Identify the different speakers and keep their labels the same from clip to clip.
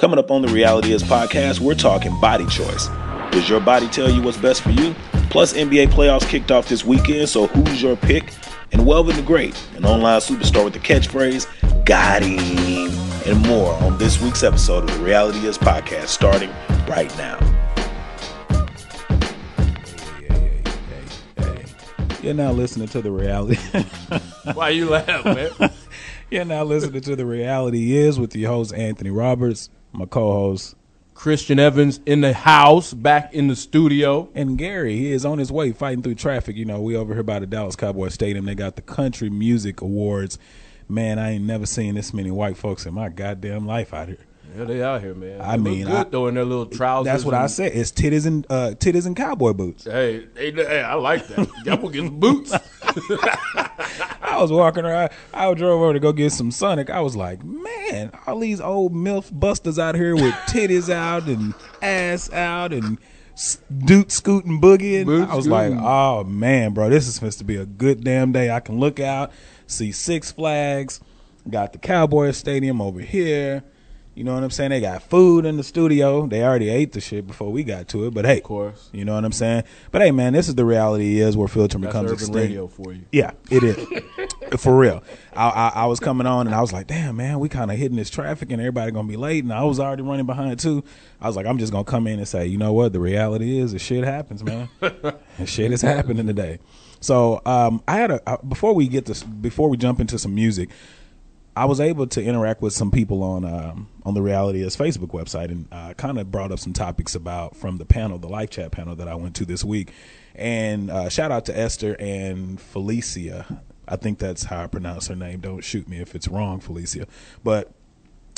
Speaker 1: Coming up on the Reality Is podcast, we're talking body choice. Does your body tell you what's best for you? Plus, NBA playoffs kicked off this weekend, so who's your pick? And Welven the Great, an online superstar with the catchphrase, got him, and more on this week's episode of the Reality Is podcast, starting right now. You're now listening to the reality.
Speaker 2: Why you laugh, man?
Speaker 1: You're now listening to the reality is with your host Anthony Roberts, my co-host
Speaker 2: Christian Evans in the house, back in the studio.
Speaker 1: And Gary, he is on his way fighting through traffic. You know, we over here by the Dallas Cowboy Stadium. They got the Country Music Awards. Man, I ain't never seen this many white folks in my goddamn life out here.
Speaker 2: Yeah, they out here, man.
Speaker 1: I
Speaker 2: They
Speaker 1: mean,
Speaker 2: good
Speaker 1: I-
Speaker 2: though in their little trousers.
Speaker 1: That's what I said. It's titties and uh, titties and cowboy boots.
Speaker 2: Hey, hey, hey, I like that. Y'all gonna get some boots.
Speaker 1: I was walking around. I drove over to go get some Sonic. I was like, man, all these old milf busters out here with titties out and ass out and doot scooting boogieing. I was like, oh man, bro, this is supposed to be a good damn day. I can look out, see Six Flags, got the Cowboy Stadium over here. You know what I'm saying? They got food in the studio. They already ate the shit before we got to it, but hey, of
Speaker 2: course.
Speaker 1: you know what I'm saying. But hey, man, this is the reality is where filtering
Speaker 2: That's
Speaker 1: becomes
Speaker 2: urban
Speaker 1: extinct.
Speaker 2: radio for you.
Speaker 1: Yeah, it is. For real. I, I, I was coming on and I was like, damn, man, we kind of hitting this traffic and everybody going to be late. And I was already running behind too. I was like, I'm just going to come in and say, you know what? The reality is, the shit happens, man. and shit is happening today. So um, I had a, uh, before we get this, before we jump into some music, I was able to interact with some people on um, on the Reality is Facebook website and uh, kind of brought up some topics about from the panel, the live chat panel that I went to this week. And uh, shout out to Esther and Felicia. I think that's how I pronounce her name. Don't shoot me if it's wrong, Felicia. But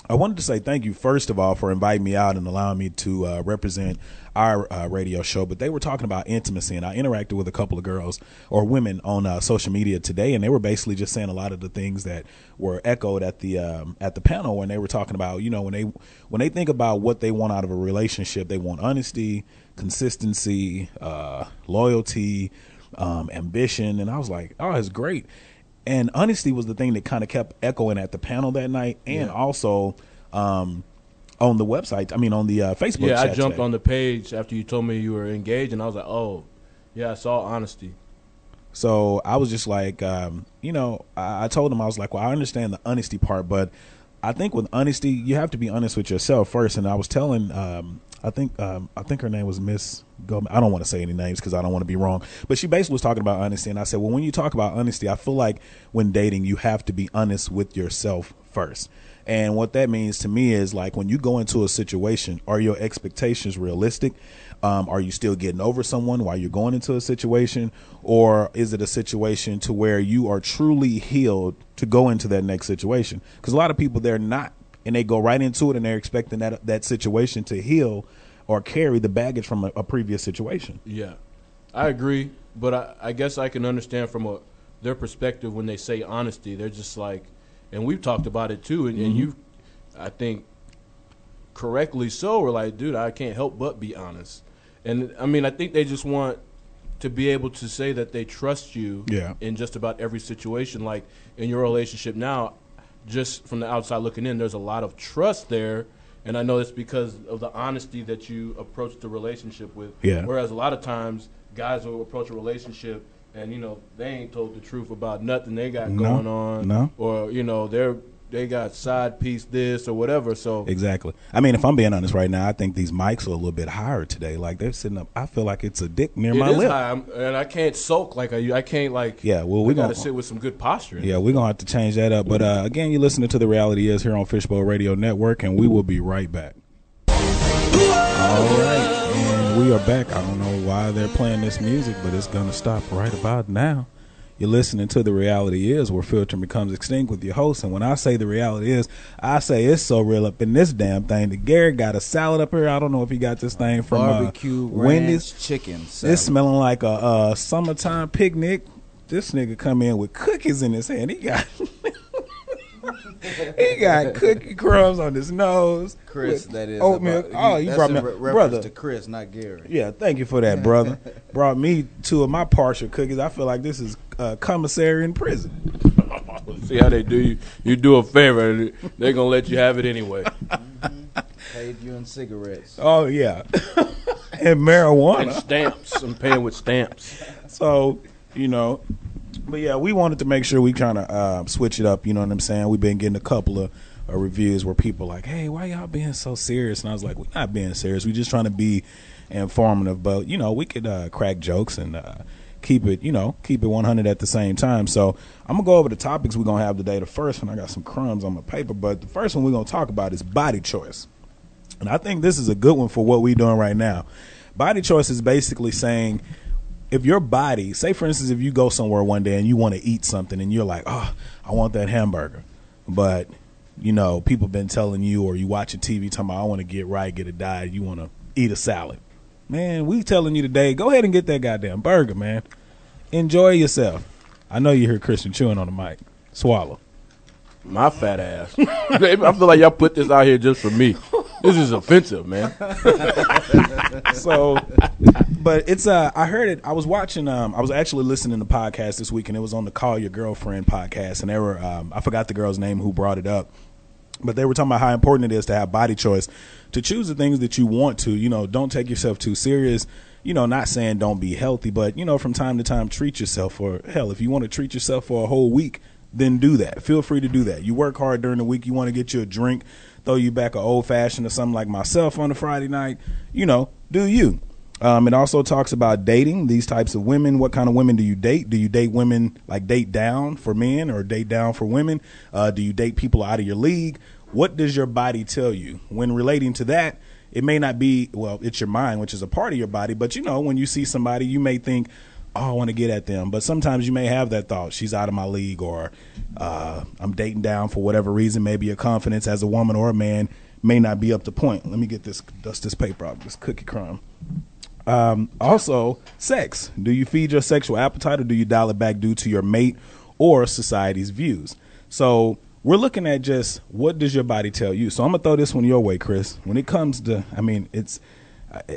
Speaker 1: I wanted to say thank you first of all for inviting me out and allowing me to uh, represent our uh, radio show. But they were talking about intimacy, and I interacted with a couple of girls or women on uh, social media today, and they were basically just saying a lot of the things that were echoed at the um, at the panel when they were talking about you know when they when they think about what they want out of a relationship, they want honesty, consistency, uh, loyalty, um, ambition, and I was like, oh, it's great. And honesty was the thing that kind of kept echoing at the panel that night, and also um, on the website. I mean, on the uh, Facebook.
Speaker 2: Yeah, I jumped
Speaker 1: today.
Speaker 2: on the page after you told me you were engaged, and I was like, oh, yeah, I saw honesty.
Speaker 1: So I was just like, um, you know, I, I told him I was like, well, I understand the honesty part, but I think with honesty, you have to be honest with yourself first. And I was telling, um, I think, um, I think her name was Miss. I don't want to say any names because I don't want to be wrong. But she basically was talking about honesty, and I said, well, when you talk about honesty, I feel like when dating, you have to be honest with yourself first. And what that means to me is like when you go into a situation, are your expectations realistic? Um, are you still getting over someone while you're going into a situation, or is it a situation to where you are truly healed to go into that next situation? Because a lot of people they're not, and they go right into it, and they're expecting that that situation to heal or carry the baggage from a, a previous situation.
Speaker 2: Yeah, I agree, but I, I guess I can understand from a their perspective when they say honesty. They're just like, and we've talked about it too, and, and mm-hmm. you, I think, correctly so. We're like, dude, I can't help but be honest, and I mean, I think they just want to be able to say that they trust you
Speaker 1: Yeah.
Speaker 2: in just about every situation. Like in your relationship now, just from the outside looking in, there's a lot of trust there. And I know it's because of the honesty that you approach the relationship with.
Speaker 1: Yeah.
Speaker 2: Whereas a lot of times, guys will approach a relationship and you know they ain't told the truth about nothing they got
Speaker 1: No.
Speaker 2: going on.
Speaker 1: No.
Speaker 2: Or you know they're they got side piece this or whatever. So
Speaker 1: Exactly. I mean, if I'm being honest right now, I think these mics are a little bit higher today. Like they're sitting up. I feel like it's a dick near
Speaker 2: it
Speaker 1: my
Speaker 2: is
Speaker 1: lip.
Speaker 2: high, and I can't soak like I I can't like.
Speaker 1: Yeah, well, we
Speaker 2: got to sit with some good posture.
Speaker 1: Yeah, we're gonna have to change that up. But uh, again, you're listening to the Reality Is here on Fishbowl Radio Network, and we will be right back. All right, and we are back. I don't know why they're playing this music, but it's gonna stop right about now. You're listening to the reality is where filtering becomes extinct with your host. And when I say the reality is, I say it's so real up in this damn thing The Gary got a salad up here. I don't know if he got this thing from
Speaker 3: Barbecue
Speaker 1: uh, Wendy's.
Speaker 3: chicken salad.
Speaker 1: It's smelling like a uh, summertime picnic. This nigga come in with cookies in his hand. He got he got cookie crumbs on his nose.
Speaker 3: Chris, that is.
Speaker 1: oatmeal.
Speaker 3: about-
Speaker 1: oh, you brought me,
Speaker 3: re-
Speaker 1: brother.
Speaker 3: to Chris, not Gary.
Speaker 1: Yeah, thank you for that, brother. Brought me two of my partial cookies. I feel like this is uh, commissary in prison.
Speaker 2: See how they do you? You do a favor, they're gonna let you have it anyway.
Speaker 3: Paid you in cigarettes.
Speaker 1: Oh yeah, and marijuana
Speaker 2: And
Speaker 1: marijuana.
Speaker 2: stamps. I'm paying with stamps.
Speaker 1: So you know, but yeah, we wanted to make sure we kind of uh, switch it up. You know what I'm saying? We've been getting a couple of uh, reviews where people like, "Hey, why y'all being so serious?" And I was like, "We're not being serious. We're just trying to be informative, but you know, we could uh, crack jokes and." Uh, Keep it, you know, keep it 100 at the same time. So I'm gonna go over the topics we're gonna have today. The first one, I got some crumbs on my paper, but the first one we're gonna talk about is body choice. And I think this is a good one for what we're doing right now. Body choice is basically saying if your body, say for instance, if you go somewhere one day and you want to eat something and you're like, oh, I want that hamburger. But, you know, people been telling you or you watching TV talking about, I want to get right, get a diet, you want to eat a salad. Man, we telling you today, go ahead and get that goddamn burger, man. Enjoy yourself. I know you hear Christian chewing on the mic. Swallow.
Speaker 2: My fat ass. I feel like y'all put this out here just for me. This is offensive, man.
Speaker 1: so but it's uh i heard it i was watching um i was actually listening to podcast this week and it was on the call your girlfriend podcast and they were um i forgot the girl's name who brought it up but they were talking about how important it is to have body choice to choose the things that you want to you know don't take yourself too serious you know not saying don't be healthy but you know from time to time treat yourself or hell if you want to treat yourself for a whole week then do that feel free to do that you work hard during the week you want to get you a drink throw you back an old fashioned or something like myself on a friday night you know do you um, it also talks about dating these types of women. What kind of women do you date? Do you date women like date down for men or date down for women? Uh, do you date people out of your league? What does your body tell you when relating to that? It may not be well, it's your mind, which is a part of your body, but you know, when you see somebody, you may think, "Oh, I want to get at them," but sometimes you may have that thought, "She's out of my league," or uh, "I'm dating down for whatever reason." Maybe your confidence as a woman or a man may not be up to point. Let me get this dust this paper off this cookie crumb. Um, also, sex. Do you feed your sexual appetite or do you dial it back due to your mate or society's views? So we're looking at just what does your body tell you. So I'm gonna throw this one your way, Chris. When it comes to, I mean, it's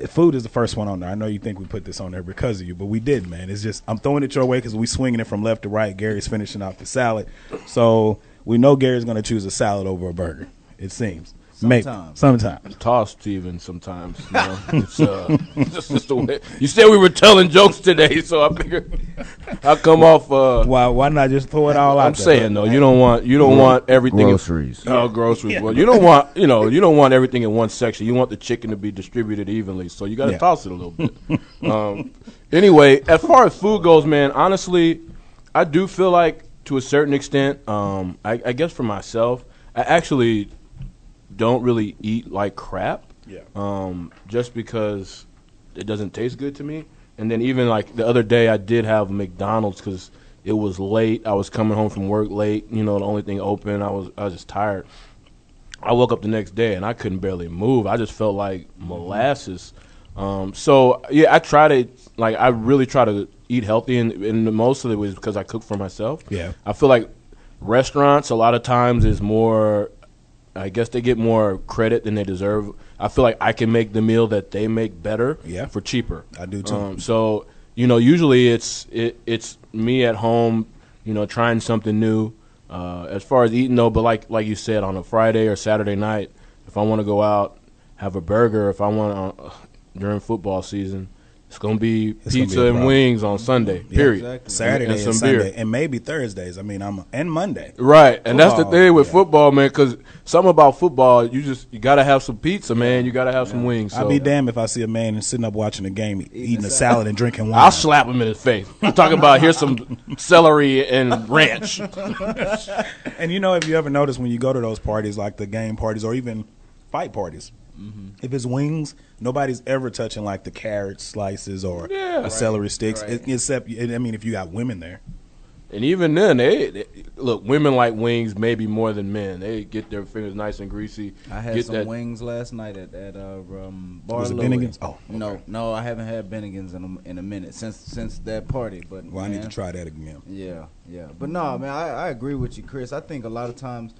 Speaker 1: food is the first one on there. I know you think we put this on there because of you, but we did, man. It's just I'm throwing it your way because we swinging it from left to right. Gary's finishing off the salad, so we know Gary's gonna choose a salad over a burger. It seems. Maybe
Speaker 3: Sometimes.
Speaker 1: sometimes.
Speaker 2: Tossed even sometimes. You know? it's, uh, it's just the way. You said we were telling jokes today, so I figured I'll come off. Uh,
Speaker 1: Why why not just throw it all out?
Speaker 2: I'm
Speaker 1: there?
Speaker 2: saying though, you don't want you don't want everything.
Speaker 3: Groceries.
Speaker 2: Oh, groceries. Well, you don't want you know you don't want everything in one section. You want the chicken to be distributed evenly, so you got to
Speaker 1: Yeah.
Speaker 2: toss it a little bit. um, anyway, as far as food goes, man, honestly, I do feel like to a certain extent, um, I, I guess for myself, I actually don't really eat like crap.
Speaker 1: Yeah.
Speaker 2: Um, just because it doesn't taste good to me. And then even like the other day, I did have McDonald's because it was late. I was coming home from work late. You know, the only thing open. I was I was just tired. I woke up the next day and I couldn't barely move. I just felt like molasses. Um, so yeah, I try to like I really try to eat healthy, and, and most of it was because I cook for myself.
Speaker 1: Yeah.
Speaker 2: I feel like restaurants a lot of times is more. I guess they get more credit than they deserve. I feel like I can make the meal that they make better
Speaker 1: Yeah.
Speaker 2: for cheaper.
Speaker 1: I do too.
Speaker 2: Um, so you know, usually it's it, it's me at home, you know, trying something new. Uh, as far as eating though, but like like you said, on a Friday or Saturday night, if I want to go out, have a burger. If I want uh, during football season, it's gonna be
Speaker 1: It's gonna
Speaker 2: pizza
Speaker 1: be
Speaker 2: and wings on Sunday. Period.
Speaker 3: exactly.
Speaker 1: Saturday
Speaker 2: and,
Speaker 1: and,
Speaker 2: some
Speaker 1: Sunday,
Speaker 2: beer.
Speaker 1: and maybe Thursdays. I mean, I'm and Monday.
Speaker 2: Right, and that's the thing with
Speaker 1: yeah.
Speaker 2: football, man. Because something about football, you just you gotta have some pizza, man. You gotta have some wings.
Speaker 1: I'd be damned if I see a man sitting up watching a game, eating a salad and drinking wine.
Speaker 2: I'll slap him in his face. I'm talking about here's some celery and ranch.
Speaker 1: and you know, if you ever notice when you go to those parties, like the game parties or even fight parties,
Speaker 2: Mm-hmm.
Speaker 1: if it's wings, nobody's ever touching like the carrot slices or
Speaker 2: Yeah.
Speaker 1: the celery sticks,
Speaker 3: right.
Speaker 1: except I mean, if you got women there.
Speaker 2: And even then, they, they look women like wings maybe more than men. They get their fingers nice and greasy.
Speaker 3: I had
Speaker 2: get
Speaker 3: some
Speaker 2: that,
Speaker 3: wings last night at at uh, um, Bar
Speaker 1: Was it
Speaker 3: Louie.
Speaker 1: Bennigan's? Oh,
Speaker 3: no,
Speaker 1: okay.
Speaker 3: no, I haven't had Bennigan's in a, in a minute since since that party. But
Speaker 1: Well, I need to try that again.
Speaker 3: Yeah, yeah, but no, man, I, I agree with you, Chris. I think a lot of times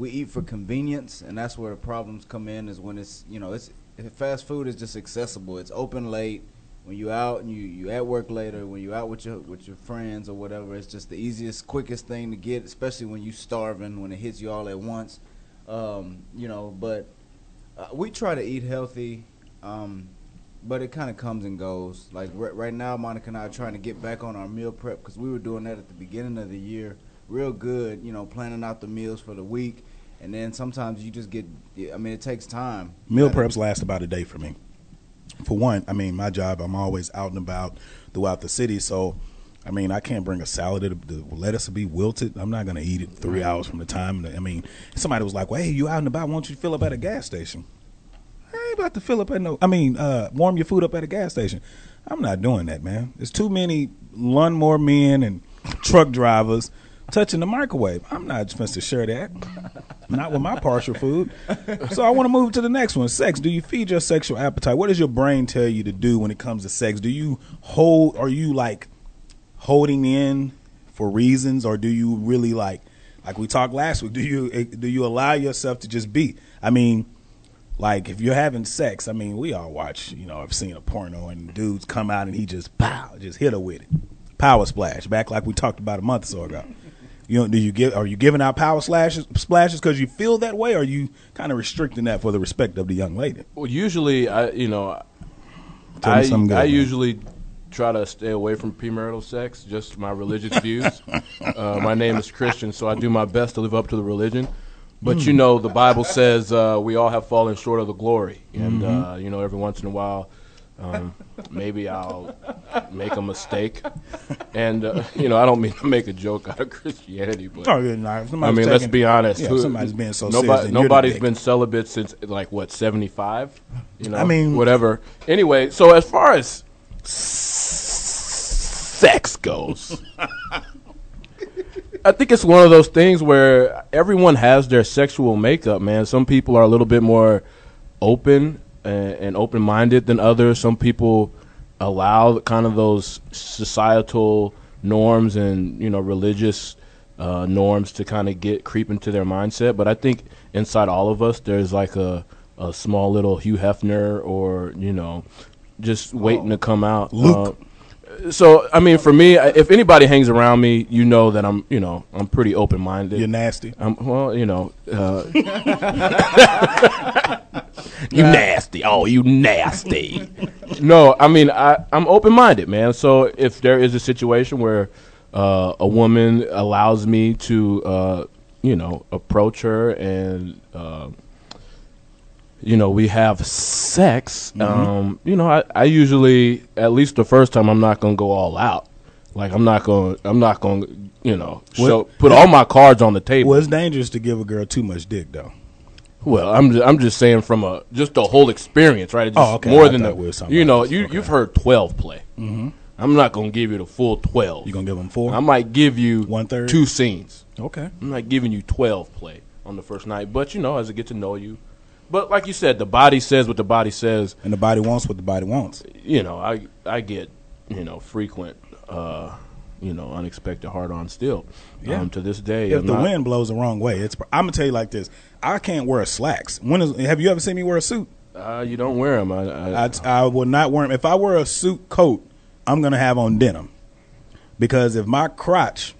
Speaker 3: we eat for convenience, and that's where the problems come in. Is when it's you know it's fast food is just accessible. It's open late. When you out and you you at work later, when you out with your with your friends or whatever, it's just the easiest, quickest thing to get. Especially when you starving, when it hits you all at once. Um, you know, but uh, we try to eat healthy. Um, but it kind of comes and goes. Like r- right now, Monica and I are trying to get back on our meal prep because we were doing that at the beginning of the year, real good. You know, planning out the meals for the week, and then sometimes you just get. I mean, it takes time.
Speaker 1: Meal preps last about a day for me. For one, I mean, my job, I'm always out and about throughout the city, so I mean, I can't bring a salad. The lettuce will be wilted. I'm not going to eat it three hours from the time. I mean, somebody was like, "Well, hey, you out and about? Why don't you fill up at a gas station?" I ain't about to fill up at no. I mean, uh, warm your food up at a gas station. I'm not doing that, man. There's too many lawnmower men and truck drivers touching the microwave. I'm not supposed to share that. Not with my partial food. So I want to move to the next one. Sex. Do you feed your sexual appetite? What does your brain tell you to do when it comes to sex? Do you hold? Are you like holding in for reasons, or do you really like? Like we talked last week. Do you eh, do you allow yourself to just be? I mean, like if you're having sex, I mean, we all watch. You know, I've seen a porno and dudes come out and he just pow, just hit her with it, power splash. Back like we talked about a month or so ago. You know, do you give? Are you giving out power slashes splashes because you feel that way, or are you kind of restricting that for the respect of the young lady?
Speaker 2: well, usually, I you know,
Speaker 1: Tell
Speaker 2: I
Speaker 1: good,
Speaker 2: I
Speaker 1: man.
Speaker 2: usually try to stay away from premarital sex. Just my religious views. Uh, my name is Christian, so I do my best to live up to the religion. But
Speaker 1: Hmm.
Speaker 2: you know, the Bible says uh, we all have fallen short of the glory, and
Speaker 1: Mm-hmm.
Speaker 2: uh, you know, every once in a while, um, maybe I'll make a mistake. And uh, you know, I don't mean to make a joke out of Christianity, but
Speaker 1: Oh, yeah, nah,
Speaker 2: I mean, let's be honest.
Speaker 1: Yeah,
Speaker 2: Who-
Speaker 1: somebody's being so
Speaker 2: nobody,
Speaker 1: serious. then you're dick.
Speaker 2: been celibate since like what seventy five. You know,
Speaker 1: I mean-
Speaker 2: whatever. Anyway, so as far as sex goes, I think it's one of those things where everyone has their sexual makeup. Man, some people are a little bit more open and, and open minded than others. Some people allow kind of those societal norms and you know religious uh, norms to kind of get creep into their mindset. But I think inside all of us, there's like a a small little Hugh Hefner or you know just waiting to come out.
Speaker 1: Luke.
Speaker 2: Uh, so I mean, for me, if anybody hangs around me, you know that I'm, you know, I'm pretty open minded.
Speaker 1: You're nasty.
Speaker 2: Um, well, you know, uh, you nasty. Oh, you nasty. no, I mean, I, I'm open minded, man. So if there is a situation where uh, a woman allows me to, uh, you know, approach her and, uh, you know, we have sex, um, you know, I, I usually, at least the first time, I'm not going to go all out. Like I'm not going, to I'm not to you know, show, put all my cards on the table.
Speaker 1: Well, it's dangerous to give a girl too much dick, though.
Speaker 2: Well, I'm just, I'm just saying from a just the whole experience, right? It's just
Speaker 1: Oh, okay.
Speaker 2: More
Speaker 1: I
Speaker 2: than the,
Speaker 1: we
Speaker 2: you know, you
Speaker 1: Okay.
Speaker 2: you've heard twelve play. Mm-hmm. I'm not gonna give you the full twelve.
Speaker 1: You gonna give them four?
Speaker 2: I might give you
Speaker 1: One third?
Speaker 2: two scenes.
Speaker 1: okay.
Speaker 2: I'm not giving you twelve play on the first night, but you know, as I get to know you. But like you said, the body says what the body says.
Speaker 1: And the body wants what the body wants.
Speaker 2: You know, I I get you know frequent. uh you know, unexpected hard on still.
Speaker 1: Yeah.
Speaker 2: Um, to this day,
Speaker 1: If
Speaker 2: I'm
Speaker 1: the
Speaker 2: not-
Speaker 1: wind blows the wrong way, it's. I'm gonna tell you like this. I can't wear slacks. When is? Have you ever seen me wear a suit?
Speaker 2: uh, you don't wear them. I, I,
Speaker 1: I, I will not wear them. If I wear a suit coat, I'm gonna have on denim, because if my crotch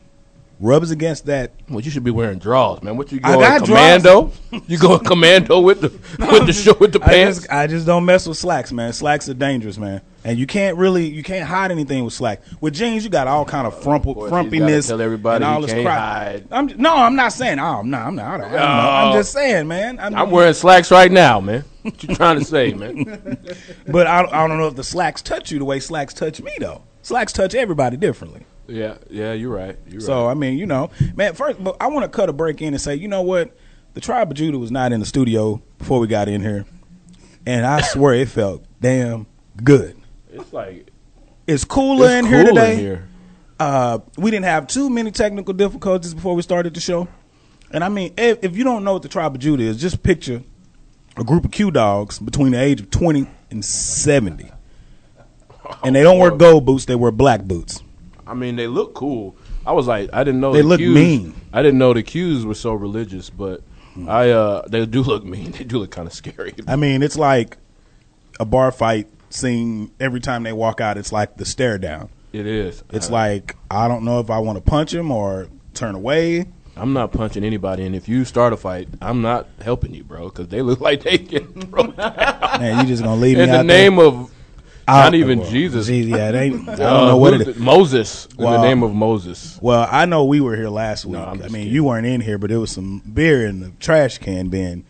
Speaker 1: rubs against that,
Speaker 2: Well, you should be wearing drawers, man. What you
Speaker 1: I
Speaker 2: going
Speaker 1: got
Speaker 2: commando? you going commando with the with the show with the
Speaker 1: I
Speaker 2: pants?
Speaker 1: just, I just don't mess with slacks, man. Slacks are dangerous, man. And you can't really, you can't hide anything with slack. With jeans, you got all kind of frumple,
Speaker 2: Boy,
Speaker 1: frumpiness.
Speaker 2: tell everybody
Speaker 1: and all this crap. I'm, no, I'm not saying. Oh, no, I'm not. I I know. I'm just saying, man. I'm,
Speaker 2: I'm wearing slacks right now, man. What you trying to say, man?
Speaker 1: but I, I don't know if the slacks touch you the way slacks touch me, though. Slacks touch everybody differently.
Speaker 2: Yeah, yeah, you're right. You're
Speaker 1: So
Speaker 2: right.
Speaker 1: I mean, you know, man. First, but I want to cut a break in and say, you know what? The tribe of Judah was not in the studio before we got in here, and I swear it felt damn good.
Speaker 2: It's like
Speaker 1: It's cooler
Speaker 2: it's
Speaker 1: in
Speaker 2: cool
Speaker 1: here today.
Speaker 2: in here.
Speaker 1: uh, we didn't have too many technical difficulties before we started the show. And I mean, if, if you don't know what the tribe of Judah is, just picture a group of Q dogs between the age of 20 and 70. And they don't wear gold boots, they wear black boots.
Speaker 2: I mean, they look cool. I was like, I didn't know
Speaker 1: They
Speaker 2: the
Speaker 1: look
Speaker 2: Qs
Speaker 1: mean.
Speaker 2: I didn't know the Qs were so religious, but I uh, they do look mean. They do look kind of scary.
Speaker 1: I mean, it's like a bar fight scene every time they walk out. It's like the stare down.
Speaker 2: It is.
Speaker 1: It's
Speaker 2: I,
Speaker 1: like I don't know if I want to punch him or turn away.
Speaker 2: I'm not punching anybody, and if you start a fight, I'm not helping you, bro, because they look like they thrown down.
Speaker 1: Man, you just gonna leave me
Speaker 2: In the
Speaker 1: out
Speaker 2: name
Speaker 1: there?
Speaker 2: of not even
Speaker 1: well,
Speaker 2: Jesus.
Speaker 1: Yeah, it ain't. I don't
Speaker 2: uh,
Speaker 1: know what
Speaker 2: who's
Speaker 1: it is.
Speaker 2: the- Moses. In the name of Moses.
Speaker 1: Well, I know we were here last week.
Speaker 2: No, I'm
Speaker 1: I
Speaker 2: just
Speaker 1: mean,
Speaker 2: kidding.
Speaker 1: you weren't in here, but there was some beer in the trash can bin,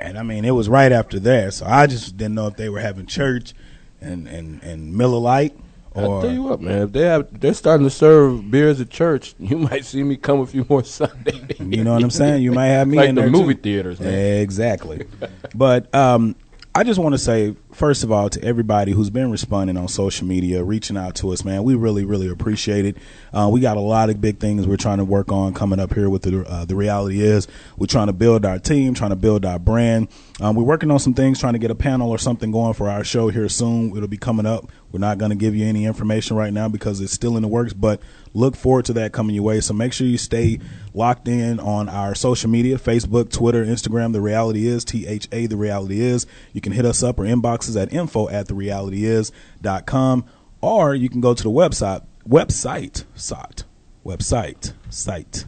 Speaker 1: and I mean, it was right after that. So I just didn't know if they were having church and and and Miller Lite
Speaker 2: I'll tell you what, man. If they have, they're starting to serve beers at church. You might see me come a few more Sundays.
Speaker 1: you know what I'm saying. You might have me
Speaker 2: like
Speaker 1: in
Speaker 2: the
Speaker 1: there
Speaker 2: movie
Speaker 1: too.
Speaker 2: theaters, man.
Speaker 1: Exactly. but um, I just want to say, first of all, to everybody who's been responding on social media, reaching out to us, man, we really, really appreciate it. Uh, we got a lot of big things we're trying to work on coming up here with the uh, the reality is we're trying to build our team, trying to build our brand. Um, we're working on some things, trying to get a panel or something going for our show here soon. It'll be coming up. We're not going to give you any information right now because it's still in the works, but look forward to that coming your way. So make sure you stay locked in on our social media Facebook, Twitter, Instagram. The reality is T H A, the reality is. You can hit us up or inboxes at info at the reality is.com, or you can go to the website, website, site, website, site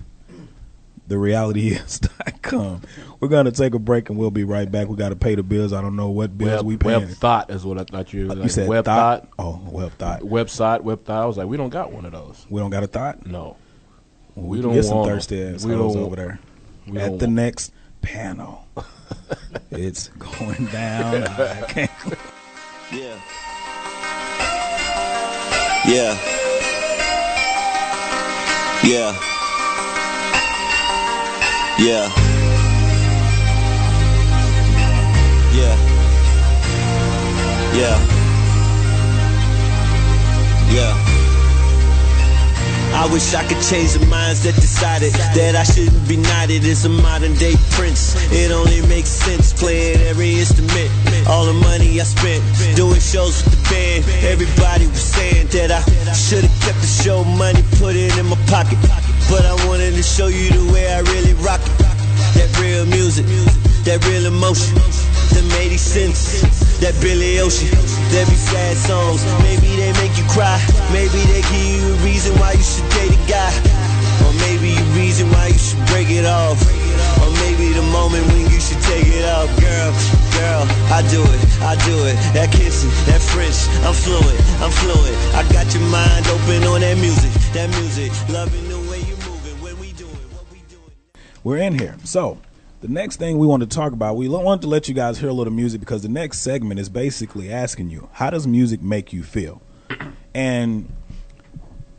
Speaker 1: thereality.is.com. We're going to take a break and we'll be right back. We got to pay the bills. I don't know what bills
Speaker 2: Web,
Speaker 1: we paying.
Speaker 2: web thought is what I thought you. Uh, like
Speaker 1: you said
Speaker 2: web
Speaker 1: thought?
Speaker 2: thought,
Speaker 1: Oh, web thought.
Speaker 2: website, web thought. I was like, we don't got one of those.
Speaker 1: We don't got a thought?
Speaker 2: No,
Speaker 1: We,
Speaker 2: we don't
Speaker 1: get some
Speaker 2: want 'em.
Speaker 1: thirsty ass
Speaker 2: We
Speaker 1: hoes
Speaker 2: don't-
Speaker 1: over there.
Speaker 2: we
Speaker 1: At the next panel. it's going down. I can't.
Speaker 4: Yeah. Yeah. Yeah. Yeah. Yeah. Yeah. Yeah. I wish I could change the minds that decided that I shouldn't be knighted as a modern day prince. It only makes sense playing every instrument. All the money I spent doing shows with the band. Everybody was saying that I should have kept the show money, put it in my pocket. But I wanted to show you the way I really rock. That real music, that real emotion, that made sense. That Billy Ocean, there be sad songs. Maybe they make you cry. Maybe they give you a reason why you should date a guy. Or maybe a reason why you should break it off. Or maybe the moment when you should take it off. Girl, girl, I do it, I do it. That kissing, that French, I'm fluent, I'm fluent. I got your mind open on that music, that music. Loving
Speaker 1: We're in here. So, the next thing we want to talk about, we wanted to let you guys hear a little music because the next segment is basically asking you, how does music make you feel? And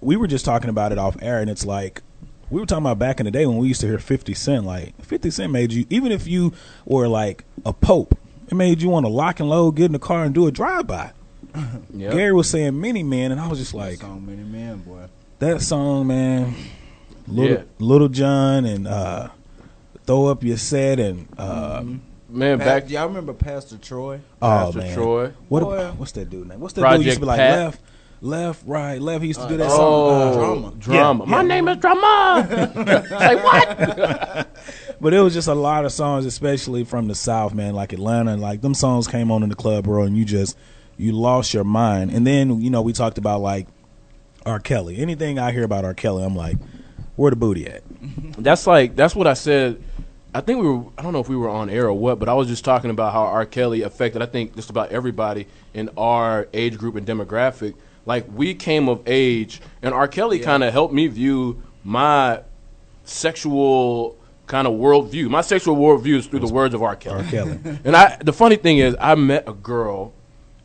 Speaker 1: we were just talking about it off air, and it's like, we were talking about back in the day when we used to hear 50 Cent. Like, 50 Cent made you, even if you were like a pope, it made you want to lock and load, get in the car, and do a drive by.
Speaker 2: Yep.
Speaker 1: Gary was saying Many Men, and I was just like,
Speaker 3: so many men, boy.
Speaker 1: that song, man. Little,
Speaker 2: Yeah.
Speaker 1: Lil Jon and uh, Throw Up Your Set and uh,
Speaker 2: man,
Speaker 3: Back, y'all remember Pastor Troy?
Speaker 1: oh
Speaker 2: Pastor
Speaker 1: man,
Speaker 2: Troy.
Speaker 1: What
Speaker 3: Boy.
Speaker 1: what's that dude name? What's that dude used to
Speaker 2: Project
Speaker 1: be like
Speaker 2: Pat.
Speaker 1: left, left, right, left? He used to do that
Speaker 2: Oh,
Speaker 1: song. Uh,
Speaker 3: Drama.
Speaker 2: drama. My name is Drama. like what?
Speaker 1: but it was just a lot of songs, especially from the South, man, like Atlanta. And like them songs came on in the club, bro, and you just you lost your mind. And then you know we talked about like R. Kelly. Anything I hear about R. Kelly, I'm like, where the booty at?
Speaker 2: That's like that's what I said. I think we were. I don't know if we were on air or what, but I was just talking about how R. Kelly affected. I think just about everybody in our age group and demographic. Like we came of age, and R. Kelly kind of helped me view my sexual kind of worldview. My sexual worldview is through the words of R. Kelly.
Speaker 1: R. Kelly.
Speaker 2: And I, the funny thing is, I met a girl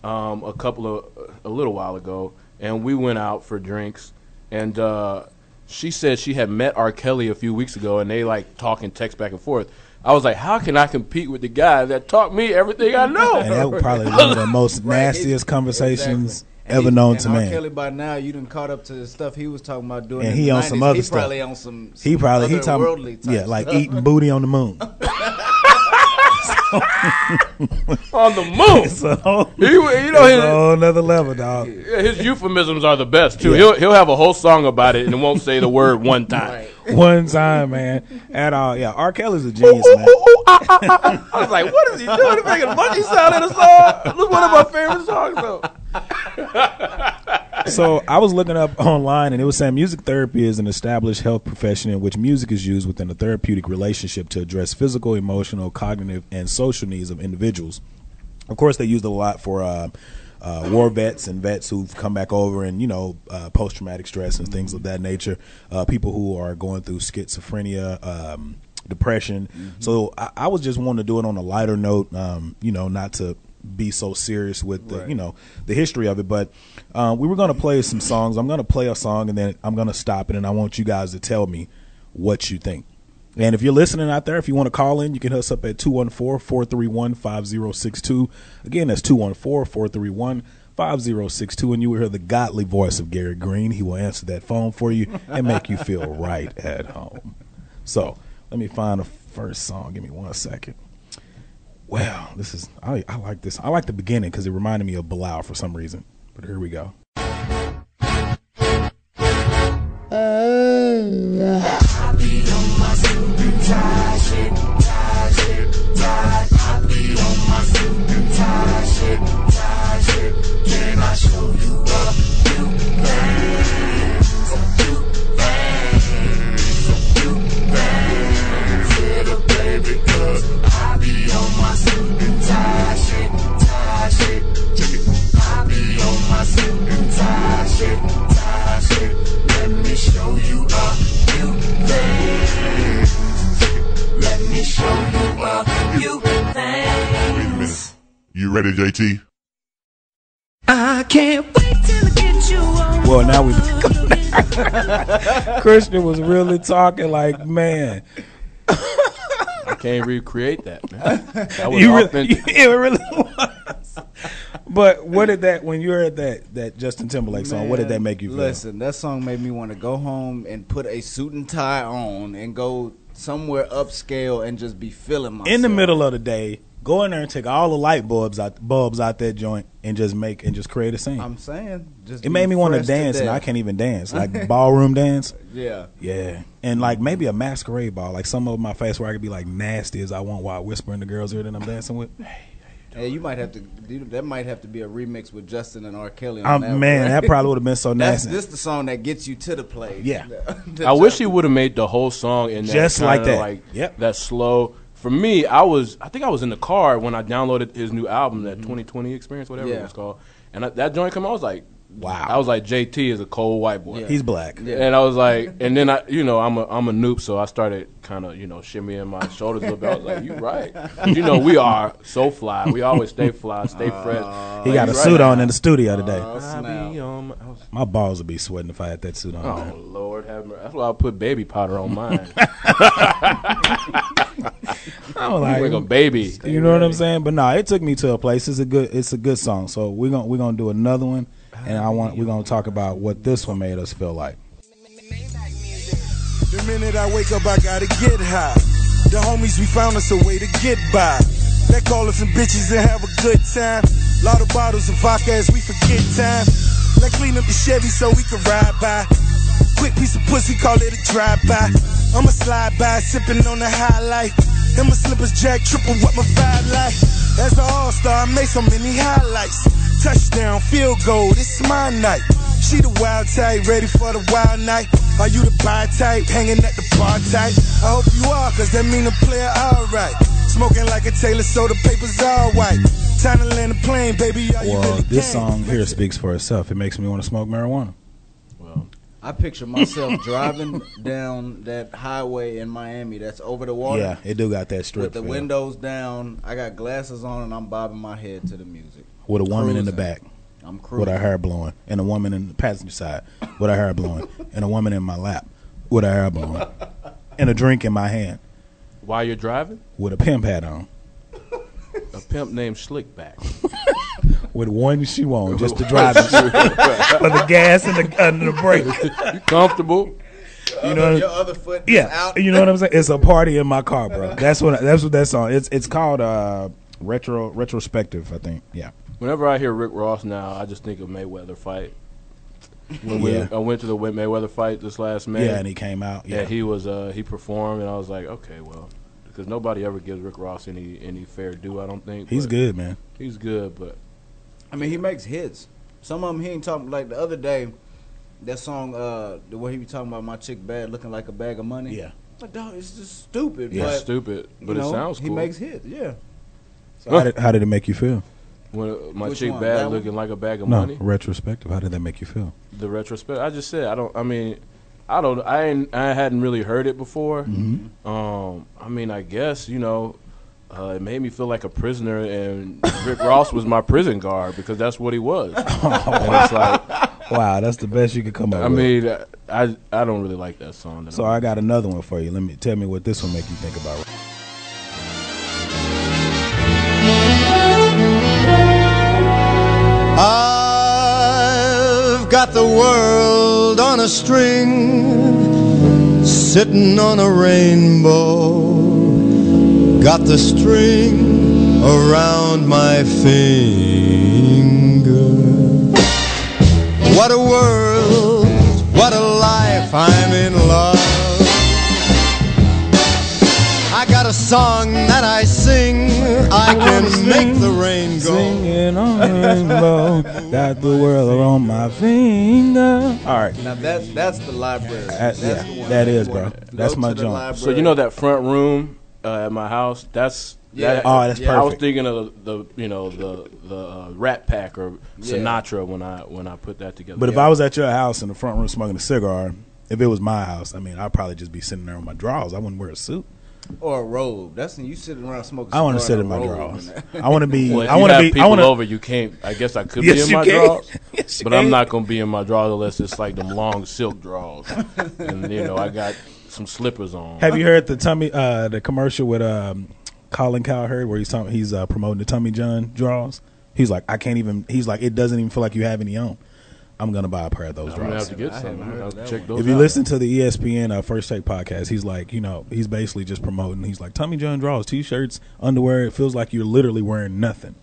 Speaker 2: um, a couple of a little while ago, and we went out for drinks, and uh, she said she had met R. Kelly a few weeks ago, and they like talk and text back and forth. I was like, how can I compete with the guy that taught me everything I know?
Speaker 1: And that was probably one of the most nastiest conversations ever known
Speaker 3: and
Speaker 1: to
Speaker 3: R.
Speaker 1: man.
Speaker 3: Kelly by now, you done caught up to the stuff he was talking about doing.
Speaker 1: And
Speaker 3: in
Speaker 1: he
Speaker 3: the
Speaker 1: on
Speaker 3: 90s.
Speaker 1: some other
Speaker 3: he
Speaker 1: stuff.
Speaker 3: Probably on some.
Speaker 1: He probably he
Speaker 3: otherworldly
Speaker 1: talking yeah like
Speaker 3: stuff.
Speaker 1: eating booty on the moon.
Speaker 2: On the moon.
Speaker 1: so
Speaker 2: He- you know
Speaker 1: it's
Speaker 2: his-
Speaker 1: a whole another level, dog.
Speaker 2: His euphemisms are the best too.
Speaker 1: Yeah.
Speaker 2: He'll he'll have a whole song about it and it won't say the word one time.
Speaker 1: One time, man, at all. Yeah, R. Kelly's a genius, man.
Speaker 2: Ah, ah, ah, I was like, what is he doing? He's making a monkey sound in a song. This is one of my favorite songs though.
Speaker 1: So I was looking up online, and it was saying music therapy is an established health profession in which music is used within a therapeutic relationship to address physical, emotional, cognitive, and social needs of individuals. Of course, they used it a lot for uh, uh, war vets and vets who've come back over and you know uh, post traumatic stress and things of that nature. Uh, people who are going through schizophrenia. Um, depression so I, I was just wanting to do it on a lighter note um, you know not to be so serious with the you know the history of it but uh, we were going to play some songs. I'm going to play a song and then i'm going to stop it and i want you guys to tell me what you think. And if you're listening out there if you want to call in you can hit us up at 214-431-5062 again that's 214-431-5062 and you will hear the godly voice of gary green. He will answer that phone for you and make you feel right at home. So let me find the first song. Give me one second well, this is I, I like this. I like the beginning because it reminded me of Bilal for some reason. But here we go.
Speaker 5: Wait a minute. You ready, JT?
Speaker 6: I can't wait till I get you on.
Speaker 1: Well, now we Christian was really talking like man.
Speaker 2: I can't recreate that. Man. That was
Speaker 1: You really,
Speaker 2: authentic.
Speaker 1: it really was. But what did that when you heard that that Justin Timberlake song? what did that make you feel?
Speaker 3: Listen, that song made me want to go home and put a suit and tie on and go somewhere upscale and just be feeling myself.
Speaker 1: In the middle of the day, go in there and take all the light bulbs out bulbs out that joint and just make and just create a scene.
Speaker 3: I'm saying, just
Speaker 1: it made me want to dance, and. I can't even dance. Like ballroom dance.
Speaker 3: Yeah,
Speaker 1: Yeah, and like maybe a masquerade ball, like some of my face where I could be like nasty as I want while whispering the girls here that I'm dancing with.
Speaker 3: hey, you might have to. do- That might have to be a remix with Justin and R. Kelly. On
Speaker 1: Um,
Speaker 3: that
Speaker 1: man,
Speaker 3: one.
Speaker 1: that probably would have been so
Speaker 3: That's
Speaker 1: nasty.
Speaker 3: this the song that gets you to the place.
Speaker 1: Yeah.
Speaker 3: The
Speaker 2: I wish he would have made the whole song in that
Speaker 1: Just like that.
Speaker 2: like
Speaker 1: Yep.
Speaker 2: that slow. For me, I was I think I was in the car when I downloaded his new album, that 2020 experience, whatever
Speaker 3: Yeah.
Speaker 2: it was called, and I, that joint came. out, I was like,
Speaker 1: Wow.
Speaker 2: I was like, JT is a cold white boy.
Speaker 3: Yeah.
Speaker 1: He's black.
Speaker 3: Yeah.
Speaker 2: And I was like, and then I, you know, I'm a I'm a noob, so I started kind of, you know, shimmying my shoulders a little bit. I was like, you right. You know, we are so fly. We always stay fly, stay uh, fresh.
Speaker 1: He got a
Speaker 2: you
Speaker 1: suit
Speaker 2: right.
Speaker 1: on in the studio uh,
Speaker 3: today.
Speaker 2: I
Speaker 3: snap.
Speaker 2: be um, on my-
Speaker 1: My balls would be sweating if I had that suit on.
Speaker 2: Oh
Speaker 1: man.
Speaker 2: Lord, have mercy. That's why I put baby powder on mine.
Speaker 1: I'm like,
Speaker 2: like a baby.
Speaker 1: you know what I'm saying? But no, it took me to a place. It's a good, it's a good song. So we're gonna we're gonna do another one, and I want we're gonna talk about what this one made us feel like.
Speaker 7: The minute I wake up, I gotta get high. The homies, we found us a way to get by. They call us some bitches and have a good time. Lot of bottles of vodka as we forget time. Let's clean up the Chevy so we can ride by. Quick piece of pussy, call it a drive-by. I'ma slide by, sipping on the highlight. And my slippers jack triple what my five like. As an all-star, I made so many highlights. Touchdown, field goal, this is my night. She the wild type, ready for the wild night. Are you the buy type, hanging at the bar type? I hope you are, cause that mean a player alright. Smoking like a Taylor, so the papers all white. Time to land a plane, baby. Are you
Speaker 1: Well,
Speaker 7: really
Speaker 1: this
Speaker 7: game?
Speaker 1: song here speaks for itself. It makes me want to smoke marijuana.
Speaker 2: Well,
Speaker 3: I picture myself driving down that highway in Miami that's over the water.
Speaker 1: Yeah, it do got that strip
Speaker 3: With the
Speaker 1: feel.
Speaker 3: windows down, I got glasses on and I'm bobbing my head to the music.
Speaker 1: With a woman in the back
Speaker 3: I'm
Speaker 1: with her hair blowing, and a woman in the passenger side with her hair blowing, and a woman in my lap with her hair blowing, and a drink in my hand
Speaker 2: while you're driving,
Speaker 1: with a pimp hat on.
Speaker 2: a pimp named Slickback.
Speaker 1: with one shoe on just to drive it. for the gas and the, and the brake.
Speaker 2: You comfortable?
Speaker 1: You know,
Speaker 3: your other foot
Speaker 1: yeah,
Speaker 3: out.
Speaker 1: you know what I'm saying. It's a party in my car, bro. That's what that's what that song. It's it's called uh retro retrospective. I think. Yeah.
Speaker 2: Whenever I hear Rick Ross now, I just think of Mayweather fight. When we,
Speaker 1: Yeah.
Speaker 2: I went to the Mayweather fight this last May.
Speaker 1: Yeah, and he came out.
Speaker 2: Yeah,
Speaker 1: Yeah,
Speaker 2: he was. Uh, he performed, and I was like, okay, well, because nobody ever gives Rick Ross any any fair due. I don't think
Speaker 1: he's good, man.
Speaker 2: He's good, but
Speaker 3: I mean, he makes hits. Some of them he ain't talking like the other day. That song, uh, the way he was talking about my chick bad looking like a bag of money.
Speaker 1: Yeah.
Speaker 3: like dog, it's just stupid.
Speaker 2: yeah,
Speaker 3: but,
Speaker 2: stupid.
Speaker 3: you
Speaker 2: But
Speaker 3: know,
Speaker 2: it sounds cool.
Speaker 3: He makes hits. Yeah.
Speaker 1: So how did how did it make you feel?
Speaker 2: When my
Speaker 3: Which
Speaker 2: chick
Speaker 3: one? That
Speaker 2: bad
Speaker 3: one?
Speaker 2: looking like a bag of
Speaker 1: No,
Speaker 2: money.
Speaker 1: retrospective. How did that make you feel?
Speaker 2: The retrospect. I just said I don't. I mean, I don't. I ain't, I hadn't really heard it before.
Speaker 1: Mm-hmm.
Speaker 2: Um, I mean, I guess you know. Uh, it made me feel like a prisoner, and Rick Ross was my prison guard because that's what he was. and it's like,
Speaker 1: Wow, that's the best you could come up
Speaker 2: I
Speaker 1: with.
Speaker 2: mean, I I don't really like that song.
Speaker 1: so I got another one for you. Let me tell me what this one make you think about.
Speaker 7: I've got the world on a string, sitting on a rainbow. Got the string around my finger. What a world, what a life, I'm in love. I got a song that I sing, I can make the rain go.
Speaker 1: Singing on the rainbow, got the world on my finger. All right,
Speaker 3: Now that's that's the library.
Speaker 1: That-
Speaker 3: that's
Speaker 1: yeah,
Speaker 3: the one
Speaker 1: that
Speaker 3: I
Speaker 1: is,
Speaker 3: want.
Speaker 1: bro. That's
Speaker 3: to
Speaker 1: my
Speaker 3: the
Speaker 1: joint.
Speaker 2: So you know that front room uh, at my house? That's
Speaker 3: Yeah.
Speaker 2: that-
Speaker 1: Oh, that's
Speaker 3: Yeah,
Speaker 2: I was thinking of the you know the the uh, Rat Pack or
Speaker 3: Yeah.
Speaker 2: Sinatra when I when I put that together.
Speaker 1: But if I was at your house in the front room smoking a cigar, if it was my house, I mean, I'd probably just be sitting there with my drawers. I wouldn't wear a suit.
Speaker 3: Or a robe. That's when you sitting around smoking.
Speaker 1: I want to sit in my drawers. I want to be.
Speaker 2: well,
Speaker 1: I want to be.
Speaker 2: people
Speaker 1: I want to.
Speaker 2: over, you can't. I guess I could
Speaker 1: Yes,
Speaker 2: be in my
Speaker 1: can.
Speaker 2: drawers,
Speaker 1: Yes, you
Speaker 2: but I'm not gonna be in my drawers unless it's like them long silk drawers, and you know I got some slippers on.
Speaker 1: Have you heard the tummy uh, the commercial with um, Colin Cowherd where he's talking, he's uh, promoting the Tommy John draws? He's like, I can't even. He's like, it doesn't even feel like you have any on. I'm gonna buy a pair of those
Speaker 2: I'm gonna
Speaker 1: draws.
Speaker 2: have to get
Speaker 3: I
Speaker 2: some.
Speaker 3: haven't
Speaker 2: I'm gonna
Speaker 3: heard
Speaker 2: have to
Speaker 3: that
Speaker 2: check
Speaker 3: one.
Speaker 2: those.
Speaker 1: If you
Speaker 2: out.
Speaker 1: listen to the ESPN uh, First Take podcast, he's like, you know, he's basically just promoting. He's like, Tommy John draws t-shirts, underwear. It feels like you're literally wearing nothing.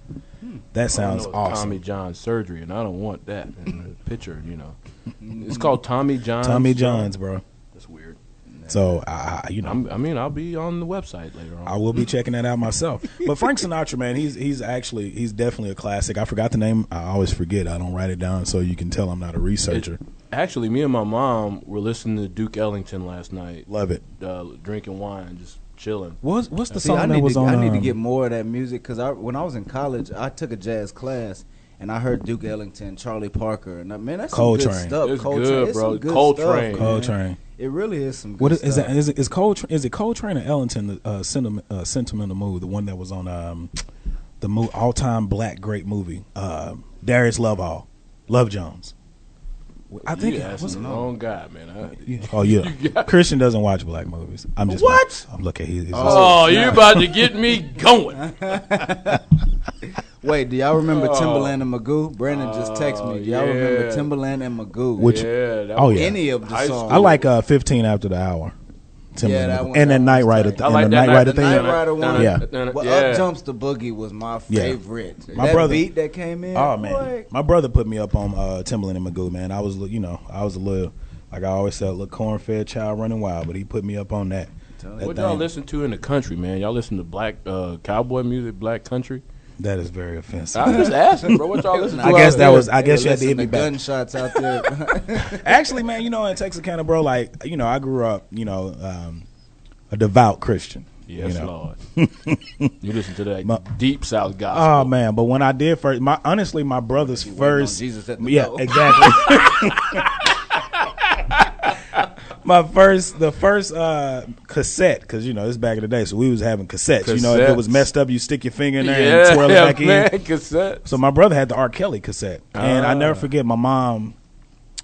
Speaker 1: That
Speaker 2: I
Speaker 1: sounds
Speaker 2: know it's
Speaker 1: awesome.
Speaker 2: Tommy John surgery, and I don't want that in the picture. You know, it's called Tommy John.
Speaker 1: Tommy Johns, bro.
Speaker 2: That's weird.
Speaker 1: So I, I you know,
Speaker 2: I'm, I mean, I'll be on the website later on.
Speaker 1: I will be checking that out myself. But Frank Sinatra, man, he's he's actually he's definitely a classic. I forgot the name. I always forget. I don't write it down so you can tell I'm not a researcher.
Speaker 2: Actually, me and my mom were listening to Duke Ellington last night,
Speaker 1: Love it.
Speaker 2: uh, drinking wine, just chilling.
Speaker 1: What's what's the
Speaker 3: See,
Speaker 1: song
Speaker 3: I
Speaker 1: that
Speaker 3: need
Speaker 1: was
Speaker 3: to,
Speaker 1: on?
Speaker 3: I need to
Speaker 1: um,
Speaker 3: get more of that music because I, when I was in college, I took a jazz class and I heard Duke Ellington, Charlie Parker, and I, man, that's some
Speaker 1: Coltrane.
Speaker 3: good stuff.
Speaker 2: It's
Speaker 3: Coltrane.
Speaker 2: good,
Speaker 3: It's
Speaker 2: bro.
Speaker 3: some good
Speaker 2: Coltrane.
Speaker 3: stuff, man.
Speaker 1: Coltrane.
Speaker 3: It really is some. Good
Speaker 1: What is, is
Speaker 3: stuff.
Speaker 1: that? Is it is Coltrane? Is it Coltrane or Ellington? The uh, sentiment, uh, sentimental mood, the one that was on um, the mo- all time black great movie, uh, Darius Lovehall, Love Jones. I think
Speaker 2: you
Speaker 1: it was.
Speaker 2: asking the wrong guy, man. I,
Speaker 1: Yeah. Oh yeah, Christian doesn't watch black movies. I'm just
Speaker 2: What?
Speaker 1: I'm looking. He's, he's
Speaker 2: oh, you about to get me going?
Speaker 3: Wait, do y'all remember Timbaland and Magoo? Brandon just texted me. Do y'all remember
Speaker 2: yeah.
Speaker 3: Timbaland and Magoo?
Speaker 1: Which-
Speaker 2: yeah. That
Speaker 1: oh, yeah.
Speaker 3: Any of the songs.
Speaker 1: I like uh, 15 after the hour. Timbaland.
Speaker 3: that one-
Speaker 1: and
Speaker 3: that
Speaker 1: that Night Rider. Th-
Speaker 2: I
Speaker 1: and
Speaker 2: like
Speaker 1: the
Speaker 2: that
Speaker 1: Night Rider
Speaker 3: The
Speaker 1: thing.
Speaker 3: Night Rider one.
Speaker 1: Yeah.
Speaker 3: Well,
Speaker 2: yeah.
Speaker 3: Up Jumps the Boogie was my
Speaker 1: Yeah.
Speaker 3: favorite.
Speaker 1: My
Speaker 3: that
Speaker 1: brother-
Speaker 3: beat that came in.
Speaker 1: Oh man,
Speaker 3: boy,
Speaker 1: my brother put me up on uh, Timbaland and Magoo. Man, I was you know I was a little like I always said, a little corn-fed child running wild, but he put me up on that. that
Speaker 2: What y'all listen to in the country, man? Y'all listen to black uh, cowboy music, black country?
Speaker 1: That is very offensive.
Speaker 2: I'm just asking, bro. What y'all listen to?
Speaker 1: I guess that was. I guess you had to
Speaker 3: listen
Speaker 1: hit me back.
Speaker 3: gunshots out there.
Speaker 1: Actually, man, you know, in Texarkana, bro, like you know, I grew up, you know, um, a devout Christian.
Speaker 2: Yes,
Speaker 1: you know?
Speaker 2: Lord. you listen to that
Speaker 1: My-
Speaker 2: deep South gospel.
Speaker 1: Oh man, but when I did first, my honestly, my brother's first,
Speaker 3: Jesus at the
Speaker 1: yeah,
Speaker 3: door.
Speaker 1: exactly. My first, the first uh, cassette, because you know it's back in the day, so we was having cassettes. You know, if it was messed up, you stick your finger in there
Speaker 2: yeah,
Speaker 1: and twirl it back
Speaker 2: man,
Speaker 1: in.
Speaker 2: cassette.
Speaker 1: So my brother had the R. Kelly cassette, and I never
Speaker 2: Ah.
Speaker 1: forget my mom.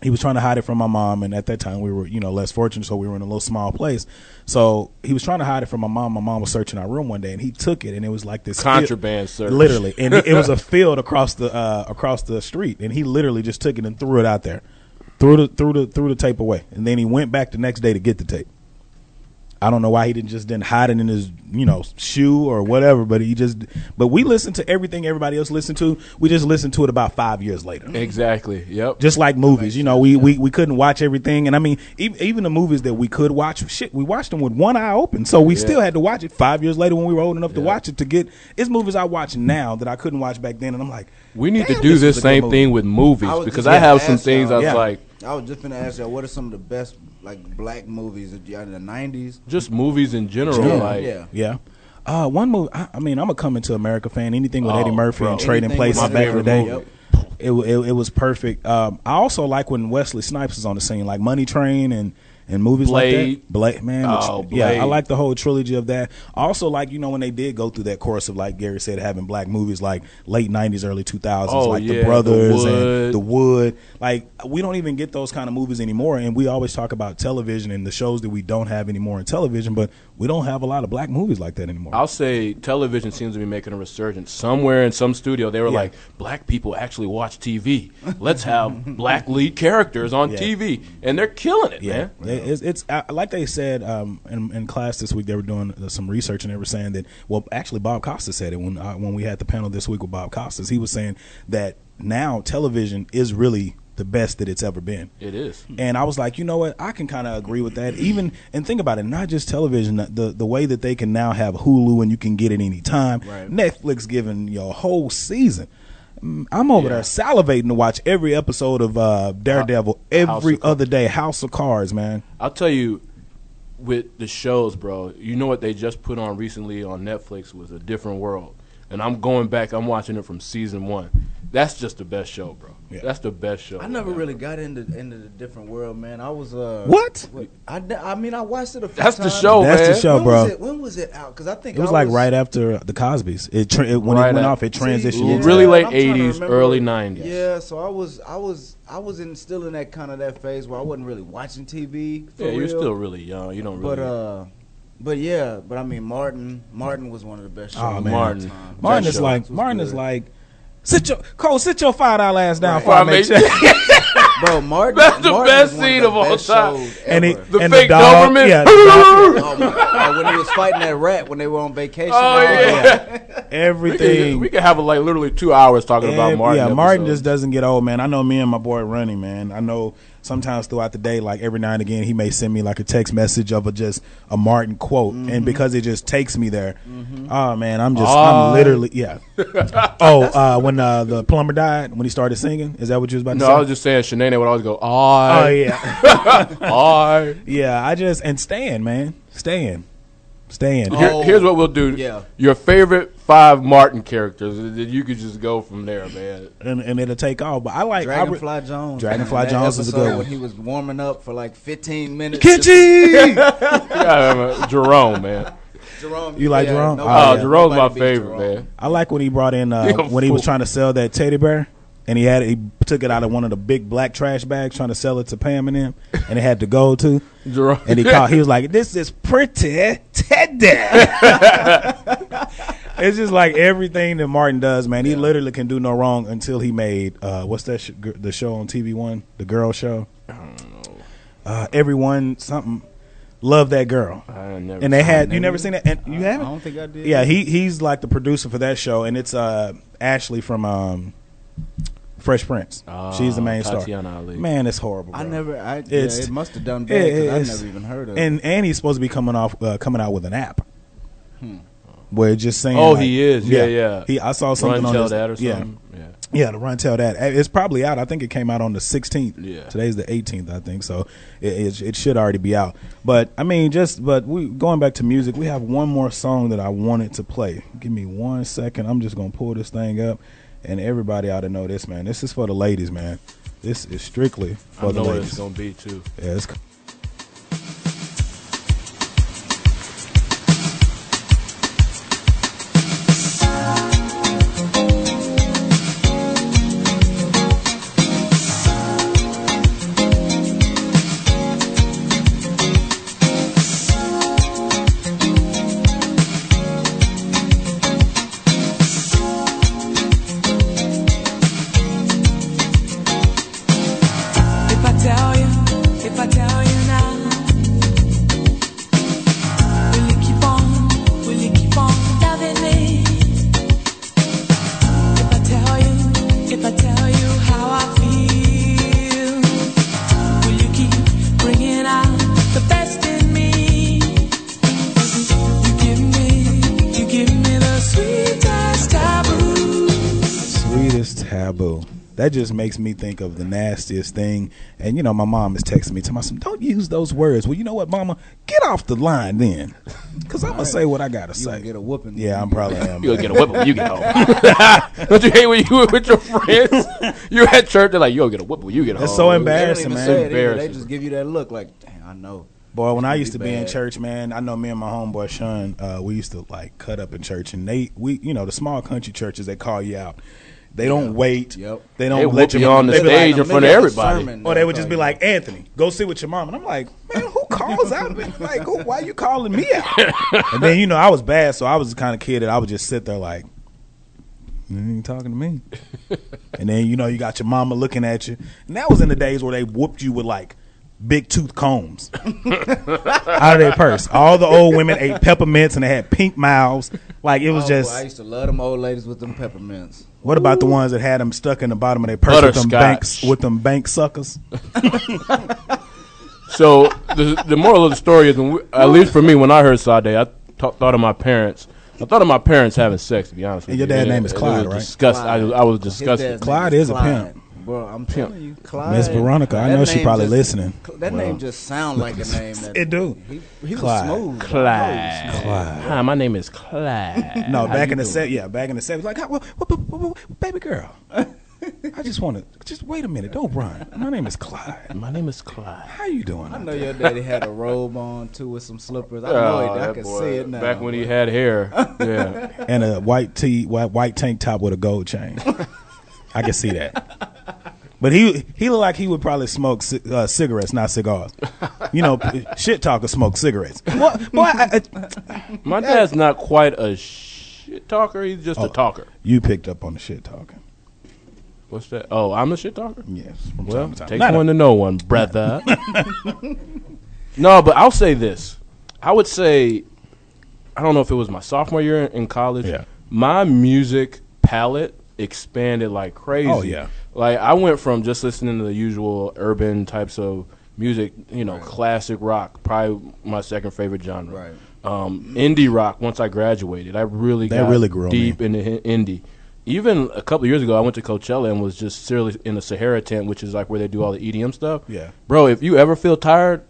Speaker 1: he was trying to hide it from my mom, and at that time we were, you know, less fortunate, so we were in a little small place. So he was trying to hide it from my mom. My mom was searching our room one day, and he took it, and it was like this
Speaker 2: Contraband sir,
Speaker 1: literally, and it was a field across the uh, across the street, and he literally just took it and threw it out there, threw the threw the threw the tape away, and then he went back the next day to get the tape. I don't know why he didn't just didn't hide it in his you know shoe or whatever, but he just. But we listened to everything everybody else listened to. We just listened to it about five years later.
Speaker 2: Exactly. Yep.
Speaker 1: Just like movies, you know, we, we, we couldn't watch everything, and I mean, even, even the movies that we could watch, shit, we watched them with one eye open, so we
Speaker 2: Yeah.
Speaker 1: still had to watch it five years later when we were old enough to watch it to get. It's movies I watch now that I couldn't watch back then, and I'm like,
Speaker 2: we need to do
Speaker 1: this
Speaker 2: this
Speaker 1: was a good
Speaker 2: same thing with movies
Speaker 3: I
Speaker 2: because I have some things I was
Speaker 1: Yeah.
Speaker 2: like,
Speaker 3: I was just gonna ask y'all, what are some of the best like black movies that in the '90s?
Speaker 2: just movies in general.
Speaker 1: Yeah.
Speaker 2: Like,
Speaker 3: yeah.
Speaker 1: Yeah. Uh, one movie. I, I mean, I'm a coming to America fan. Anything with
Speaker 2: Oh,
Speaker 1: Eddie Murphy
Speaker 2: bro.
Speaker 1: and Trading Places back in the day.
Speaker 2: favorite
Speaker 1: It, it it was perfect. Um, I also like when Wesley Snipes is on the scene, like Money Train and and movies like
Speaker 2: Blade.
Speaker 1: that. Blade, man.
Speaker 2: Oh,
Speaker 1: which- yeah, I like the whole trilogy of that. Also like you know when they did go through that course of like Gary said, having black movies like late '90s, early 2000s,
Speaker 2: Oh,
Speaker 1: like
Speaker 2: yeah,
Speaker 1: The
Speaker 2: The
Speaker 1: Brothers
Speaker 2: Wood.
Speaker 1: and The Wood. Like we don't even get those kind of movies anymore, and we always talk about television and the shows that we don't have anymore in television, but we don't have a lot of black movies like that anymore.
Speaker 2: I'll say television seems to be making a resurgence. Somewhere in some studio, they were
Speaker 1: Yeah.
Speaker 2: like, "Black people actually watch TV. Let's have black lead characters on
Speaker 1: Yeah.
Speaker 2: TV," and they're killing it,
Speaker 1: Yeah,
Speaker 2: man.
Speaker 1: It's, it's uh, like they said um, in, in class this week. They were doing uh, some research and they were saying that. Well, actually, Bob Costa said it when uh, when we had the panel this week with Bob Costas. He was saying that now television is really the best that it's ever been.
Speaker 2: It is.
Speaker 1: And I was like, you know what? I can kind of agree with that. Even and think about it, not just television. The the way that they can now have Hulu and you can get it anytime.
Speaker 3: Right.
Speaker 1: Netflix giving your whole season. Mm, I'm over
Speaker 2: Yeah.
Speaker 1: there salivating to watch every episode of uh, Daredevil every other day. House of Cards, man.
Speaker 2: I'll tell you, with the shows, bro. You know what they just put on recently on Netflix was a different world, and I'm going back. I'm watching it from season one. That's just the best show, bro.
Speaker 1: Yeah.
Speaker 2: That's the best show.
Speaker 3: I never
Speaker 2: ever.
Speaker 3: really got into into the different world, man. I was uh
Speaker 1: What?
Speaker 3: I, I mean I watched it a few
Speaker 2: That's the show,
Speaker 1: That's the
Speaker 2: man.
Speaker 1: show.
Speaker 3: when
Speaker 1: bro.
Speaker 3: Was it, when was it out? Because I think
Speaker 1: It was
Speaker 3: I
Speaker 1: like right after the Cosby's. It, tra- it when
Speaker 2: Right
Speaker 1: it went
Speaker 2: at-
Speaker 1: off, it
Speaker 3: See,
Speaker 1: transitioned.
Speaker 3: yeah,
Speaker 2: Really late
Speaker 3: I'm trying to
Speaker 2: 80s, early 90s.
Speaker 3: Yeah, so I was I was I was in still in that kind of that phase where I wasn't really watching TV. For
Speaker 2: Yeah, you're still really young. You don't really.
Speaker 3: But uh, but yeah, but I mean Martin Martin was one of the best shows.
Speaker 1: Oh, man.
Speaker 2: Martin.
Speaker 3: time.
Speaker 1: Martin
Speaker 2: That
Speaker 1: is
Speaker 2: show
Speaker 1: like
Speaker 3: was
Speaker 1: Martin is like sit your Cole sit your five dollar ass down
Speaker 3: Right.
Speaker 1: before I make
Speaker 2: make.
Speaker 3: Bro, Martin.
Speaker 2: That's the
Speaker 3: Martin
Speaker 2: best
Speaker 3: is of
Speaker 2: scene
Speaker 3: the
Speaker 2: of all time.
Speaker 1: and he.
Speaker 2: The
Speaker 1: and
Speaker 2: fake
Speaker 1: the dog,
Speaker 2: government.
Speaker 1: yeah, oh, the
Speaker 3: oh my God, when he was fighting that rat when they were on vacation.
Speaker 2: Oh,
Speaker 3: and
Speaker 2: yeah.
Speaker 3: that.
Speaker 1: everything.
Speaker 2: we could have like literally two hours talking about
Speaker 1: Ev-
Speaker 2: Martin.
Speaker 1: Yeah, Martin just doesn't get old, man. I know me and my boy Running, man. I know sometimes throughout the day, like every now and again, he may send me like a text message of a just a Martin quote, and because it just takes me there, oh man, I'm just
Speaker 2: Ah.
Speaker 1: I'm literally yeah. oh, uh, when uh, the plumber died, when he started singing, is that what you was about to
Speaker 2: No. I was just saying Shanae would always go,
Speaker 1: oh yeah,
Speaker 2: I.
Speaker 1: yeah. I just and Stan, man, Stan, Stan.
Speaker 2: Here,
Speaker 3: Oh,
Speaker 2: here's what we'll do.
Speaker 3: yeah.
Speaker 2: Your favorite five Martin characters. then You could just go from there, man.
Speaker 1: and, and it'll take off. But I like I re-
Speaker 3: Dragonfly Jones.
Speaker 1: Dragonfly
Speaker 3: man.
Speaker 1: Jones is a good one.
Speaker 3: When he was warming up for like 15 minutes.
Speaker 1: Kitchy!
Speaker 2: You gotta have a- Jerome, man.
Speaker 3: Jerome,
Speaker 1: You like Jerome?
Speaker 3: nobody-
Speaker 1: Oh, yeah.
Speaker 2: Jerome's my
Speaker 3: nobody beats
Speaker 2: favorite,
Speaker 3: Jerome.
Speaker 2: man.
Speaker 1: I like when he brought in uh,
Speaker 2: You're a
Speaker 1: when he was trying to sell that teddy bear, and he had he took it out of one of the big black trash bags trying to sell it to Pam and him, and it had to go to. And he called. He was like, "This is pretty teddy." it's just like everything that Martin does, man. He literally can do no wrong until he made uh, what's that sh- g- the show on TV One, the girl show. I don't know. Uh, everyone something love that girl.
Speaker 2: I never
Speaker 1: And they
Speaker 2: seen
Speaker 1: had you never seen that, and you
Speaker 3: I
Speaker 1: haven't.
Speaker 3: I don't think I did.
Speaker 1: Yeah, he he's like the producer for that show, and it's uh Ashley from um Fresh Prince. She's the main
Speaker 2: Oh, Tatyana
Speaker 1: star.
Speaker 2: Ali.
Speaker 1: Man, it's horrible.
Speaker 3: I never. I,
Speaker 1: It's-
Speaker 3: yeah, it must have done bad because I
Speaker 1: it's-
Speaker 3: never even heard of
Speaker 1: And
Speaker 3: it.
Speaker 1: and he's supposed to be coming off uh, coming out with an app. Where just saying,
Speaker 2: Oh,
Speaker 1: like-
Speaker 2: he is. Yeah, yeah.
Speaker 1: He, I saw something
Speaker 2: Run
Speaker 1: on
Speaker 2: tell
Speaker 1: this,
Speaker 2: that or
Speaker 1: yeah,
Speaker 2: something. Yeah.
Speaker 1: yeah, the run tell that it's probably out. I think it came out on the 16th.
Speaker 2: Yeah.
Speaker 1: today's the 18th, I think. So it, it, it should already be out. But I mean, just but we going back to music. We have one more song that I wanted to play. Give me one second. I'm just gonna pull this thing up, and everybody ought to know this, man. This is for the ladies, man. This is strictly for
Speaker 2: I
Speaker 1: the
Speaker 2: know
Speaker 1: ladies.
Speaker 2: it's gonna be too.
Speaker 1: Yeah, just makes me think of the nastiest thing. And you know, my mom is texting me, telling me, "Don't use those words." Well, you know what, Mama? Get off the line then, because I'm gonna say what I gotta
Speaker 3: You
Speaker 1: say.
Speaker 3: get a whooping.
Speaker 1: yeah, I'm probably am.
Speaker 2: You gonna get a whip when you get home. Don't you hate when you were with your friends? You're at church, they're like, you gonna get a whip when you get home.
Speaker 1: That's so
Speaker 3: They don't
Speaker 1: embarrassing, man.
Speaker 3: say it either. They just give you that look like, damn, I know.
Speaker 1: Boy, when I
Speaker 3: It'd
Speaker 1: used to
Speaker 3: be
Speaker 1: be in church, man, I know me and my homeboy Sean, uh, we used to like cut up in church, and they, we, you know, the small country churches, they call you out. They don't wait.
Speaker 3: Yep.
Speaker 1: They don't
Speaker 2: They
Speaker 1: let
Speaker 2: you on the
Speaker 1: they be
Speaker 2: stage
Speaker 1: like,
Speaker 2: in front of everybody.
Speaker 1: or they would just be like, Anthony, go sit with your mom. And I'm like, man, who calls out? like, who, why you calling me out? and then, you know, I was bad, so I was the kind of kid that I would just sit there like, you ain't talking to me. and then, you know, you got your mama looking at you. And that was in the days where they whooped you with like big tooth combs out of their purse. All the old women ate peppermints and they had pink mouths. Like, it was
Speaker 3: Oh,
Speaker 1: just.
Speaker 3: boy, I used to love them old ladies with them peppermints.
Speaker 1: What about the ones that had them stuck in the bottom of their purse with them banks with them bank suckers?
Speaker 2: So the the moral of the story is, when we, at least for me, when I heard Sade, I thought of my parents. I thought of my parents having sex. To be honest with
Speaker 1: And your dad's name is
Speaker 2: it- it
Speaker 1: Clyde,
Speaker 2: was
Speaker 1: right?
Speaker 2: Disgust. I, was- I was
Speaker 3: His
Speaker 2: disgusted.
Speaker 3: dad's
Speaker 1: Clyde
Speaker 3: name
Speaker 1: is a
Speaker 3: Clyde.
Speaker 1: pimp.
Speaker 3: Bro, I'm telling you, Clyde.
Speaker 1: Miss Veronica, I know she probably
Speaker 3: just-
Speaker 1: listening.
Speaker 3: That name just sound like a name. That
Speaker 1: It do.
Speaker 3: He, he was
Speaker 1: Clyde.
Speaker 3: smooth.
Speaker 2: Clyde.
Speaker 1: Clyde.
Speaker 2: Hi, my name is Clyde.
Speaker 1: No,
Speaker 2: How
Speaker 1: back in the
Speaker 2: doing?
Speaker 1: set, yeah, back in the set, like, what, what- baby girl, I just want to, just wait a minute, don't run. My name is Clyde.
Speaker 2: My name is Clyde.
Speaker 1: How you doing?
Speaker 3: I know your daddy had a robe on too with some slippers. I know
Speaker 2: Oh,
Speaker 3: it. I can
Speaker 2: boy.
Speaker 3: see it now.
Speaker 2: Back when he had hair. Yeah.
Speaker 1: And a white tee, white, white tank top with a gold chain. I can see that. But he he looked like he would probably smoke ci- uh, cigarettes, not cigars. You know, shit talker smoke cigarettes. Boy, boy I, I,
Speaker 2: My dad's not quite a shit talker. He's just
Speaker 1: Oh.
Speaker 2: a talker.
Speaker 1: you picked up on the shit talking.
Speaker 2: What's that? Oh, I'm a shit talker?
Speaker 1: Yes. From
Speaker 2: Well,
Speaker 1: time to time.
Speaker 2: take
Speaker 1: Not a-
Speaker 2: one to know one, brother. no, but I'll say this. I would say, I don't know if it was my sophomore year in college.
Speaker 1: Yeah.
Speaker 2: My music palette expanded like crazy.
Speaker 1: Oh, yeah.
Speaker 2: Like I went from just listening to the usual urban types of music, you know, classic rock, probably my second favorite genre.
Speaker 3: Right.
Speaker 2: Um, indie rock. Once I graduated, I really
Speaker 1: That
Speaker 2: got
Speaker 1: really grew
Speaker 2: deep
Speaker 1: me.
Speaker 2: into indie. Even a couple of years ago, I went to Coachella and was just seriously in the Sahara tent, which is like where they do all the EDM stuff.
Speaker 1: Yeah.
Speaker 2: bro. If you ever feel tired,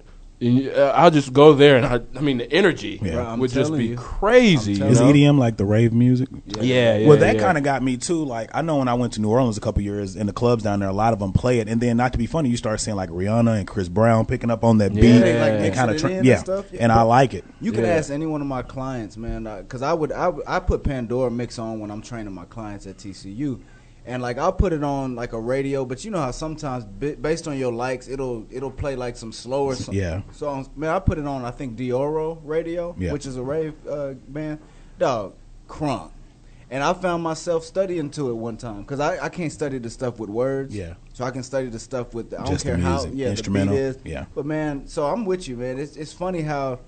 Speaker 2: and uh, I'll just go there, and I, I mean, the energy
Speaker 1: Yeah.
Speaker 3: Bro,
Speaker 2: would just be
Speaker 3: you.
Speaker 2: crazy. You
Speaker 1: Is
Speaker 2: know?
Speaker 1: EDM like the rave music?
Speaker 2: Yeah, yeah.
Speaker 1: well, that
Speaker 2: yeah.
Speaker 1: kind of got me too. Like I know when I went to New Orleans a couple years in the clubs down there, a lot of them play it, and then not to be funny, you start seeing like Rihanna and Chris Brown picking up on that beat
Speaker 2: Yeah.
Speaker 3: They, like,
Speaker 1: and
Speaker 3: mixing
Speaker 1: kind
Speaker 3: it
Speaker 1: of
Speaker 3: in
Speaker 1: tra-
Speaker 3: and
Speaker 1: yeah,
Speaker 3: stuff.
Speaker 1: and I like it.
Speaker 3: You can
Speaker 2: Yeah.
Speaker 3: ask any one of my clients, man, because I would I, would- I put Pandora mix on when I'm training my clients at TCU, and like I'll put it on like a radio. But you know how sometimes bi- based on your likes, it'll it'll play like some slower so-
Speaker 1: Yeah.
Speaker 3: songs. Man, I put it on I think Dioro radio,
Speaker 1: Yeah.
Speaker 3: which is a rave uh, band. Dog, crunk. And I found myself studying to it one time because I, I can't study the stuff with words.
Speaker 1: Yeah.
Speaker 3: So I can study the stuff with I don't
Speaker 1: Just the
Speaker 3: care how yeah
Speaker 1: instrumental,
Speaker 3: the beat is.
Speaker 1: yeah.
Speaker 3: But man, so I'm with you, man. It's it's funny how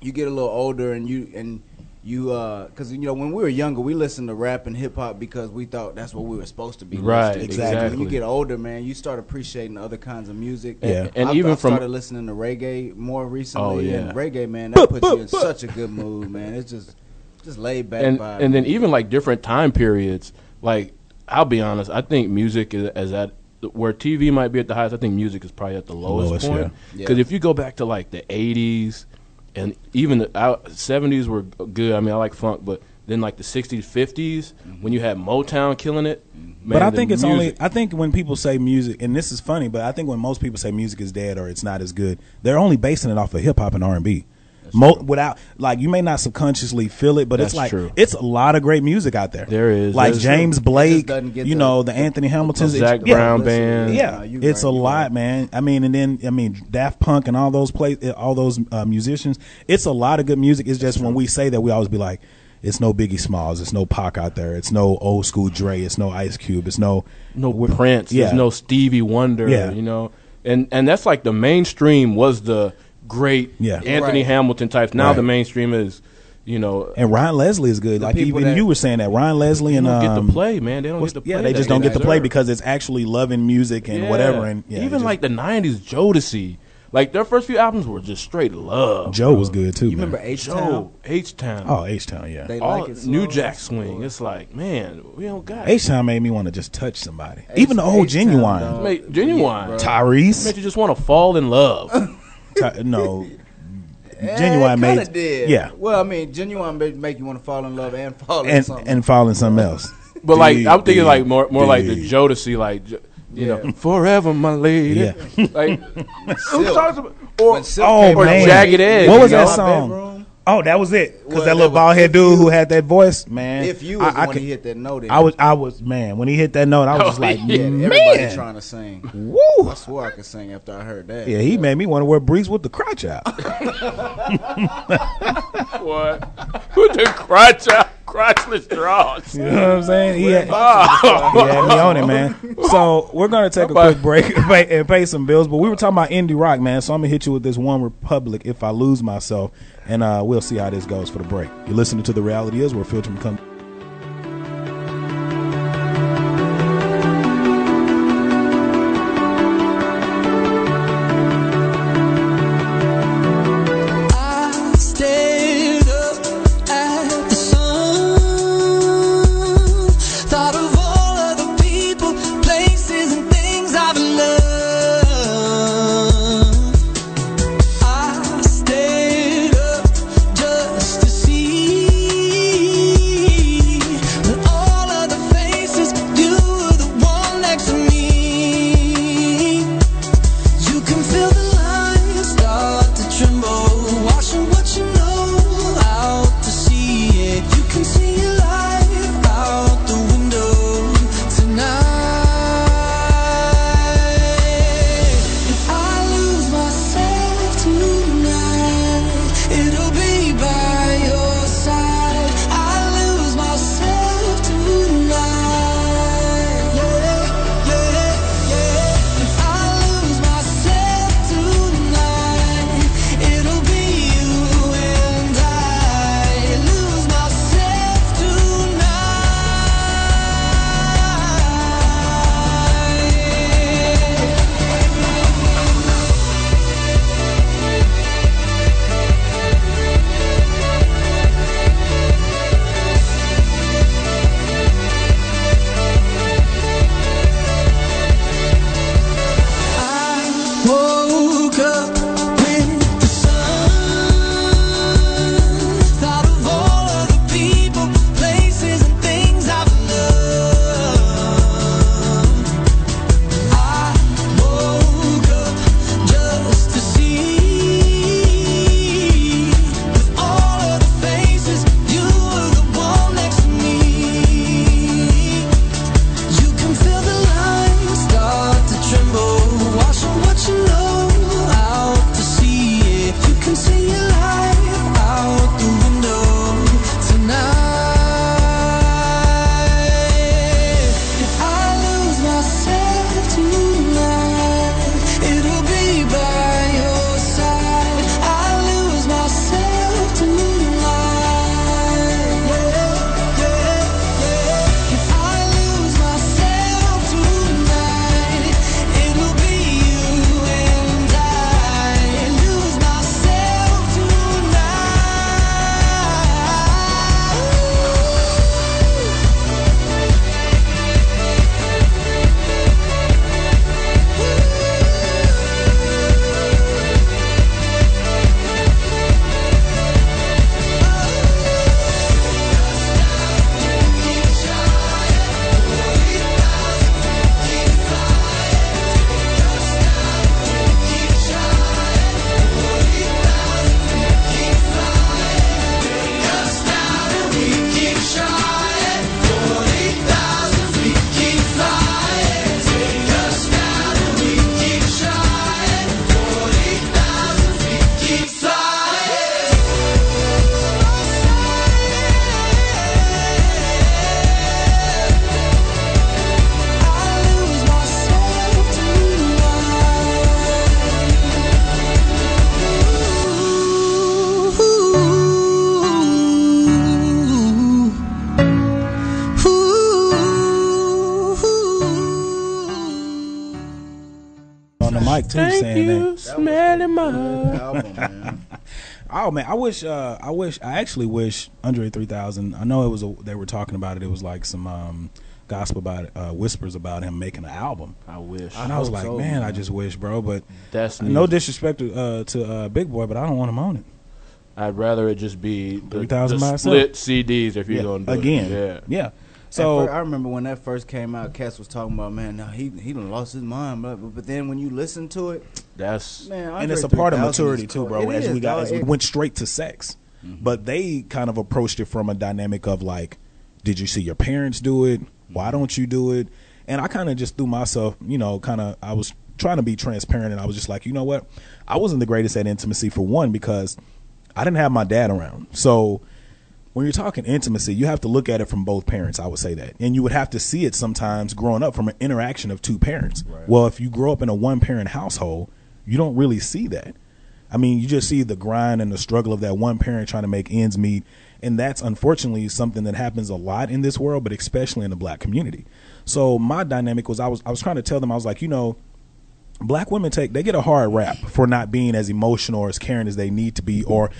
Speaker 3: you get a little older and you and you uh because you know when we were younger we listened to rap and hip hop because we thought that's what we were supposed to be
Speaker 2: Right,
Speaker 3: to.
Speaker 2: exactly.
Speaker 3: when you get older man you start appreciating other kinds of music
Speaker 1: Yeah.
Speaker 2: And
Speaker 3: I've,
Speaker 2: even
Speaker 3: I've
Speaker 2: from-
Speaker 3: started listening to reggae more recently
Speaker 2: Oh, yeah.
Speaker 3: and reggae man that puts you in such a good mood man it's just just laid back
Speaker 2: and
Speaker 3: vibe,
Speaker 2: and then even like different time periods. Like I'll be honest, I think music is, is at where TV might be at the highest. I think music is probably at the lowest,
Speaker 1: lowest,
Speaker 2: point.
Speaker 3: yeah.
Speaker 2: Because
Speaker 3: Yeah.
Speaker 2: if you go back to like the '80s and even the '70s were good. I mean, I like funk, but then like the '60s, '50s mm-hmm. when you had Motown killing it. Mm-hmm. Man,
Speaker 1: but I think it's only. I think when people say music, and this is funny, but I think when most people say music is dead or it's not as good, they're only basing it off of hip hop and R and B. Mo- without like you may not subconsciously feel it, but it's like
Speaker 2: true.
Speaker 1: it's a lot of great music out there.
Speaker 2: There is.
Speaker 1: like James Blake, you
Speaker 3: the-
Speaker 1: know the Anthony Hamiltons,
Speaker 2: Zac
Speaker 1: yeah,
Speaker 2: Brown
Speaker 3: listen,
Speaker 2: band.
Speaker 1: Yeah, it's
Speaker 3: right,
Speaker 1: a lot,
Speaker 3: right.
Speaker 1: man. I mean, and then I mean, Daft Punk and all those play, all those uh, musicians. It's a lot of good music. It's just when we say that, we always be like, it's no Biggie Smalls, it's no Pac out there, it's no old school Dre, it's no Ice Cube, it's no
Speaker 2: no Prince.
Speaker 1: yeah.
Speaker 2: There's no Stevie Wonder.
Speaker 1: Yeah.
Speaker 2: You know, and and that's like the mainstream was the great
Speaker 1: Yeah.
Speaker 2: Anthony
Speaker 3: Right.
Speaker 2: Hamilton types. Now
Speaker 1: Right.
Speaker 2: the mainstream is, you know,
Speaker 1: And Ryan Leslie is good. Like even
Speaker 3: that-
Speaker 1: you were saying that Ryan Leslie
Speaker 2: they
Speaker 1: and
Speaker 2: don't get
Speaker 1: um,
Speaker 2: to play, man. They don't get to play.
Speaker 1: yeah, they just don't get to play because it's actually loving music and
Speaker 2: Yeah.
Speaker 1: whatever. And yeah,
Speaker 2: even
Speaker 1: just-
Speaker 2: like the '90s, Jodeci. Like their first few albums were just straight love.
Speaker 1: Joe was good too.
Speaker 3: You
Speaker 1: man.
Speaker 3: remember H Town?
Speaker 2: H Town.
Speaker 1: Oh, H Town, yeah.
Speaker 3: They
Speaker 2: all
Speaker 3: like it
Speaker 2: New. Jack Swing. It's like, man, we don't got
Speaker 1: H Town made me want to just touch somebody. Even the old
Speaker 3: H-Town,
Speaker 1: Ginuwine
Speaker 3: dog.
Speaker 2: Ginuwine.
Speaker 3: bro.
Speaker 1: Tyrese.
Speaker 2: Made you just want to fall in love.
Speaker 1: Ty- no,
Speaker 3: Eh,
Speaker 1: Ginuwine
Speaker 3: kinda
Speaker 1: made
Speaker 3: did.
Speaker 1: yeah,
Speaker 3: Well, I mean, Ginuwine make, make you want to fall in love and fall in
Speaker 1: and
Speaker 3: something.
Speaker 1: and fall in something else.
Speaker 2: But like, I'm thinking
Speaker 1: dude,
Speaker 2: like more, more like the
Speaker 1: dude.
Speaker 2: Jodeci, like, you
Speaker 3: Yeah.
Speaker 2: know, forever, my lady.
Speaker 1: Yeah.
Speaker 2: like, who
Speaker 3: Silk.
Speaker 2: talks about or
Speaker 3: When Silk
Speaker 1: Oh,
Speaker 3: came
Speaker 2: or
Speaker 3: out
Speaker 1: man.
Speaker 3: with
Speaker 2: Jagged Edge?
Speaker 1: What was
Speaker 2: you
Speaker 1: that
Speaker 2: know?
Speaker 1: song?
Speaker 3: Bedroom,
Speaker 1: Oh, that was it. Because
Speaker 3: Well,
Speaker 1: that
Speaker 3: that
Speaker 1: little bald head dude
Speaker 3: you-
Speaker 1: who had that voice, man.
Speaker 3: If you was
Speaker 1: I,
Speaker 3: the
Speaker 1: I
Speaker 3: one
Speaker 1: could-
Speaker 3: he hit that note in,
Speaker 1: I was, I was, man. When he hit that note, I was oh, just
Speaker 2: Oh,
Speaker 1: like,
Speaker 2: yeah,
Speaker 3: yeah,
Speaker 1: man.
Speaker 3: everybody trying to sing.
Speaker 1: Woo.
Speaker 3: I swore I could sing after I heard that.
Speaker 1: Yeah, he made me want to wear briefs with the crotch out.
Speaker 2: What? Who the crotch out, crotchless draws?
Speaker 1: You know what I'm saying? He had, he had me on it, man. So we're gonna take a quick break and pay, and pay some bills. But we were talking about indie rock, man. So I'm gonna hit you with this OneRepublic if I lose myself, and uh, we'll see how this goes for the break. You're listening to the reality is where filter come.
Speaker 3: Man,
Speaker 1: I wish. Uh, I wish. I actually wish Andre 3000. I know it was. A, they were talking about it. It was like some um, gospel about uh, whispers about him making an album.
Speaker 2: I wish.
Speaker 1: And I, was like,
Speaker 3: so,
Speaker 1: man, I just wish, bro. But
Speaker 2: That's
Speaker 1: no disrespect to uh, to uh, Big Boi, but I don't want him on it.
Speaker 2: I'd rather it just be the,
Speaker 1: 3,000
Speaker 2: the split CDs if you're
Speaker 1: Yeah,
Speaker 2: going to do
Speaker 1: again.
Speaker 2: It. Yeah.
Speaker 1: Yeah.
Speaker 3: So
Speaker 1: So
Speaker 3: I remember when that first came out, Cass was talking about, man, now he he done lost his mind, but but then when you listen to it,
Speaker 2: That's
Speaker 3: man,
Speaker 1: and it's a part of maturity too, bro.
Speaker 3: It
Speaker 1: as
Speaker 3: is,
Speaker 1: we got,
Speaker 3: dog.
Speaker 1: as we
Speaker 3: It-
Speaker 1: went straight to sex, mm-hmm. but they kind of approached it from a dynamic of like, did you see your parents do it? Why mm-hmm. don't you do it? And I kind of just threw myself, you know, kind of. I was trying to be transparent, and I was just like, you know what? I wasn't the greatest at intimacy for one because I didn't have my dad around, so. When you're talking intimacy, you have to look at it from both parents. I would say that, and you would have to see it sometimes growing up from an interaction of two parents. Well, if you grow up in a one-parent household, you don't really see that. I mean, you just see the grind and the struggle of that one parent trying to make ends meet, and that's unfortunately something that happens a lot in this world, but especially in the black community. So my dynamic was I was I was trying to tell them I was like, you know, black women take they get a hard rap for not being as emotional or as caring as they need to be or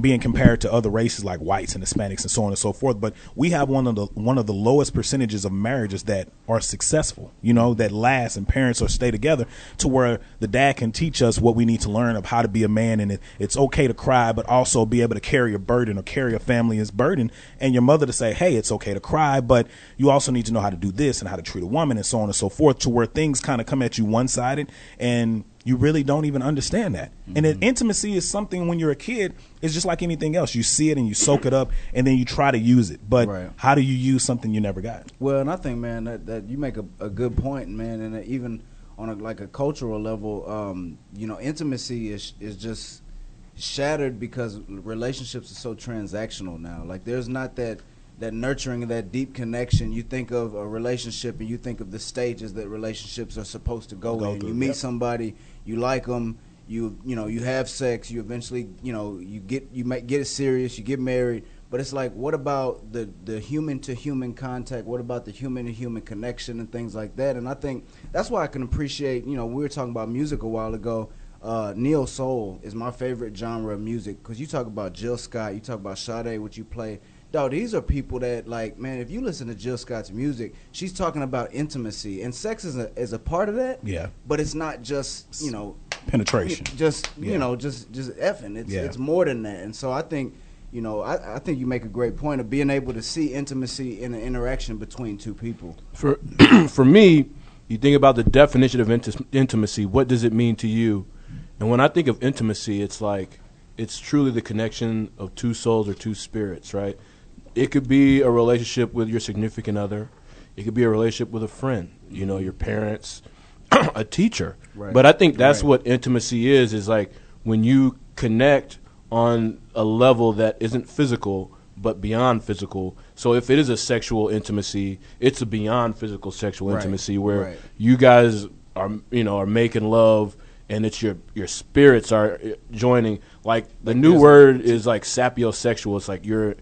Speaker 1: being compared to other races like whites and Hispanics and so on and so forth. But we have one of the one of the lowest percentages of marriages that are successful, you know, that last and parents or stay together to where the dad can teach us what we need to learn of how to be a man and it, it's okay to cry, but also be able to carry a burden or carry a family's burden. And your mother to say, hey, it's okay to cry, but you also need to know how to do this and how to treat a woman and so on and so forth to where things kind of come at you one sided and you really don't even understand that. And then intimacy is something when you're a kid, it's just like anything else. You see it and you soak it up and then you try to use it. But
Speaker 3: Right.
Speaker 1: how do you use something you never got?
Speaker 3: Well, and I think, man, that, that you make a, a good point, man, and even on a, like a cultural level, um, you know, intimacy is is just shattered because relationships are so transactional now. Like, there's not that that nurturing, that deep connection. You think of a relationship, and you think of the stages that relationships are supposed to go,
Speaker 1: Go
Speaker 3: in.
Speaker 1: through,
Speaker 3: You meet
Speaker 1: yep.
Speaker 3: somebody, you like them. You you know you have sex. You eventually you know you get you might get it serious. You get married. But it's like, what about the the human to human contact? What about the human to human connection and things like that? And I think that's why I can appreciate. You know, we were talking about music a while ago. Uh, Neo soul is my favorite genre of music because you talk about Jill Scott, you talk about Sade, what you play. Dog, these are people that like, man. If you listen to Jill Scott's music, she's talking about intimacy, and sex is a is a part of that.
Speaker 1: Yeah.
Speaker 3: But it's not just you know
Speaker 1: Penetration.
Speaker 3: just
Speaker 1: Yeah.
Speaker 3: you know just just effing it's
Speaker 1: Yeah.
Speaker 3: it's more than that and so i think you know I, I think you make a great point of being able to see intimacy in an interaction between two people
Speaker 2: For for me, you think about the definition of inti- intimacy. What does it mean to you? And when I think of intimacy, it's like it's truly the connection of two souls or two spirits, right? It could be a relationship with your significant other. It could be a relationship with a friend, you know, your parents, a teacher.
Speaker 3: Right.
Speaker 2: But I think that's
Speaker 3: Right.
Speaker 2: what intimacy is is like when you connect on a level that isn't physical but beyond physical. So if it is a sexual intimacy, it's a beyond physical sexual
Speaker 3: Right.
Speaker 2: intimacy where you guys are you know are making love and it's your your spirits are uh, joining like the new word is like sapiosexual it's like you're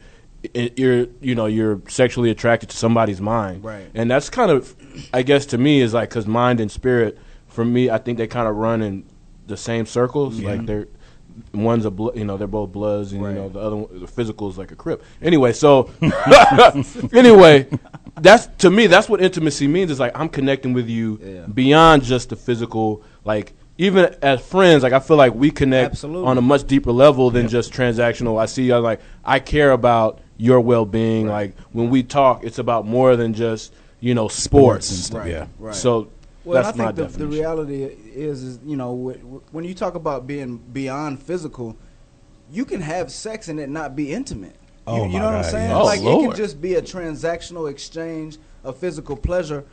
Speaker 2: i- you're you know you're sexually attracted to somebody's mind.
Speaker 3: Right.
Speaker 2: and that's kind of i guess to me is like because mind and spirit for me i think they kind of run in the same circles. Like they're one's a blo- you know they're both bloods and you know the other one, the physical is like a crip. Anyway so anyway that's to me that's what intimacy means is like i'm connecting with you
Speaker 3: Yeah.
Speaker 2: beyond just the physical like even as friends like i feel like we connect
Speaker 3: Absolutely.
Speaker 2: on a much deeper level than just transactional. I see you like i care about your well-being like when we talk it's about more than just you know sports,
Speaker 1: and stuff. Yeah.
Speaker 3: right
Speaker 2: so
Speaker 3: well
Speaker 2: that's
Speaker 3: and i think the, the
Speaker 2: definition
Speaker 3: reality is is you know wh- wh- when you talk about being beyond physical you can have sex and it not be intimate
Speaker 1: Oh,
Speaker 3: you, you
Speaker 1: my
Speaker 3: know what i'm saying.
Speaker 2: Oh,
Speaker 3: like it can just be a transactional exchange of physical pleasure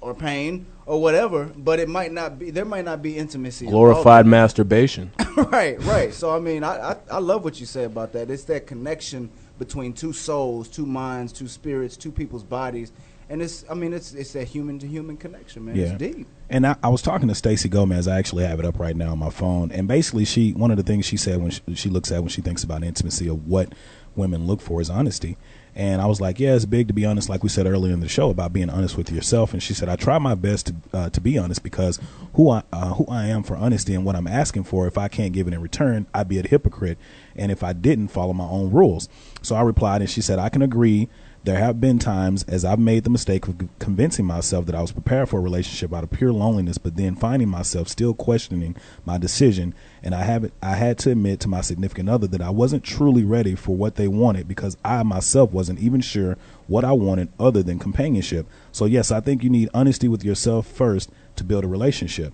Speaker 3: or pain or whatever but it might not be there might not be intimacy
Speaker 2: glorified masturbation
Speaker 3: right, right. So I mean, I, I I love what you say about that. It's that connection between two souls, two minds, two spirits, two people's bodies, and it's I mean it's it's that human to human connection, man.
Speaker 1: Yeah.
Speaker 3: It's deep.
Speaker 1: And I, I was talking to Stacey Gomez. I actually have it up right now on my phone. And basically, she one of the things she said when she, she looks at when she thinks about intimacy of what women look for is honesty. And I was like, yeah, it's big to be honest, like we said earlier in the show about being honest with yourself. And she said, I try my best to uh, to be honest because who I uh, who I am for honesty and what I'm asking for, if I can't give it in return, I'd be a hypocrite. And if I didn't follow my own rules, so I replied, and she said, I can agree there have been times as I've made the mistake of convincing myself that I was prepared for a relationship out of pure loneliness, but then finding myself still questioning my decision. And I have I had to admit to my significant other that I wasn't truly ready for what they wanted because I myself wasn't even sure what I wanted other than companionship. So yes, I think you need honesty with yourself first to build a relationship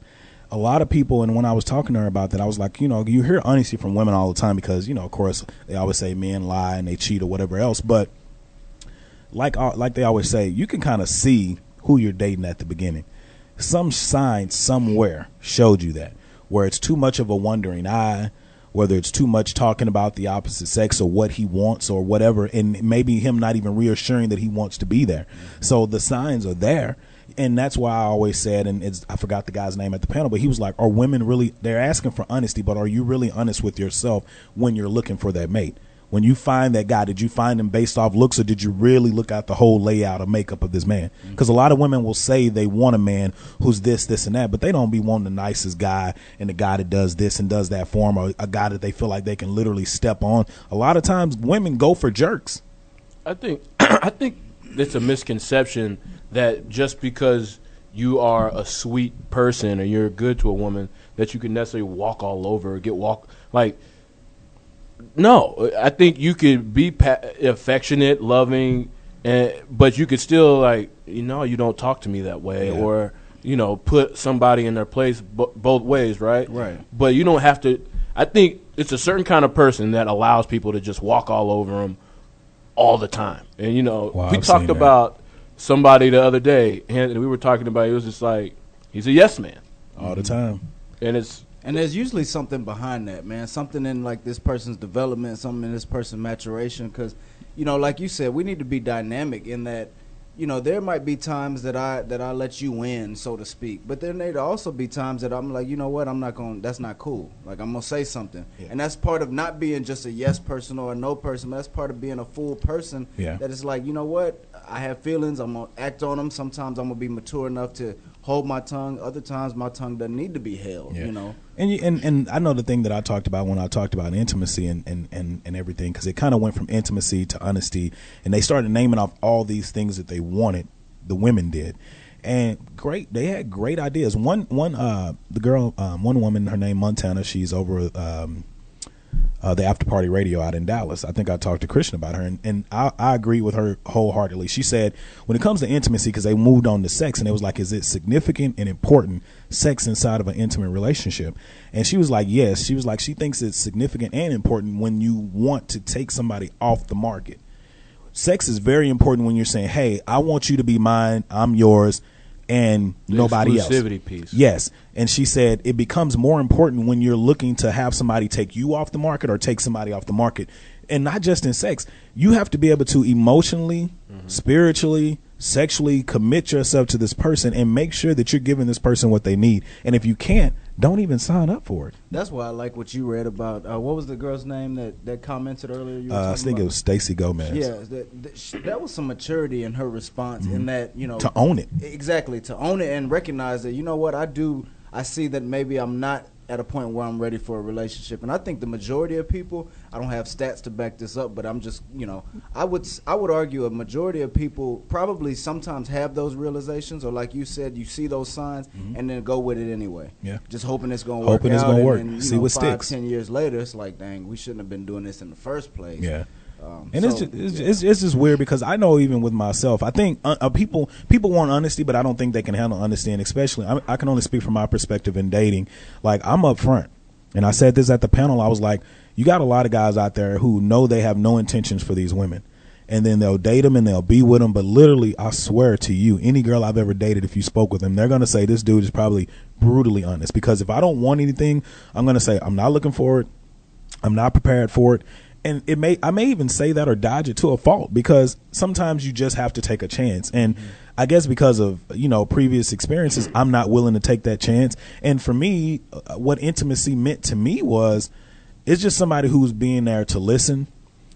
Speaker 1: a lot of people and when I was talking to her about that, I was like, you know, you hear honesty from women all the time because, you know, of course they always say men lie and they cheat or whatever else. But like uh, like they always say, you can kind of see who you're dating at the beginning. Some sign somewhere showed you that, where it's too much of a wondering eye, whether it's too much talking about the opposite sex or what he wants or whatever, and maybe him not even reassuring that he wants to be there. So the signs are there. And that's why I always said, and I forgot the guy's name at the panel, but he was like, "Are women really? They're asking for honesty, but are you really honest with yourself when you're looking for that mate?" When you find that guy, did you find him based off looks or did you really look at the whole layout or makeup of this man? Because mm-hmm. a lot of women will say they want a man who's this, this, and that, but they don't be wanting the nicest guy and the guy that does this and does that for them or a guy that they feel like they can literally step on. A lot of times women go for jerks.
Speaker 2: I think I think it's a misconception that just because you are a sweet person or you're good to a woman that you can necessarily walk all over or get walk like no, I think you could be pa- affectionate, loving, and but you could still like you know you don't talk to me that way yeah. or you know put somebody in their place b- both ways, right?
Speaker 3: Right.
Speaker 2: But you don't have to. I think it's a certain kind of person that allows people to just walk all over them all the time. And you know,
Speaker 1: wow,
Speaker 2: we
Speaker 1: I've
Speaker 2: talked about somebody the other day, and we were talking about. It was just like he's a yes man
Speaker 1: all the time,
Speaker 2: and it's
Speaker 3: and there's usually something behind that, man. Something in like this person's development, something in this person's maturation. Because, you know, like you said, we need to be dynamic in that. You know, there might be times that I that I let you win, so to speak. But then there'd also be times that I'm like, you know what, I'm not going. to That's not cool. Like I'm gonna say something, yeah. and that's part of not being just a yes person or a no person. But that's part of being a full person.
Speaker 1: Yeah.
Speaker 3: That is like, you know what, I have feelings. I'm gonna act on them. Sometimes I'm gonna be mature enough to hold my tongue. Other times my tongue doesn't need to be held. Yeah. You know.
Speaker 1: And, you, and and I know the thing that I talked about when I talked about intimacy and and and, and everything because it kind of went from intimacy to honesty, and they started naming off all these things that they wanted. The women did. And great, they had great ideas. One, one, uh, the girl, um, one woman, her name Montana. She's over um, uh, the after party radio out in Dallas. I think I talked to Christian about her, and, and I, I agree with her wholeheartedly. She said when it comes to intimacy, because they moved on to sex, and it was like, is it significant and important sex inside of an intimate relationship? And she was like, yes. She was like, she thinks it's significant and important when you want to take somebody off the market. Sex is very important when you're saying, hey, I want you to be mine, I'm yours and
Speaker 2: the
Speaker 1: nobody else.
Speaker 2: piece.
Speaker 1: Yes. And she said it becomes more important when you're looking to have somebody take you off the market or take somebody off the market. And not just in sex. You have to be able to emotionally, mm-hmm. spiritually, sexually commit yourself to this person and make sure that you're giving this person what they need. And if you can't, don't even sign up for it.
Speaker 3: That's why I like what you read about. Uh, what was the girl's name that, that commented earlier?
Speaker 1: Uh, I think
Speaker 3: about?
Speaker 1: it was Stacy Gomez.
Speaker 3: Yeah, that, that, that, was some maturity in her response. Mm-hmm. In that you know
Speaker 1: to own it
Speaker 3: exactly to own it and recognize that you know what I do. I see that maybe I'm not at a point where I'm ready for a relationship. And I think the majority of people, I don't have stats to back this up, but I'm just, you know, I would I would argue a majority of people probably sometimes have those realizations, or like you said, you see those signs mm-hmm. and then go with it anyway.
Speaker 1: Yeah,
Speaker 3: just hoping it's gonna work.
Speaker 1: Hoping it's gonna work. And,
Speaker 3: see
Speaker 1: know,
Speaker 3: what
Speaker 1: five, sticks.
Speaker 3: Ten years later, it's like, dang, we shouldn't have been doing this in the first place.
Speaker 1: Yeah.
Speaker 3: Um,
Speaker 1: and
Speaker 3: so,
Speaker 1: it's, just, it's, yeah. it's, it's just weird because I know even with myself, I think uh, uh, people people want honesty, but I don't think they can handle honesty. And especially, I, I, can only speak from my perspective in dating. Like I'm upfront, and I said this at the panel. I was like, you got a lot of guys out there who know they have no intentions for these women, and then they'll date them and they'll be with them. But literally, I swear to you, any girl I've ever dated, if you spoke with them, they're gonna say this dude is probably brutally honest. Because if I don't want anything, I'm gonna say I'm not looking for it. I'm not prepared for it and it may I may even say that or dodge it to a fault because sometimes you just have to take a chance and mm-hmm. I guess because of you know previous experiences I'm not willing to take that chance and for me uh, what intimacy meant to me was it's just somebody who's being there to listen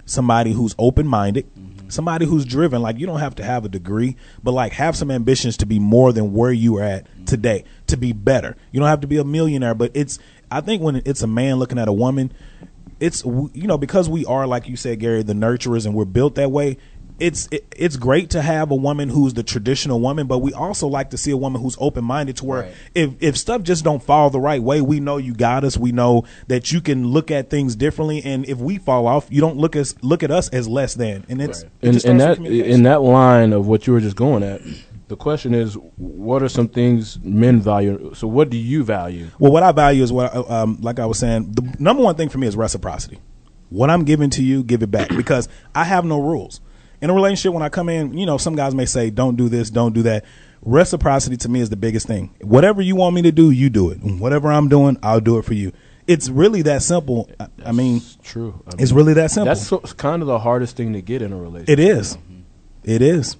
Speaker 1: somebody who's open minded, somebody who's driven. Like you don't have to have a degree, but like have some ambitions to be more than where you are at today, to be better. You don't have to be a millionaire, but it's I think when it's a man looking at a woman, it's you know because we are like you said Gary the nurturers and we're built that way it's it, it's great to have a woman who's the traditional woman but we also like to see a woman who's open minded to where
Speaker 3: Right.
Speaker 1: if if stuff just don't fall the right way we know you got us. We know that you can look at things differently. And if we fall off you don't look as look at us as less than. And it's it
Speaker 2: And, and that in that line of what you were just going at, the question is, what are some things men value? So, what do you value?
Speaker 1: Well, what I value is what, I- um, like I was saying, the number one thing for me is reciprocity. What I'm giving to you, give it back because I have no rules. In a relationship, when I come in, you know, some guys may say, don't do this, don't do that. Reciprocity to me is the biggest thing. Whatever you want me to do, you do it. Whatever I'm doing, I'll do it for you. It's really that simple. I, I mean,
Speaker 2: true. I
Speaker 1: it's really that simple.
Speaker 2: That's so, kind of the hardest thing to get in a relationship.
Speaker 1: It is. It is.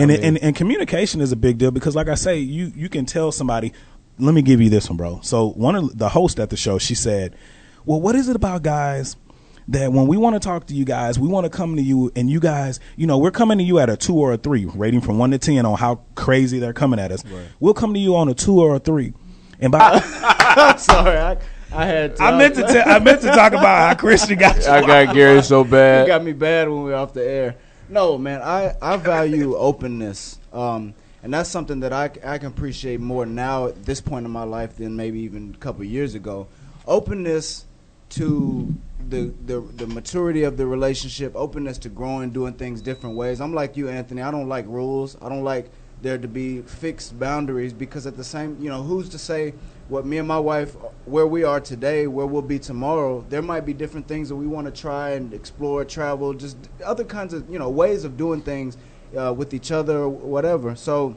Speaker 1: And,
Speaker 2: I mean-
Speaker 1: and and communication is a big deal because, like I say, you you can tell somebody. Let me give you this one, bro. So one of the hosts at the show, she said, "Well, what is it about guys that when we want to talk to you guys, we want to come to you, and you guys, you know, we're coming to you at a two or a three, rating from one to ten on how crazy they're coming at us. We'll come to you on a two or a three, and by
Speaker 3: I'm sorry, I, I had. To,
Speaker 1: I meant to tell, I meant to talk about how Christian got you.
Speaker 2: I got Gary so
Speaker 3: It
Speaker 2: bad.
Speaker 3: got me bad when we were off the air. No, man, I, I value openness. Um, and that's something that I, I can appreciate more now at this point in my life than maybe even a couple years ago. Openness to the, the the maturity of the relationship, openness to growing, doing things different ways. I'm like you, Anthony. I don't like rules. I don't like there to be fixed boundaries because at the same, you know, who's to say what me and my wife, where we are today, where we'll be tomorrow? There might be different things that we want to try and explore, travel, just other kinds of, you know, ways of doing things uh, with each other, whatever. So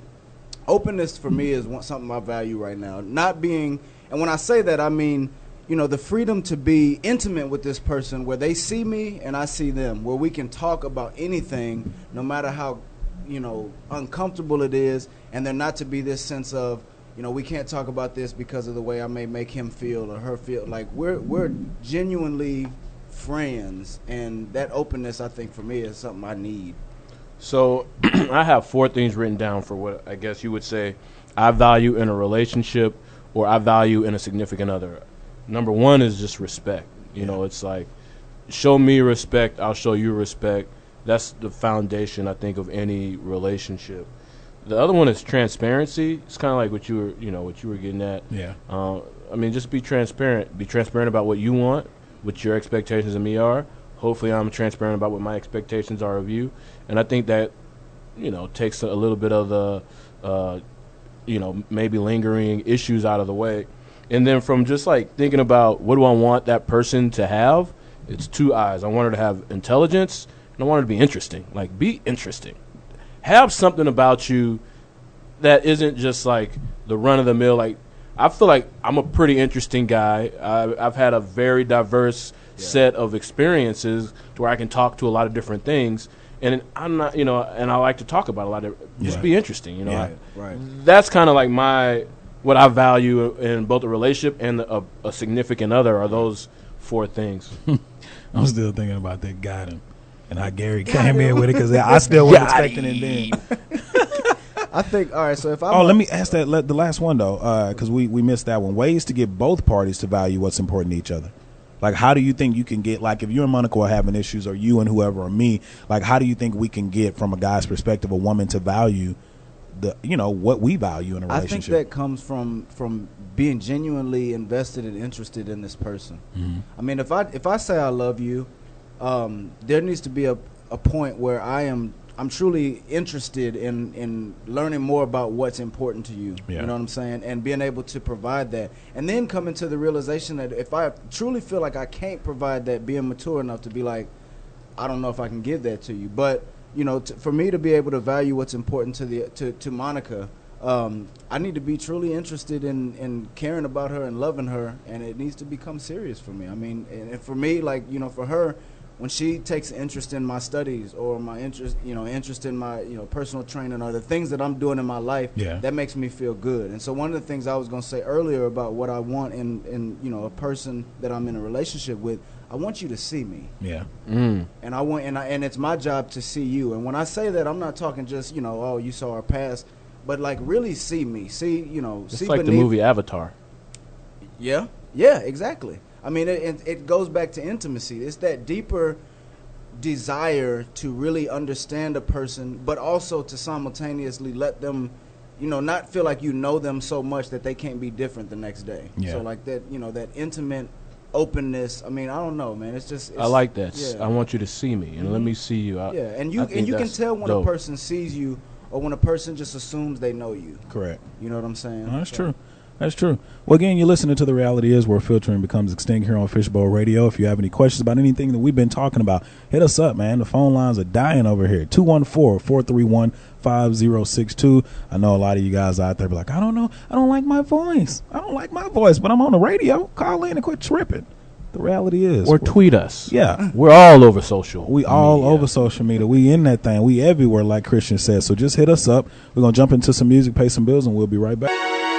Speaker 3: openness for me is one, something I value right now. Not being, and when I say that, I mean, you know, the freedom to be intimate with this person where they see me and I see them, where we can talk about anything, no matter how, you know, uncomfortable it is, and there not to be this sense of, you know, we can't talk about this because of the way I may make him feel or her feel. Like we're we're genuinely friends, and that openness, I think, for me, is something I need.
Speaker 2: So I have four things written down for what I guess you would say I value in a relationship or I value in a significant other. Number one is just respect. You know, it's like show me respect, I'll show you respect. That's the foundation I think of any relationship. The other one is transparency. It's kind of like what you were, you know, what you were getting at.
Speaker 1: Yeah.
Speaker 2: Uh, I mean, just be transparent. Be transparent about what you want, what your expectations of me are. Hopefully, I'm transparent about what my expectations are of you. And I think that, you know, takes a, a little bit of the, uh, you know, maybe lingering issues out of the way. And then from just like thinking about what do I want that person to have, it's two eyes. I want her to have intelligence and I want it to be interesting. Like, be interesting. Have something about you that isn't just like the run of the mill. Like I feel like I'm a pretty interesting guy. I, I've had a very diverse set of experiences to where I can talk to a lot of different things. And I'm not, you know, and I like to talk about a lot of. Just
Speaker 1: Yeah.
Speaker 2: be interesting, you know.
Speaker 1: Yeah.
Speaker 2: I-
Speaker 3: Right.
Speaker 2: That's kind of like my what I value in both a relationship and a, a significant other are those four things.
Speaker 1: I'm still thinking about that. Him. And how Gary came in with it because I still wasn't expecting it then.
Speaker 3: I think. All right. So if I
Speaker 1: Oh, let me ask that let, the last one though, because we we missed that one. Ways to get both parties to value what's important to each other. Like, how do you think you can get like if you and Monica are having issues, or you and whoever or me, like, how do you think we can get from a guy's perspective a woman to value the you know what we value in a relationship?
Speaker 3: I think that comes from from being genuinely invested and interested in this person.
Speaker 1: Mm-hmm.
Speaker 3: I mean, if I if I say I love you, um, there needs to be a, a point where I am I'm truly interested in in learning more about what's important to you.
Speaker 1: Yeah.
Speaker 3: You know what I'm saying, and being able to provide that, and then coming to the realization that if I truly feel like I can't provide that, being mature enough to be like, I don't know if I can give that to you. But you know, t- for me to be able to value what's important to the to, to Monica, um, I need to be truly interested in in caring about her and loving her, and it needs to become serious for me. I mean, and, and for me, like you know, for her. When she takes interest in my studies or my interest, you know, interest in my, you know, personal training or the things that I'm doing in my life,
Speaker 1: Yeah.
Speaker 3: that makes me feel good. And so one of the things I was going to say earlier about what I want in, in, you know, a person that I'm in a relationship with, I want you to see me.
Speaker 7: Yeah.
Speaker 2: Mm.
Speaker 3: And I want and I, and it's my job to see you. And when I say that, I'm not talking just you know, oh, you saw our past, but like really see me. See, you know,
Speaker 2: It's
Speaker 3: see
Speaker 2: like the movie Avatar.
Speaker 3: Yeah, yeah, exactly. I mean, it, it, goes back to intimacy. It's that deeper desire to really understand a person, but also to simultaneously let them, you know, not feel like you know them so much that they can't be different the next day.
Speaker 7: Yeah.
Speaker 3: So like that, you know, that intimate openness. I mean, I don't know, man. It's just. It's,
Speaker 2: I like that.
Speaker 3: Yeah.
Speaker 2: I want you to see me and let mm-hmm. me see you. I,
Speaker 3: yeah, and you
Speaker 2: I
Speaker 3: and you can tell when
Speaker 2: dope.
Speaker 3: a person sees you or when a person just assumes they know you.
Speaker 7: Correct.
Speaker 3: You know what I'm saying?
Speaker 7: No, that's
Speaker 3: So-
Speaker 7: true. That's true. Well, again, you're listening to the reality is where filtering becomes extinct here on Fishbowl Radio. If you have any questions about anything that we've been talking about, hit us up, man. The phone lines are dying over here. 214-431-5062. I know a lot of you guys out there be like, I don't know. I don't like my voice. I don't like my voice, but I'm on the radio. Call in and quit tripping. The reality is.
Speaker 2: or tweet us.
Speaker 7: Yeah.
Speaker 2: We're all over social.
Speaker 7: We all
Speaker 2: media.
Speaker 7: over social media. We in that thing. We everywhere, like Christian said. So just hit us up. We're gonna jump into some music, pay some bills, and we'll be right back.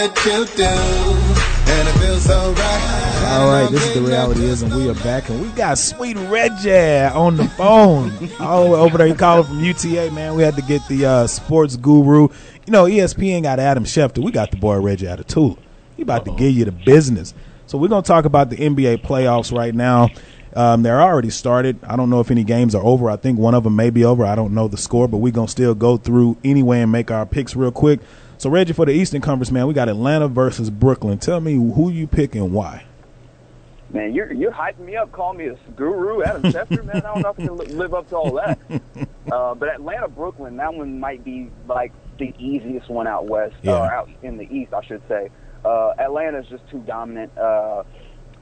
Speaker 8: That you do. And it feels so right.
Speaker 1: All right, this is the reality is, and we are back, and we got Sweet Reggie on the phone. All the way over there, he calling from UTA, man. We had to get the uh, sports guru. You know, ESPN got Adam Schefter. We got the boy Reggie out of Tula. He about to give you the business. So we're gonna talk about the NBA playoffs right now. Um, they're already started. I don't know if any games are over. I think one of them may be over. I don't know the score, but we're gonna still go through anyway and make our picks real quick. So Reggie, for the Eastern Conference, man, we got Atlanta versus Brooklyn. Tell me who you pick and why.
Speaker 9: Man, you're you're hyping me up, calling me a guru, Adam Schefter. Man, I don't know if I can live up to all that. Uh, but Atlanta, Brooklyn, that one might be like the easiest one out west,
Speaker 1: Yeah.
Speaker 9: or out in the east, I should say. Uh, Atlanta's just too dominant. Uh,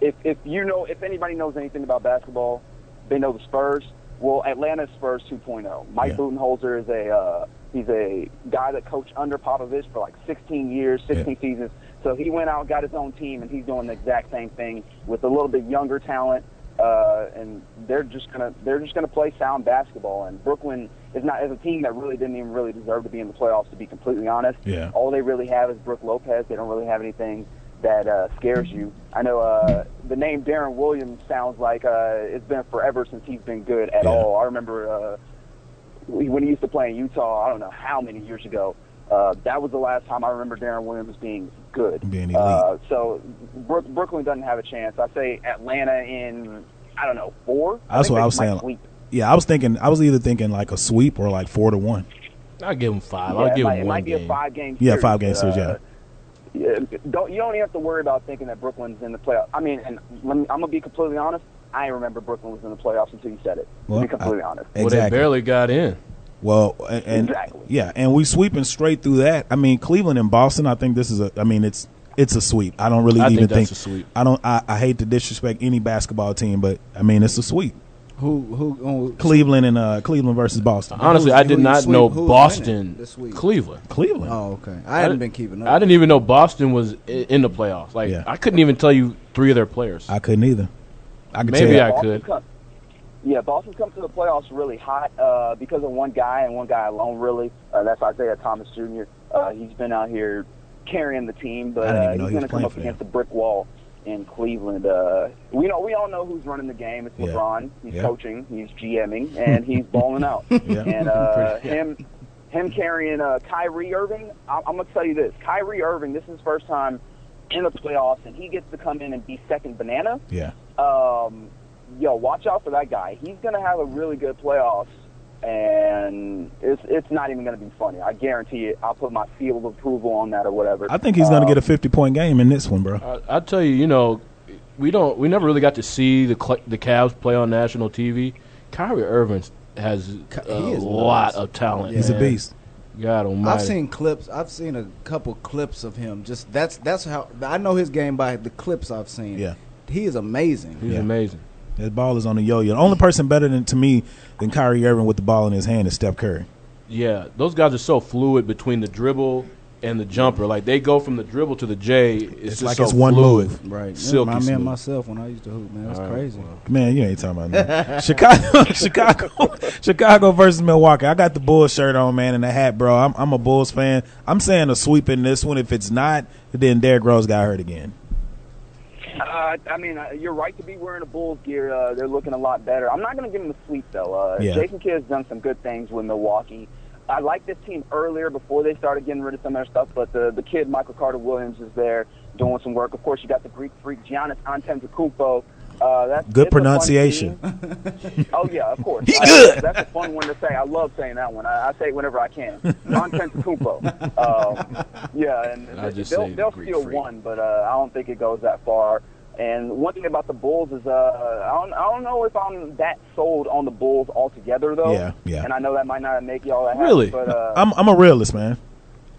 Speaker 9: if if you know, if anybody knows anything about basketball, they know the Spurs. Well, Atlanta's Spurs 2.0. Mike
Speaker 1: Yeah.
Speaker 9: Budenholzer is a uh, he's a guy that coached under Popovich for like 16 years, 16 seasons. So he went out, got his own team, and he's doing the exact same thing with a little bit younger talent. Uh, and they're just gonna they're just gonna play sound basketball. And Brooklyn is not as a team that really didn't even really deserve to be in the playoffs. To be completely honest,
Speaker 1: Yeah.
Speaker 9: all they really have is Brook Lopez. They don't really have anything that uh, scares you. I know uh, the name Deron Williams sounds like uh, it's been forever since he's been good at
Speaker 1: Yeah.
Speaker 9: all. I remember uh, when he used to play in Utah. I don't know how many years ago. Uh, that was the last time I remember Deron Williams being good.
Speaker 1: Being elite.
Speaker 9: Uh, so Brook, Brooklyn doesn't have a chance. I say Atlanta in I don't know four.
Speaker 1: That's
Speaker 9: think
Speaker 1: what I was saying.
Speaker 9: sweep.
Speaker 1: Yeah, I was thinking. I was either thinking like a sweep or like four to one.
Speaker 2: I'll give him five.
Speaker 9: Yeah,
Speaker 2: I'll
Speaker 9: it
Speaker 2: give
Speaker 9: might,
Speaker 2: him
Speaker 9: it
Speaker 2: one
Speaker 9: might be
Speaker 2: game.
Speaker 9: a five game. Series.
Speaker 1: Yeah, five game series,
Speaker 9: Uh, yeah, don't you don't even have to worry about thinking that Brooklyn's in the playoffs. I mean, and let me, I'm gonna be completely honest. I didn't remember Brooklyn was in the playoffs until you said it.
Speaker 1: Well,
Speaker 9: to be completely
Speaker 1: I-
Speaker 9: honest.
Speaker 2: Well, they barely got in.
Speaker 1: Well, and, and
Speaker 9: Exactly.
Speaker 1: yeah, and we sweeping straight through that. I mean, Cleveland and Boston. I think this is a. I mean, it's it's a sweep. I don't really
Speaker 2: I
Speaker 1: even
Speaker 2: think that's a sweep.
Speaker 1: I don't. I, I hate to disrespect any basketball team, but I mean, it's a sweep.
Speaker 3: Who who? who
Speaker 1: Cleveland and uh, Cleveland versus Boston.
Speaker 2: Honestly,
Speaker 3: Who's-
Speaker 2: I did not
Speaker 3: sweep-
Speaker 2: know
Speaker 3: who's
Speaker 2: Boston,
Speaker 3: this week?
Speaker 2: Cleveland.
Speaker 1: Cleveland.
Speaker 3: Oh, okay. I hadn't been keeping up.
Speaker 2: I didn't even know Boston was in the playoffs. Like
Speaker 1: Yeah.
Speaker 2: I couldn't even tell you three of their players.
Speaker 1: I couldn't either. I could
Speaker 2: Maybe
Speaker 1: tell
Speaker 2: I
Speaker 1: you.
Speaker 9: Boston
Speaker 2: could.
Speaker 9: come- yeah, Boston's come to the playoffs really hot uh, because of one guy and one guy alone. Really, uh, that's Isaiah Thomas Jr. Uh, he's been out here carrying the team, but uh, he's
Speaker 1: he
Speaker 9: going to come up against
Speaker 1: them.
Speaker 9: a brick wall in Cleveland. Uh, we know we all know who's running the game. It's
Speaker 1: Yeah.
Speaker 9: LeBron. He's
Speaker 1: Yeah.
Speaker 9: coaching. He's GMing, and he's balling out.
Speaker 1: Yeah.
Speaker 9: And uh, him him carrying uh, Kyrie Irving. I- I'm gonna tell you this: Kyrie Irving. This is his first time in the playoffs, and he gets to come in and be second banana
Speaker 1: Yeah.
Speaker 9: Um, yo, watch out for that guy. He's going to have a really good playoffs, and it's it's not even going to be funny. I guarantee it. I'll put my seal of approval on that or whatever.
Speaker 1: I think he's going to
Speaker 9: Um,
Speaker 1: get a fifty point game in this one, bro.
Speaker 2: I, I tell you, you know, we don't. We never really got to see the Cl- the Cavs play on national TV. Kyrie Irving has a
Speaker 3: is
Speaker 2: lot
Speaker 3: nuts.
Speaker 2: of talent.
Speaker 1: He's a beast.
Speaker 2: God Almighty.
Speaker 3: I've seen clips. I've seen a couple clips of him. Just that's that's how I know his game by the clips I've seen.
Speaker 1: Yeah.
Speaker 3: He is amazing.
Speaker 2: He's
Speaker 1: Yeah.
Speaker 2: amazing.
Speaker 1: His ball is on the yo-yo. The only person better than to me than Kyrie Irving with the ball in his hand is Steph Curry.
Speaker 2: Yeah, those guys are so fluid between the dribble and the jumper. Like they go from the dribble to the J. It's,
Speaker 1: It's
Speaker 2: just
Speaker 1: like
Speaker 2: so
Speaker 1: it's one
Speaker 2: fluid.
Speaker 1: move.
Speaker 3: Right.
Speaker 2: Silky
Speaker 3: Remind me of
Speaker 2: smooth.
Speaker 3: myself when I used to hoop. Man, that's
Speaker 2: All right,
Speaker 3: crazy.
Speaker 2: well.
Speaker 1: Man, you ain't talking about that. Chicago, Chicago, Chicago versus Milwaukee. I got the Bulls shirt on, man, and the hat, bro. I'm, I'm a Bulls fan. I'm saying a sweep in this one. If it's not, then Derrick Rose got hurt again.
Speaker 9: Uh, I mean, uh, you're right to be wearing a Bulls gear. Uh, they're looking a lot better. I'm not going to give them a sweep though. Uh,
Speaker 1: Yeah.
Speaker 9: Jason Kidd's done some good things with Milwaukee. I liked this team earlier before they started getting rid of some of their stuff, but the the kid Michael Carter Williams is there doing some work. Of course, you got the Greek freak Giannis Antetokounmpo. Uh, that's
Speaker 1: Good
Speaker 9: it's a fun
Speaker 1: pronunciation.
Speaker 9: Oh yeah, of course.
Speaker 1: He
Speaker 9: I-
Speaker 1: good.
Speaker 9: That's a fun one to say. I love saying that one. I, I say it whenever I can. Antetokounmpo. Um, yeah, and
Speaker 2: I just
Speaker 9: they'll they'll steal
Speaker 2: freak.
Speaker 9: one, but uh, I don't think it goes that far. And one thing about the Bulls is, uh, I don't, I don't know if I'm that sold on the Bulls altogether, though.
Speaker 1: Yeah, yeah.
Speaker 9: And I know that might not make y'all that happy,
Speaker 2: Really?
Speaker 9: but uh,
Speaker 1: I'm I'm a realist, man.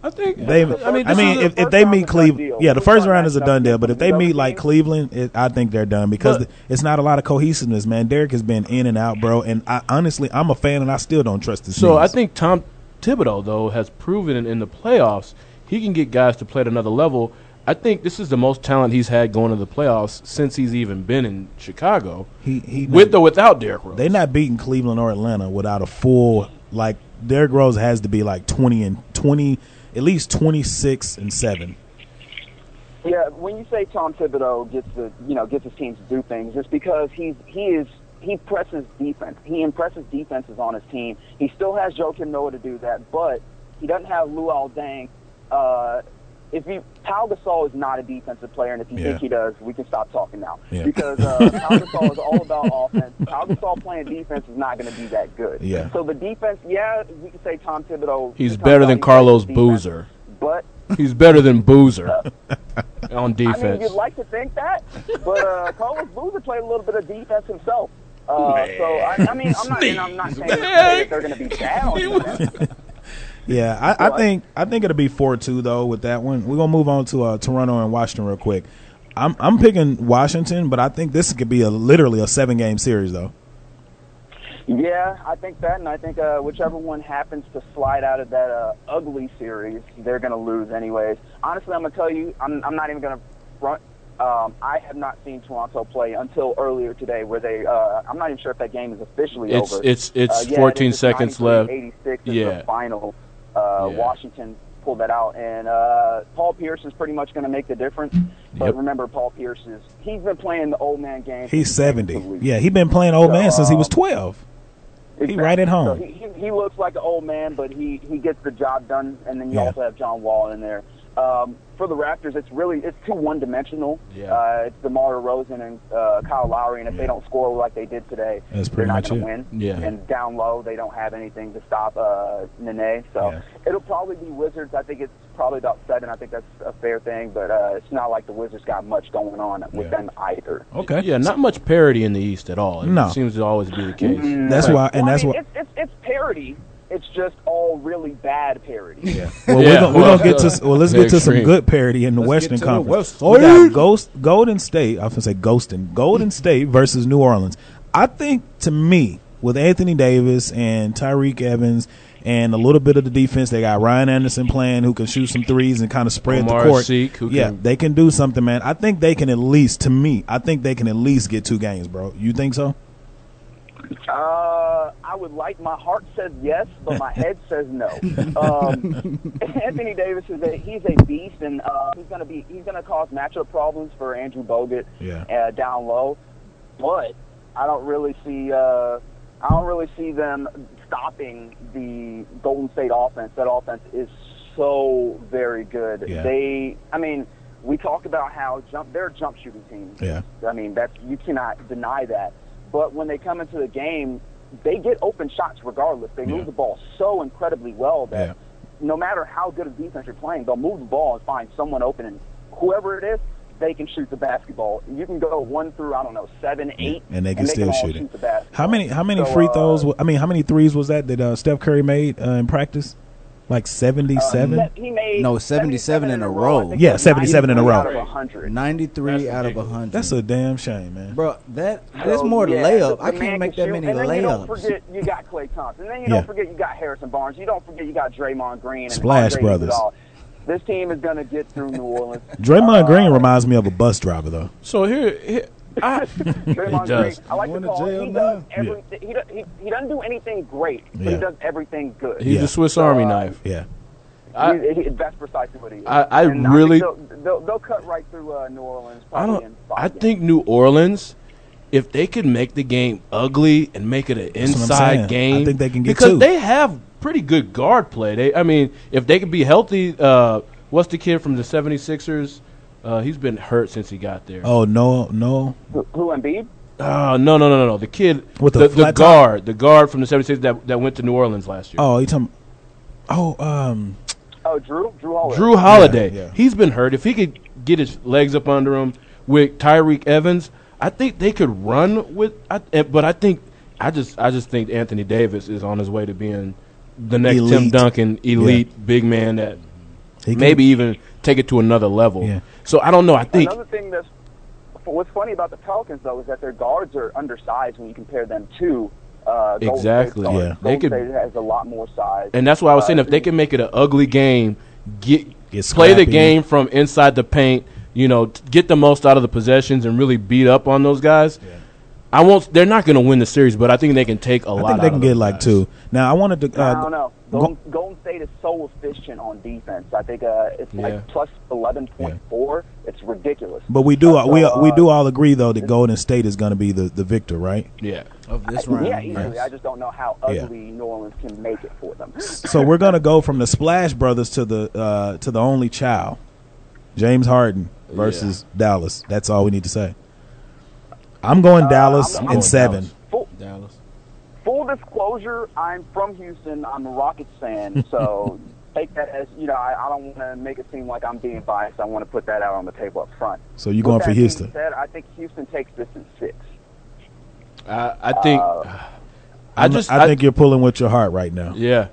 Speaker 2: I think
Speaker 1: They, I mean, if, if they meet Cleveland, yeah, the first round is a done deal. But if they meet like Cleveland, it, I think they're done because
Speaker 2: But-
Speaker 1: it's not a lot of cohesiveness, man. Derrick has been in and out, bro. And I, honestly, I'm a fan, and I still don't trust this.
Speaker 2: So I think Tom Thibodeau though has proven in, in the playoffs he can get guys to play at another level. I think this is the most talent he's had going to the playoffs since he's even been in Chicago.
Speaker 1: he, he
Speaker 2: with or without Derrick Rose.
Speaker 1: They're not beating Cleveland or Atlanta without a full like Derrick Rose has to be like twenty and twenty, at least twenty six and seven.
Speaker 9: Yeah, when you say Tom Thibodeau gets the you know gets his teams to do things, it's because he's he is he presses defense. He impresses defenses on his team. He still has Joakim Noah to do that, but he doesn't have Luol Deng. Uh, if you Pau Gasol is not a defensive player, and if you
Speaker 1: Yeah.
Speaker 9: think he does, we can stop talking now
Speaker 1: Yeah.
Speaker 9: because uh, Pau Gasol is all about offense. Pau Gasol playing defense is not going to be that good.
Speaker 1: Yeah.
Speaker 9: So the defense, yeah, we can say Tom Thibodeau.
Speaker 2: He's
Speaker 9: Tom
Speaker 2: better
Speaker 9: Thibodeau
Speaker 2: than Carlos
Speaker 9: defense,
Speaker 2: Boozer.
Speaker 9: but
Speaker 2: He's better than Boozer on defense.
Speaker 9: I mean,
Speaker 2: defense.
Speaker 9: you'd like to think that, but uh, Carlos Boozer played a little bit of defense himself. Uh, so I, I mean, I'm not, and I'm not saying that they're going to be bad on defense.
Speaker 1: Yeah, I, I think I think it'll be four two though with that one. We're gonna move on to uh, Toronto and Washington real quick. I'm I'm picking Washington, but I think this could be a literally a seven game series though.
Speaker 9: Yeah, I think that, and I think uh, whichever one happens to slide out of that uh, ugly series, they're going to lose anyways. Honestly, I'm going to tell you, I'm, I'm not even going to front. Um, I have not seen Toronto play until earlier today, where they. Uh, I'm not even sure if that game is officially
Speaker 2: It's-
Speaker 9: over.
Speaker 2: it's- it's
Speaker 9: uh, yeah,
Speaker 2: 14
Speaker 9: it is.
Speaker 2: Seconds left.
Speaker 9: 93-86 is
Speaker 2: Yeah.
Speaker 9: the final. Uh,
Speaker 2: Yeah.
Speaker 9: Washington pulled that out, and uh, Paul Pierce is pretty much going to make the difference. But
Speaker 1: Yep.
Speaker 9: remember, Paul Pierce is he's been playing the old man game.
Speaker 1: He's seventy. Yeah, he's been playing old
Speaker 9: So,
Speaker 1: man since he was
Speaker 9: um,
Speaker 1: twelve. He right at
Speaker 9: So
Speaker 1: home.
Speaker 9: he, he, he looks like an old man, but he, he gets the job done. And then you
Speaker 1: Yeah.
Speaker 9: also have John Wall in there. Um, for the Raptors, it's really it's too one dimensional.
Speaker 2: Yeah.
Speaker 9: Uh, it's DeMar DeRozan and uh, Kyle Lowry, and if
Speaker 1: Yeah.
Speaker 9: they don't score like they did today,
Speaker 1: That's
Speaker 9: they're
Speaker 1: pretty
Speaker 9: not
Speaker 1: much
Speaker 9: going to win.
Speaker 2: Yeah.
Speaker 9: And down low, they don't have anything to stop uh, Nene. So
Speaker 1: Yeah.
Speaker 9: it'll probably be Wizards. I think it's probably about seven. I think that's a fair thing, but uh, it's not like the Wizards got much going on with
Speaker 1: Yeah.
Speaker 9: them either.
Speaker 1: Okay.
Speaker 2: Yeah, not much parity in the East at all. It
Speaker 1: No.
Speaker 2: seems to always be the case.
Speaker 1: That's
Speaker 9: Well,
Speaker 1: why, and
Speaker 9: I
Speaker 1: that's
Speaker 9: mean,
Speaker 1: why.
Speaker 9: it's, it's, it's parody. It's just all really bad parody.
Speaker 1: Yeah. Well,
Speaker 2: Yeah,
Speaker 1: we're gonna, we're
Speaker 2: well,
Speaker 1: gonna get to well. Let's get to some good parody in the
Speaker 3: Let's
Speaker 1: Western
Speaker 3: get to the
Speaker 1: Conference.
Speaker 3: West.
Speaker 1: We got Ghost Golden State. I was gonna say Ghosting Golden State versus New Orleans. I think to me, with Anthony Davis and Tyreke Evans and a little bit of the defense, they got Ryan Anderson playing who can shoot some threes and kind of spread
Speaker 2: Omar
Speaker 1: the court.
Speaker 2: Asik, who
Speaker 1: yeah,
Speaker 2: can-
Speaker 1: they can do something, man. I think they can at least, to me, I think they can at least get two games, bro. You think so?
Speaker 9: Uh, I would like. My heart says yes, but my head says no. Um, Anthony Davis is a he's a beast, and uh, he's gonna be he's gonna cause matchup problems for Andrew Bogut
Speaker 1: Yeah.
Speaker 9: uh, down low. But I don't really see uh, I don't really see them stopping the Golden State offense. That offense is so very good.
Speaker 1: Yeah.
Speaker 9: They, I mean, we talked about how jump they're a jump shooting team.
Speaker 1: Yeah.
Speaker 9: I mean, that's you cannot deny that. But when they come into the game, they get open shots regardless. They
Speaker 1: Yeah.
Speaker 9: move the ball so incredibly well that
Speaker 1: Yeah.
Speaker 9: no matter how good a defense you're playing, they'll move the ball and find someone open, and whoever it is, they can shoot the basketball. You can go one through I don't know seven, eight,
Speaker 1: and they can still
Speaker 9: all
Speaker 1: shoot it. How many how many
Speaker 9: So,
Speaker 1: free
Speaker 9: uh,
Speaker 1: throws? wa- I mean, how many threes was that that uh, Steph Curry made uh, in practice? Like seventy seven.
Speaker 9: Uh, He made
Speaker 3: No, 77 in a row.
Speaker 1: Yeah, 77 in a
Speaker 9: 93
Speaker 1: row.
Speaker 9: out of 100.
Speaker 3: 93 out of 100.
Speaker 1: That's a damn shame, man.
Speaker 3: Bro, that that's
Speaker 9: So,
Speaker 3: more
Speaker 9: yeah,
Speaker 3: layup. I can't make that
Speaker 9: shoot.
Speaker 3: many
Speaker 9: and then You don't
Speaker 3: layups.
Speaker 9: forget you got Klay Thompson. And then you
Speaker 1: Yeah.
Speaker 9: don't forget you got Harrison Barnes. You don't forget you got Draymond Green and
Speaker 1: Splash
Speaker 9: Andre
Speaker 1: Brothers.
Speaker 9: Iguodala. This team is going to get through New Orleans.
Speaker 1: Draymond
Speaker 9: Uh,
Speaker 1: Green reminds me of a bus driver, though.
Speaker 2: So here, here I,
Speaker 9: Draymond
Speaker 2: he does.
Speaker 9: Green. I like
Speaker 3: Going
Speaker 9: to
Speaker 3: to
Speaker 9: call
Speaker 3: jail
Speaker 9: him. He
Speaker 3: now?
Speaker 9: does everything. He, does, he, he doesn't do anything great, but
Speaker 1: Yeah.
Speaker 9: he does everything good.
Speaker 2: He's
Speaker 1: Yeah.
Speaker 2: the Swiss
Speaker 9: So,
Speaker 2: Army
Speaker 9: uh,
Speaker 2: knife.
Speaker 1: Yeah,
Speaker 2: I-
Speaker 9: He- he- that's precisely what he is.
Speaker 2: I- I really-
Speaker 9: think they'll, they'll, they'll cut right through uh, New Orleans.
Speaker 2: I don't. I
Speaker 9: games.
Speaker 2: think New Orleans, if they could make the game ugly and make it an
Speaker 1: That's what I'm saying.
Speaker 2: inside
Speaker 1: I think they can get
Speaker 2: because
Speaker 1: two.
Speaker 2: they have pretty good guard play. They, I mean, if they could be healthy, uh, what's the kid from the 76ers? Uh, he's been hurt since he got there.
Speaker 1: Oh no, no.
Speaker 9: Who, who Embiid?
Speaker 2: Uh, no, no, no, no, no. The kid
Speaker 1: With the
Speaker 2: the, the
Speaker 1: flat top?
Speaker 2: guard, the guard from the 76ers that that went to New Orleans last year.
Speaker 1: Oh, you talking? Oh, um,
Speaker 9: Oh, Jrue. Jrue Holiday.
Speaker 2: Jrue Holiday.
Speaker 1: Yeah, yeah.
Speaker 2: He's been hurt. If he could get his legs up under him with Tyreke Evans, I think they could run with. I, eh, but I think I just I just think Anthony Davis is on his way to being the next Tim
Speaker 1: Elite.
Speaker 2: Duncan elite big man that
Speaker 1: He can-
Speaker 2: maybe even take it to another level.
Speaker 1: Yeah.
Speaker 2: So I don't know. I think
Speaker 9: Another thing that's what's funny about the Pelicans though is that their guards are undersized when you compare them to uh,
Speaker 2: Exactly,
Speaker 9: State guards.
Speaker 2: yeah. They could-
Speaker 9: State has a lot more size.
Speaker 2: And that's why I was
Speaker 9: Uh,
Speaker 2: saying if they can make it an ugly game, get,
Speaker 1: Get
Speaker 2: play the game from inside the paint, you know, t- get the most out of the possessions and really beat up on those guys. I won't. They're not going to win the series, but I think they can take a
Speaker 1: I
Speaker 2: lot.
Speaker 1: I
Speaker 2: think
Speaker 1: they
Speaker 2: of
Speaker 1: can
Speaker 2: those
Speaker 1: get like
Speaker 2: guys.
Speaker 1: two. Now I wanted to. Uh,
Speaker 9: I don't know.
Speaker 1: go-
Speaker 9: Golden, Golden State is so efficient on defense. I think uh, it's
Speaker 2: Yeah.
Speaker 9: like plus eleven point four. It's ridiculous.
Speaker 1: But we do
Speaker 9: Uh,
Speaker 1: we
Speaker 9: so,
Speaker 1: we
Speaker 9: uh,
Speaker 1: do all agree though that Golden State is going to be the, the victor, right?
Speaker 2: Yeah.
Speaker 3: Of this
Speaker 9: I-
Speaker 3: round.
Speaker 9: yeah, easily.
Speaker 3: yes.
Speaker 9: I just don't know how
Speaker 1: Yeah.
Speaker 9: ugly New Orleans can make it for them.
Speaker 1: So we're going to go from the Splash Brothers to the uh, to the only child, James Harden versus Dallas. That's all we need to say. I'm going Dallas
Speaker 9: I'm
Speaker 1: in
Speaker 9: going
Speaker 1: seven.
Speaker 9: Full,
Speaker 3: Dallas.
Speaker 9: full disclosure, I'm from Houston. I'm a Rockets fan, so take that as you know. I, I don't want to make it seem like I'm being biased. I want to put that out on the table up front.
Speaker 1: So
Speaker 9: you're
Speaker 1: going for Houston?
Speaker 9: Said, I think Houston takes this in six.
Speaker 2: I, I think.
Speaker 9: Uh,
Speaker 2: I
Speaker 1: I'm-
Speaker 2: just.
Speaker 1: I think you're pulling with your heart right now.
Speaker 2: Yeah,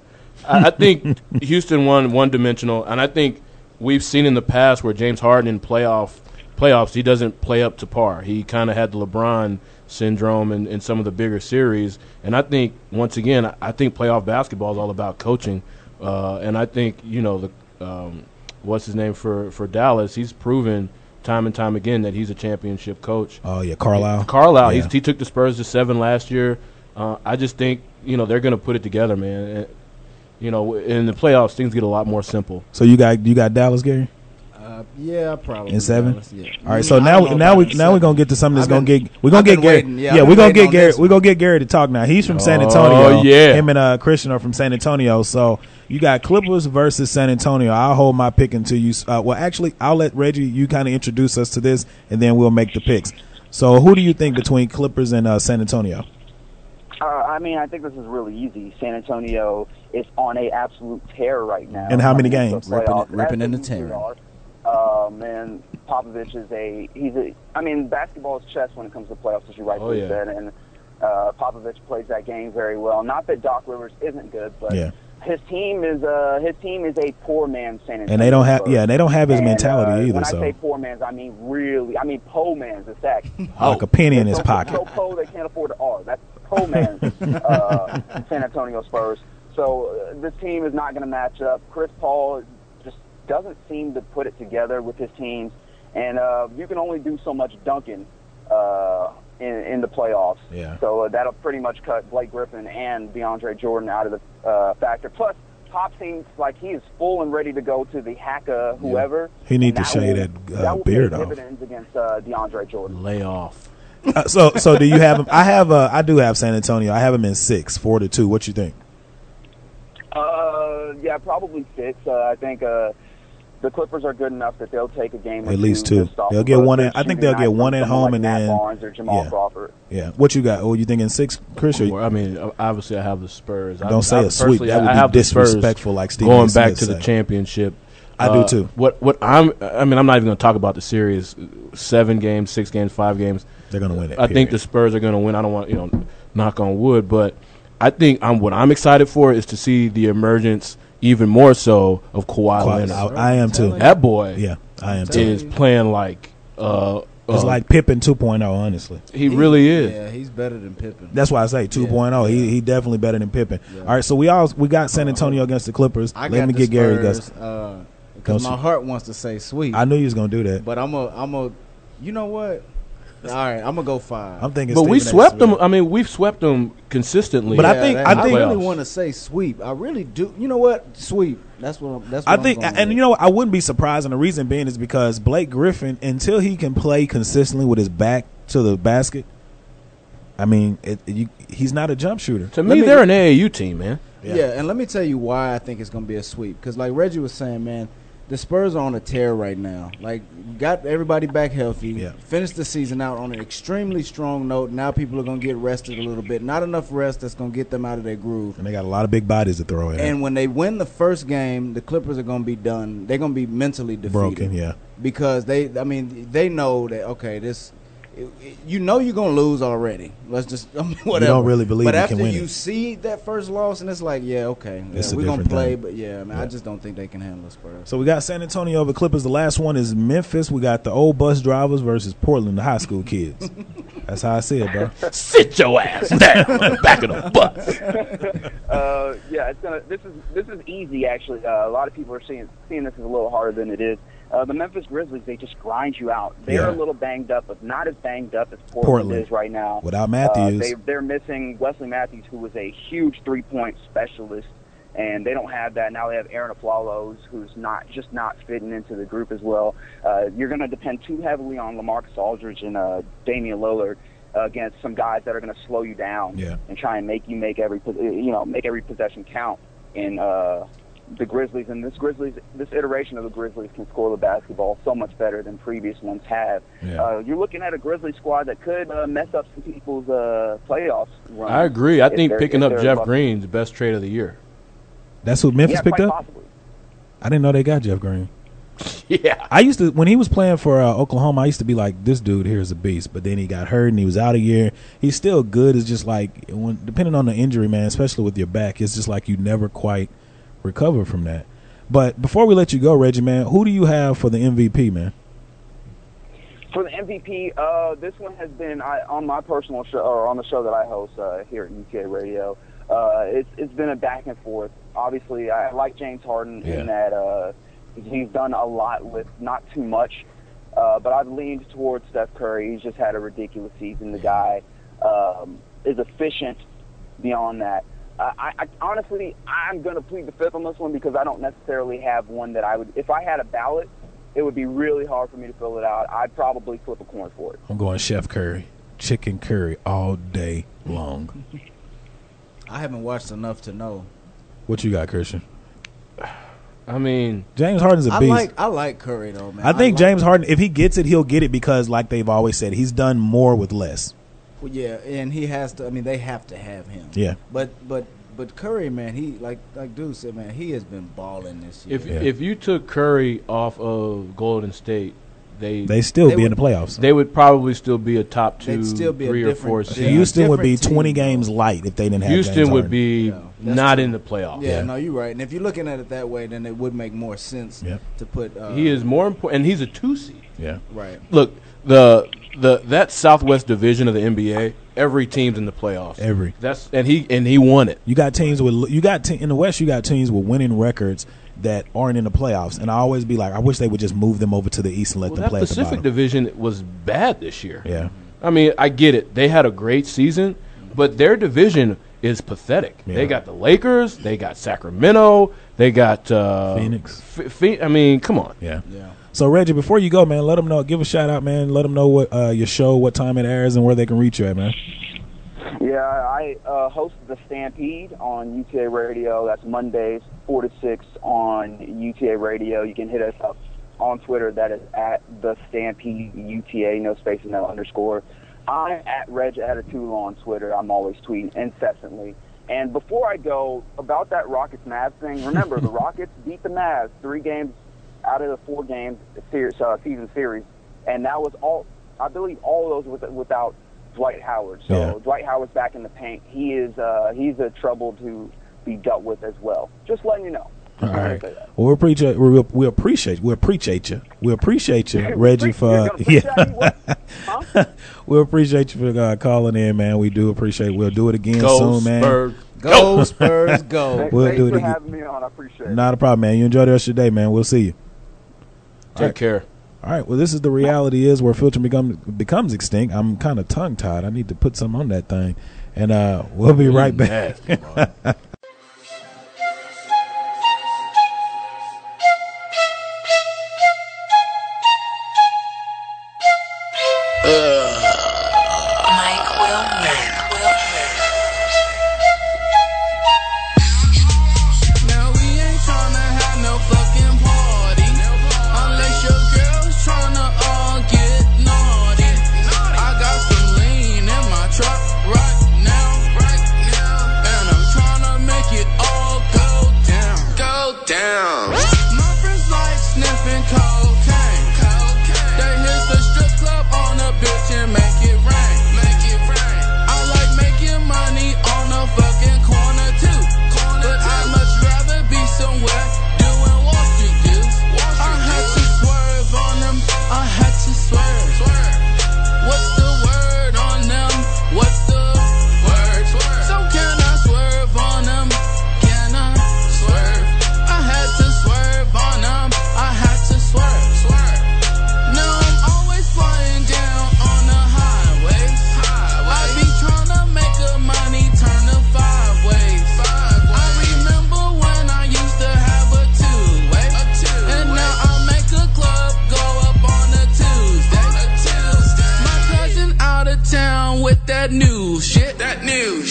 Speaker 2: I, I think Houston won one dimensional, and I think we've seen in the past where James Harden in playoff playoffs he doesn't play up to par. He kind of had the LeBron syndrome in, in some of the bigger series, and I think once again I, think playoff basketball is all about coaching, uh, and I think you know the um, what's his name for for Dallas. He's proven time and time again that he's a championship coach.
Speaker 1: Oh yeah, Carlisle.
Speaker 2: Carlisle.
Speaker 1: Yeah.
Speaker 2: He's, he took the Spurs to seven last year. Uh, I just think you know they're going to put it together, man. And, you know, in the playoffs, things get a lot more simple.
Speaker 1: So you got you got Dallas, Gary,
Speaker 3: Uh, yeah, probably.
Speaker 1: in seven.
Speaker 3: Yeah.
Speaker 1: All right. So
Speaker 3: Mm, I
Speaker 1: now now we
Speaker 3: in
Speaker 1: now we're gonna get to something that's
Speaker 3: I've
Speaker 1: gonna get we're gonna get Gary.
Speaker 3: waiting. Yeah,
Speaker 1: Yeah, we're gonna get Gary. We're gonna get Gary to talk now. He's from San
Speaker 2: Oh,
Speaker 1: Antonio.
Speaker 2: yeah.
Speaker 1: Him and uh, Christian are from San Antonio. So you got Clippers versus San Antonio. I'll hold my pick until you. Uh, well, actually, I'll let Reggie you kind of introduce us to this, and then we'll make the picks. So who do you think between Clippers and uh, San Antonio?
Speaker 9: Uh, I mean, I think this is really easy. San Antonio is on a absolute tear right now.
Speaker 1: And how many
Speaker 9: coming into
Speaker 1: games?
Speaker 9: the
Speaker 3: Ripping it-
Speaker 9: playoffs,
Speaker 3: ripping
Speaker 9: as
Speaker 3: and
Speaker 9: they
Speaker 3: tearing.
Speaker 9: usually are. Um, and Popovich is a he's a. I mean, basketball is chess when it comes to playoffs, as you rightfully
Speaker 2: Oh, yeah.
Speaker 9: said. And uh, Popovich plays that game very well. Not that Doc Rivers isn't good, but
Speaker 1: Yeah.
Speaker 9: his team is uh his team is a poor man's San Antonio.
Speaker 1: And they don't have yeah, and they don't have his
Speaker 9: And,
Speaker 1: mentality
Speaker 9: uh,
Speaker 1: either.
Speaker 9: When I
Speaker 1: So
Speaker 9: say poor man's, I mean really. I mean po man's. It's that.
Speaker 1: like a penny in his
Speaker 9: so,
Speaker 1: pocket.
Speaker 9: So po they can't afford to R. That's po man's uh, San Antonio Spurs. So uh, this team is not going to match up. Chris Paul doesn't seem to put it together with his teams, and uh, you can only do so much dunking uh, in, in the playoffs.
Speaker 1: Yeah.
Speaker 9: So uh, that'll pretty much cut Blake Griffin and DeAndre Jordan out of the uh, factor. Plus, Pop seems like he is full and ready to go to the Hacka whoever.
Speaker 1: He need to shave
Speaker 9: will-
Speaker 1: that, uh,
Speaker 9: that will
Speaker 1: beard off.
Speaker 9: dividends against uh, DeAndre Jordan.
Speaker 2: Lay off.
Speaker 1: Uh, so so do you have him? I have uh, I do have San Antonio. I have him in six, four to two. What you think?
Speaker 9: Uh, yeah, probably six. Uh, I think uh, the Clippers are good enough that they'll take a game or
Speaker 1: At least
Speaker 9: two.
Speaker 1: two.
Speaker 9: just off
Speaker 1: They'll get one at- I think they'll get one at home
Speaker 9: like
Speaker 1: and
Speaker 9: Matt
Speaker 1: then-
Speaker 9: Barnes or Jamal
Speaker 1: yeah.
Speaker 9: Crawford.
Speaker 1: Yeah. What you got? Oh, you think in six, Chris? Or
Speaker 2: Or, I mean, obviously, I have the Spurs.
Speaker 1: Don't say
Speaker 2: I,
Speaker 1: a sweep. That would
Speaker 2: I
Speaker 1: be
Speaker 2: have the Spurs
Speaker 1: disrespectful, like Stephen
Speaker 2: going back
Speaker 1: Smith
Speaker 2: to the championship.
Speaker 1: I do
Speaker 2: Uh,
Speaker 1: too.
Speaker 2: What what I'm I mean I'm not even going to talk about the series. Seven games, six games, five games.
Speaker 1: They're gonna win it,
Speaker 2: I think the Spurs are going to win. I don't want you know knock on wood, but I think I'm what I'm excited for is to see the emergence even more so of Kawhi,
Speaker 1: Kawhi,
Speaker 2: Leonard.
Speaker 1: I, I am too.
Speaker 2: That boy,
Speaker 1: Yeah, I am too.
Speaker 2: is playing like uh,
Speaker 1: It's
Speaker 2: uh,
Speaker 1: like Pippen 2.0, honestly.
Speaker 2: he really is.
Speaker 3: Yeah, he's better than Pippen.
Speaker 1: That's why I say 2.0. He he definitely better than Pippen. All right, so we all we got San Antonio against the Clippers.
Speaker 3: I
Speaker 1: Let
Speaker 3: got
Speaker 1: me
Speaker 3: the
Speaker 1: get Gary
Speaker 3: Spurs,
Speaker 1: Gus.
Speaker 3: uh, because
Speaker 1: Don't
Speaker 3: my heart wants to say sweet.
Speaker 1: I knew you was gonna do that.
Speaker 3: but I'm a I'm a. You know what? All right, I'm gonna go five.
Speaker 1: I'm thinking,
Speaker 2: But we
Speaker 1: Stephen A.
Speaker 2: swept them. I mean, we've swept them consistently.
Speaker 1: But I think-
Speaker 3: that-
Speaker 1: I
Speaker 3: I,
Speaker 1: think-
Speaker 3: really want to say sweep. I really do. You know what? Sweep. That's what. I'm, that's. What
Speaker 1: I
Speaker 3: I'm
Speaker 1: think,
Speaker 3: going
Speaker 1: and
Speaker 3: with.
Speaker 1: you know, what? I wouldn't be surprised, and the reason being is because Blake Griffin, until he can play consistently with his back to the basket, I mean, it, you, he's not a jump shooter.
Speaker 2: to me,
Speaker 3: me-
Speaker 2: they're an AAU team, man.
Speaker 3: Yeah. and let me tell you why I think it's gonna be a sweep. Because like Reggie was saying, man, the Spurs are on a tear right now. Like got everybody back healthy.
Speaker 1: Yeah.
Speaker 3: Finished the season out on an extremely strong note. Now people are gonna get rested a little bit. Not enough rest that's gonna get them out of their groove.
Speaker 1: And they got a lot of big bodies to throw in.
Speaker 3: And when they win the first game, the Clippers are going to be done. They're going to be mentally defeated.
Speaker 1: Broken, yeah.
Speaker 3: Because they, I mean, they know that okay, this it- it- you know you're gonna lose already. Let's just I mean, whatever.
Speaker 1: don't really believe
Speaker 3: But
Speaker 1: you
Speaker 3: after
Speaker 1: can win
Speaker 3: you
Speaker 1: it.
Speaker 3: see that first loss, and it's like, yeah, okay, yeah, we're gonna play.
Speaker 1: thing.
Speaker 3: But yeah, man, I
Speaker 1: Yeah.
Speaker 3: just don't think they can handle the Spurs.
Speaker 1: So we got San Antonio over Clippers. The last one is Memphis. We got the old bus drivers versus Portland, the high school kids. That's how I see it, bro.
Speaker 2: Sit your ass down on the back of the bus.
Speaker 9: uh, yeah, it's gonna. This is this is easy actually. Uh, a lot of people are seeing seeing this as a little harder than it is. Uh, the Memphis Grizzlies, they just grind you out. They're
Speaker 1: Yeah.
Speaker 9: a little banged up, but not as banged up as Portland,
Speaker 1: Portland.
Speaker 9: is right now.
Speaker 1: Without Matthews.
Speaker 9: uh, they, they're missing Wesley Matthews, who was a huge three point specialist, and they don't have that now. They have Arron Afflalos, who's not just not fitting into the group as well. Uh, you're going to depend too heavily on LaMarcus Aldridge and uh, Damian Lillard uh, against some guys that are going to slow you down
Speaker 1: Yeah.
Speaker 9: and try and make you make every you know make every possession count. In uh, the Grizzlies and this Grizzlies this iteration of the Grizzlies can score the basketball so much better than previous ones have.
Speaker 1: Yeah.
Speaker 9: Uh, you're looking at a Grizzly squad that could uh, mess up some people's uh, playoffs. Run
Speaker 2: I agree. I think picking up Jeff
Speaker 9: lucky.
Speaker 2: Green's the best trade of the year.
Speaker 1: That's who Memphis
Speaker 9: yeah,
Speaker 1: picked up.
Speaker 9: Possibly.
Speaker 1: I didn't know they got Jeff Green.
Speaker 2: Yeah.
Speaker 1: I used to when he was playing for uh, Oklahoma. I used to be like, this dude here is a beast. But then he got hurt and he was out a year. He's still good. It's just like when depending on the injury, man. Especially with your back, it's just like you never quite recover from that. But before we let you go, Reggie, man, who do you have for the MVP, man?
Speaker 9: For the MVP, uh, this one has been I, on my personal show or on the show that I host uh, here at UK Radio. Uh, it's it's been a back and forth. Obviously, I like James Harden
Speaker 1: Yeah.
Speaker 9: in that uh, he's done a lot with not too much. Uh, but I've leaned towards Steph Curry. He's just had a ridiculous season. The guy um, is efficient beyond that. Uh, I, I honestly, I'm going to plead the fifth on this one because I don't necessarily have one that I would. If I had a ballot, it would be really hard for me to fill it out. I'd probably flip a coin for it.
Speaker 1: I'm going Chef Curry, chicken curry all day long.
Speaker 3: I haven't watched enough to know.
Speaker 1: What you got, Christian?
Speaker 2: I mean,
Speaker 1: James Harden's a
Speaker 3: I
Speaker 1: beast.
Speaker 3: like I like Curry though, man.
Speaker 1: I think
Speaker 3: like-
Speaker 1: James Harden, if he gets it, he'll get it because, like they've always said, he's done more with less.
Speaker 3: Well, yeah, and he has to. I mean, they have to have him.
Speaker 1: Yeah.
Speaker 3: But but but Curry, man, he like like dude said, man, he has been balling this year.
Speaker 2: if if you took Curry off of Golden State, they
Speaker 1: They still
Speaker 3: They
Speaker 1: be in the playoffs.
Speaker 2: they would probably still be a top two,
Speaker 3: They'd still be a
Speaker 2: three or four
Speaker 3: yeah.
Speaker 2: seed.
Speaker 1: Houston would be 20
Speaker 3: team,
Speaker 1: games
Speaker 3: though.
Speaker 1: light if they didn't have
Speaker 2: Houston
Speaker 1: James
Speaker 2: would
Speaker 1: Harden.
Speaker 2: be
Speaker 3: Yeah,
Speaker 2: not
Speaker 3: true.
Speaker 2: in the playoffs.
Speaker 3: yeah,
Speaker 1: Yeah.
Speaker 3: no, you're right. And if you're looking at it that way, then it would make more sense
Speaker 1: Yep.
Speaker 3: to put. Uh,
Speaker 2: He is more important, and he's a two seed.
Speaker 1: Yeah.
Speaker 3: right.
Speaker 2: Look, the the that Southwest Division of the NBA, every team's in the playoffs.
Speaker 1: Every.
Speaker 2: That's and he and he won it.
Speaker 1: You got teams with you got te- in the West. You got teams with winning records that aren't in the playoffs, and I always be like, I wish they would just move them over to the East and let
Speaker 2: Well,
Speaker 1: them
Speaker 2: that
Speaker 1: play at the
Speaker 2: Pacific. Division was bad this year.
Speaker 1: Yeah,
Speaker 2: I mean, I get it. They had a great season, but their division is pathetic.
Speaker 1: Yeah.
Speaker 2: They got the Lakers, they got Sacramento, they got uh,
Speaker 1: Phoenix.
Speaker 2: F- Phe- I mean, come on.
Speaker 1: yeah,
Speaker 3: Yeah.
Speaker 1: So Reggie, before you go, man, let them know. Give a shout out, man. Let them know what uh, your show, what time it airs, and where they can reach you at, man.
Speaker 9: Yeah, I uh, host the Stampede on UTA Radio. That's Mondays, four to six on UTA Radio. You can hit us up on Twitter. That is at the Stampede UTA, no space and no underscore. I'm at Reg Attitude on Twitter. I'm always tweeting incessantly. And before I go about that Rockets Mavs thing, remember the Rockets beat the Mavs three games out of the four games series, uh, season series, and that was all. I believe all of those with, without Dwight Howard. So
Speaker 1: Yeah.
Speaker 9: Dwight Howard's back in the paint. He is uh, he's a trouble to be dealt with as well. Just letting you know.
Speaker 1: All
Speaker 9: Just wanted to
Speaker 1: right.
Speaker 9: say that.
Speaker 1: Well, we appreciate we, we appreciate we appreciate you. We appreciate you, Reggie, for
Speaker 9: You're gonna appreciate me? What? Huh?
Speaker 1: we appreciate you for uh, calling in, man. We do appreciate. it. We'll do it again
Speaker 2: Go
Speaker 1: soon, man.
Speaker 2: Spurs.
Speaker 3: Go Spurs, go.
Speaker 9: Thanks,
Speaker 1: We'll
Speaker 9: thanks
Speaker 1: do it
Speaker 9: for
Speaker 1: again.
Speaker 9: having me on. I appreciate it.
Speaker 1: Not a problem, man. You enjoy the rest of your day, man. We'll see you.
Speaker 2: Take
Speaker 1: right.
Speaker 2: care.
Speaker 1: All right. Well, this is the reality is where filter becomes becomes extinct. I'm kind of tongue tied. I need to put some on that thing, and uh, we'll be right back.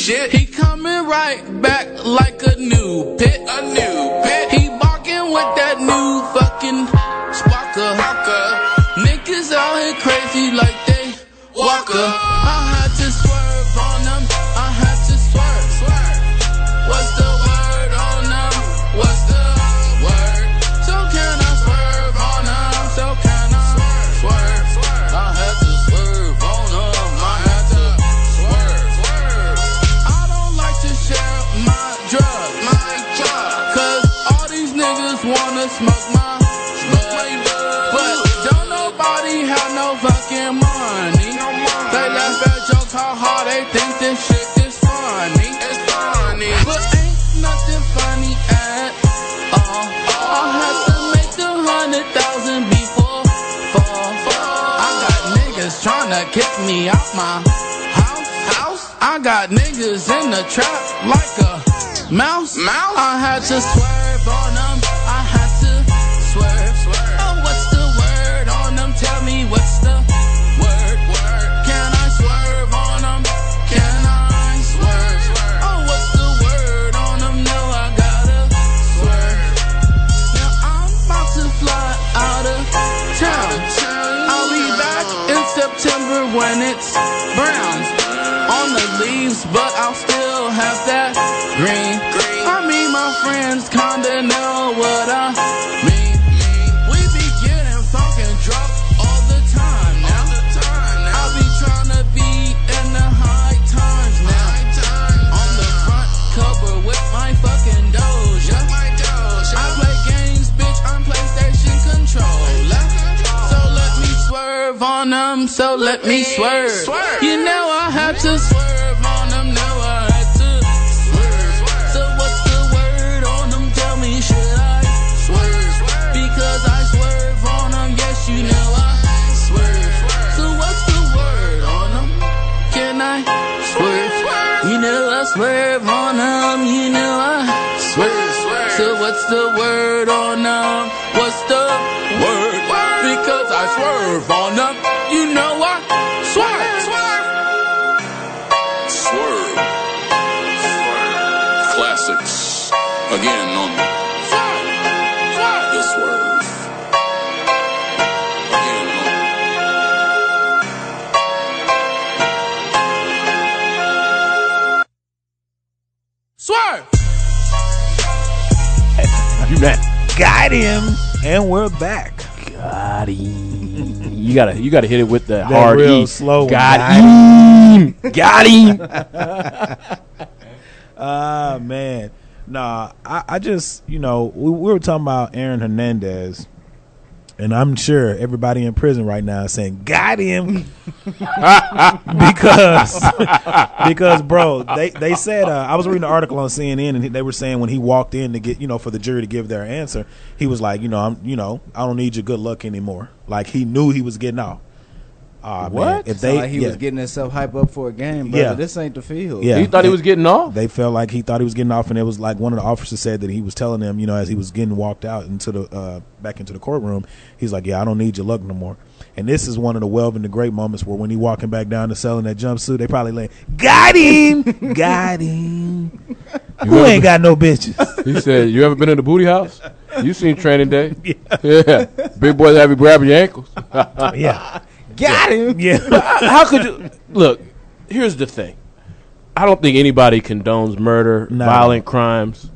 Speaker 10: shit. He coming right back like a new pit. A new pit. He barking with that new fucking sparker. Niggas out here crazy like they walker. Me out my house. House. I got niggas in the trap like a mouse. Mouse. I had to swerve on them. When it's brown on the leaves, but I'll still have that green. On them. So let me swerve. You know I have to swerve on them. No, I had to swerve. So what's the word on them? Tell me, should I swerve? Because I swerve on them. Yes, you know I swerve. So what's the word on them? Can I swerve? You know I swerve on them. You know I swerve. So what's the word on them? Swerve. You
Speaker 1: that got him, and we're back.
Speaker 2: Got him. You gotta, you gotta hit it with the
Speaker 1: That
Speaker 2: hard
Speaker 1: real
Speaker 2: E.
Speaker 1: slow.
Speaker 2: Got
Speaker 1: Got
Speaker 2: him. Got him.
Speaker 1: Ah man, nah. I, I just you know we, we were talking about Aaron Hernandez, and I'm sure everybody in prison right now is saying got him. Because because bro they they said uh, I was reading an article on CNN and they were saying when he walked in to get you know for the jury to give their answer he was like you know I'm you know I don't need your good luck anymore. Like he knew he was getting out. Ah, man, if they
Speaker 3: like he
Speaker 1: yeah.
Speaker 3: was getting himself hype up for a game, brother.
Speaker 1: Yeah.
Speaker 3: This ain't the field.
Speaker 1: Yeah,
Speaker 2: He thought he was getting off.
Speaker 1: They felt like he thought he was getting off, and it was like one of the officers said that he was telling them, you know, as he was getting walked out into the uh, back into the courtroom, he's like, "Yeah, I don't need your luck no more." And this is one of the well Welven the Great moments where when he walking back down to selling that jumpsuit, they probably like, "Got him, got him." Who ain't got no bitches?
Speaker 2: He said, "You ever been in the booty house? You seen Training Day? Yeah, big boys have you grabbing your ankles.
Speaker 1: yeah,
Speaker 3: got him.
Speaker 1: Yeah,
Speaker 2: How could you look? Here's the thing. I don't think anybody condones murder,
Speaker 1: No.
Speaker 2: violent crimes.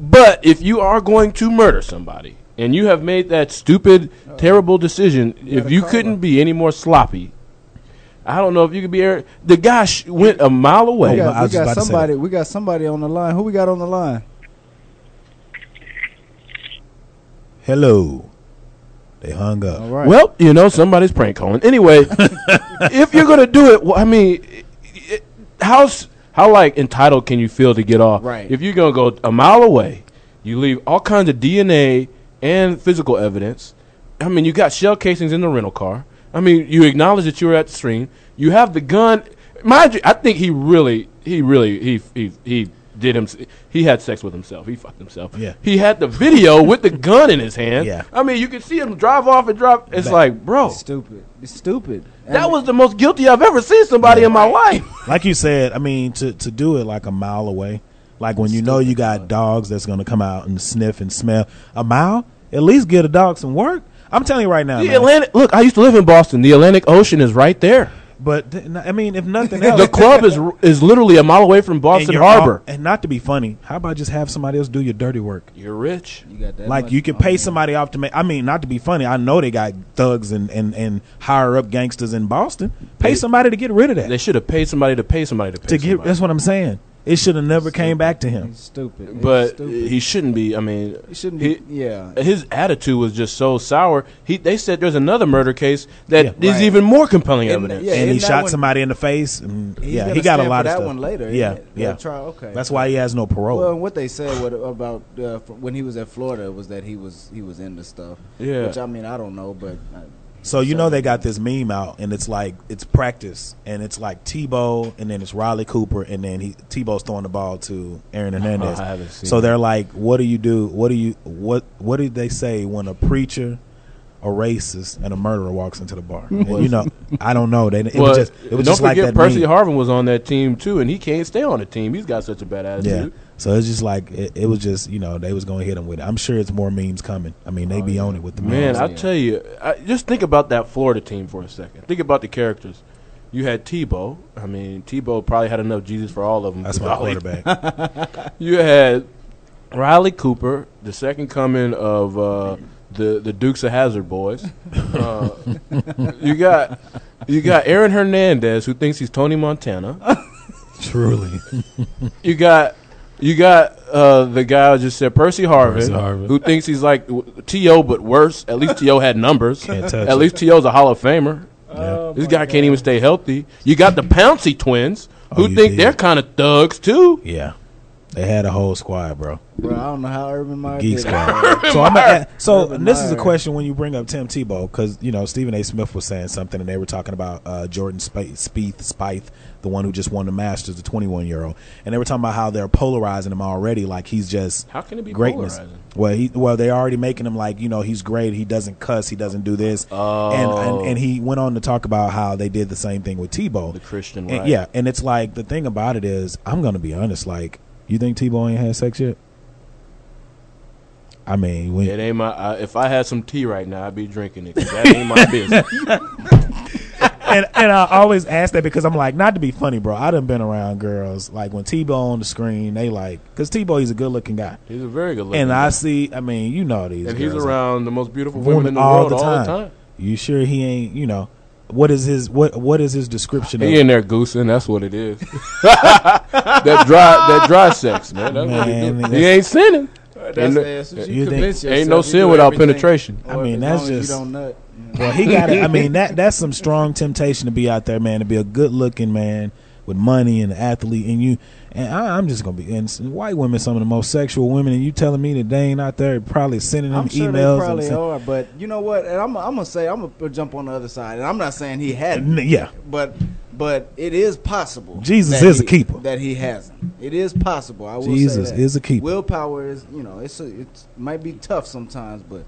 Speaker 2: But if you are going to murder somebody and you have made that stupid, terrible decision, if you couldn't be any more sloppy, I don't know if you could be. Aaron- The guy sh- went a mile
Speaker 3: We
Speaker 2: away.
Speaker 3: got,
Speaker 1: I
Speaker 3: we got
Speaker 1: about to say
Speaker 3: somebody. We got somebody on the line. Who we got on the line?
Speaker 1: Hello. They hung up.
Speaker 3: All right.
Speaker 2: Well, you know, somebody's prank calling. Anyway, if you're gonna do it, well, I mean, it, how's how like entitled can you feel to get off?
Speaker 3: Right.
Speaker 2: If you're gonna go a mile away, you leave all kinds of DNA and physical evidence. I mean, you got shell casings in the rental car. I mean, you acknowledge that you were at the scene. You have the gun. Mind you, I think he really, he really, he he he did him. He had sex with himself. He fucked himself.
Speaker 1: Yeah.
Speaker 2: He had the video with the gun in his hand.
Speaker 1: Yeah.
Speaker 2: I mean, you can see him drive off and drop. It's
Speaker 1: That-
Speaker 2: like, bro,
Speaker 3: Stupid. It's stupid.
Speaker 2: that was the most guilty I've ever seen somebody in my life.
Speaker 1: like you said, I mean, to to do it like a mile away, like when you know you got dogs that's gonna come out and sniff and smell a mile, at least get a dog some work. I'm telling you right now,
Speaker 2: The
Speaker 1: man.
Speaker 2: Atlantic. Look, I used to live in Boston. The Atlantic Ocean is right there.
Speaker 1: But th- I mean, if nothing else,
Speaker 2: the club is is literally a mile away from Boston
Speaker 1: you're
Speaker 2: Harbor.
Speaker 1: all- and not to be funny, how about just have somebody else do your dirty work?
Speaker 2: You're rich.
Speaker 3: You got that
Speaker 1: Like
Speaker 3: much-
Speaker 1: you can pay somebody off to make. I mean, not to be funny. I know they got thugs and and and higher up gangsters in Boston. Pay
Speaker 2: They-
Speaker 1: somebody to get rid of that.
Speaker 2: They should have paid somebody to pay somebody to pay
Speaker 1: to get.
Speaker 2: somebody.
Speaker 1: That's what I'm saying. It should have never came back to him.
Speaker 3: He's stupid. It's
Speaker 2: but
Speaker 3: stupid.
Speaker 2: he shouldn't be. I mean,
Speaker 3: He shouldn't
Speaker 2: he-
Speaker 3: be. Yeah.
Speaker 2: his attitude was just so sour. He they said there's another murder case that is
Speaker 3: Yeah. Right.
Speaker 2: even more compelling
Speaker 3: And-
Speaker 2: evidence.
Speaker 3: yeah,
Speaker 1: and he shot
Speaker 3: one-
Speaker 1: somebody in the face. And yeah, he got a lot
Speaker 3: for
Speaker 1: of
Speaker 3: that
Speaker 1: stuff.
Speaker 3: one later.
Speaker 1: Yeah, yeah.
Speaker 3: The trial, okay.
Speaker 1: That's why he has no parole.
Speaker 3: Well, what they said what, about uh, when he was at Florida was that he was he was into stuff.
Speaker 2: Yeah.
Speaker 3: Which I mean I don't know, but uh,
Speaker 1: So you know they got this meme out, and it's like it's practice, and it's like Tebow, and then it's Riley Cooper, and then he Tebow's throwing the ball to Aaron uh-huh, Hernandez.
Speaker 2: I haven't seen
Speaker 1: so they're like, "What do you do? What do you what What did they say when a preacher, a racist, and a murderer walks into the bar?" And you know, I don't know. They it
Speaker 2: well,
Speaker 1: was just it was
Speaker 2: don't
Speaker 1: just like
Speaker 2: forget
Speaker 1: that
Speaker 2: Percy
Speaker 1: meme.
Speaker 2: Harvin was on that team too, and he can't stay on the team. He's got such a bad
Speaker 1: Yeah.
Speaker 2: Attitude.
Speaker 1: So it's just like it, it was just you know they was going to hit them with it. I'm sure it's more memes coming. I mean they be on it with the
Speaker 2: Man,
Speaker 1: memes.
Speaker 2: I tell you, I, just think about that Florida team for a second. Think about the characters. You had Tebow. I mean, Tebow probably had enough Jesus for all of them.
Speaker 1: That's my quarterback.
Speaker 2: you had Riley Cooper, the second coming of uh, the the Dukes of Hazzard boys. Uh, you got you got Aaron Hernandez, who thinks he's Tony Montana.
Speaker 1: Truly.
Speaker 2: You got you got uh, the guy I just said, Percy Harvin,
Speaker 1: Percy Harvin.
Speaker 2: who thinks he's like T.O. but worse. At least T.O. had numbers.
Speaker 1: Can't touch
Speaker 2: At
Speaker 1: it.
Speaker 2: least T.O.'s a Hall of Famer.
Speaker 3: Oh,
Speaker 2: this guy can't even stay healthy. You got the Pouncey twins, who
Speaker 1: Oh,
Speaker 2: think
Speaker 1: did.
Speaker 2: they're kind of thugs too.
Speaker 1: yeah, they had a whole squad, bro.
Speaker 3: bro, I don't know how Urban Meyer
Speaker 1: Geek
Speaker 3: did.
Speaker 1: Squad.
Speaker 3: bro.
Speaker 1: so I'm a, so
Speaker 3: Urban
Speaker 1: this is a question when you bring up Tim Tebow because you know Stephen A. Smith was saying something and they were talking about uh, Jordan Spieth, Spieth, Spieth, the one who just won the Masters, the 21 year old, and they were talking about how they're polarizing him already, like he's just
Speaker 2: How can it be
Speaker 1: greatness.
Speaker 2: polarizing?
Speaker 1: Well, he well they're already making him like you know he's great. He doesn't cuss. He doesn't do this. And, and oh. and he went on to talk about how they did the same thing with Tebow.
Speaker 2: The Christian
Speaker 1: And- yeah, and it's like the thing about it is I'm gonna be honest. Like, you think Tebow ain't had sex yet? I mean, when,
Speaker 2: It ain't my. I, if I had some tea right now, I'd be drinking it. 'cause that ain't my business.
Speaker 1: And and I always ask that because I'm like, not to be funny, bro. I done been around girls like when Tebow on the screen, they like because Tebow he's a good looking guy,
Speaker 2: He's a very good looking.
Speaker 1: and
Speaker 2: guy.
Speaker 1: I see. I mean, you know these,
Speaker 2: and he's
Speaker 1: girls,
Speaker 2: around the most beautiful
Speaker 1: women
Speaker 2: women in the
Speaker 1: all
Speaker 2: world
Speaker 1: the
Speaker 2: all
Speaker 1: time.
Speaker 2: the time.
Speaker 1: You sure he ain't? You know, what is his what what is his description?
Speaker 2: He
Speaker 1: of,
Speaker 2: in there goosing. That's what it is. that dry, that dry sex, man. That's what he
Speaker 1: Man,
Speaker 2: do.
Speaker 1: that's-
Speaker 2: He ain't sinning.
Speaker 3: That's,
Speaker 2: Ain't no-
Speaker 3: that's
Speaker 1: You
Speaker 3: you
Speaker 1: think-
Speaker 2: Ain't no sin without
Speaker 3: everything.
Speaker 2: penetration.
Speaker 1: I mean,
Speaker 3: as
Speaker 1: that's
Speaker 3: as
Speaker 1: just-
Speaker 3: you don't nut.
Speaker 1: Well, he got it. I mean, that that's some strong temptation to be out there, man. To be a good looking man with money and an athlete, and you and I, I'm just gonna be. And white women, some of the most sexual women, and you telling me that they ain't out there probably sending them
Speaker 3: I'm sure they
Speaker 1: emails. and
Speaker 3: probably are, but you know what? And I'm, I'm gonna say I'm gonna jump on the other side, and I'm not saying he hadn't.
Speaker 1: Yeah.
Speaker 3: but but it is possible.
Speaker 1: Jesus is
Speaker 3: he-
Speaker 1: a keeper.
Speaker 3: That he hasn't. It is possible. I will
Speaker 1: Jesus
Speaker 3: say that.
Speaker 1: is a keeper.
Speaker 3: Willpower is, you know, it's a, it's might be tough sometimes, but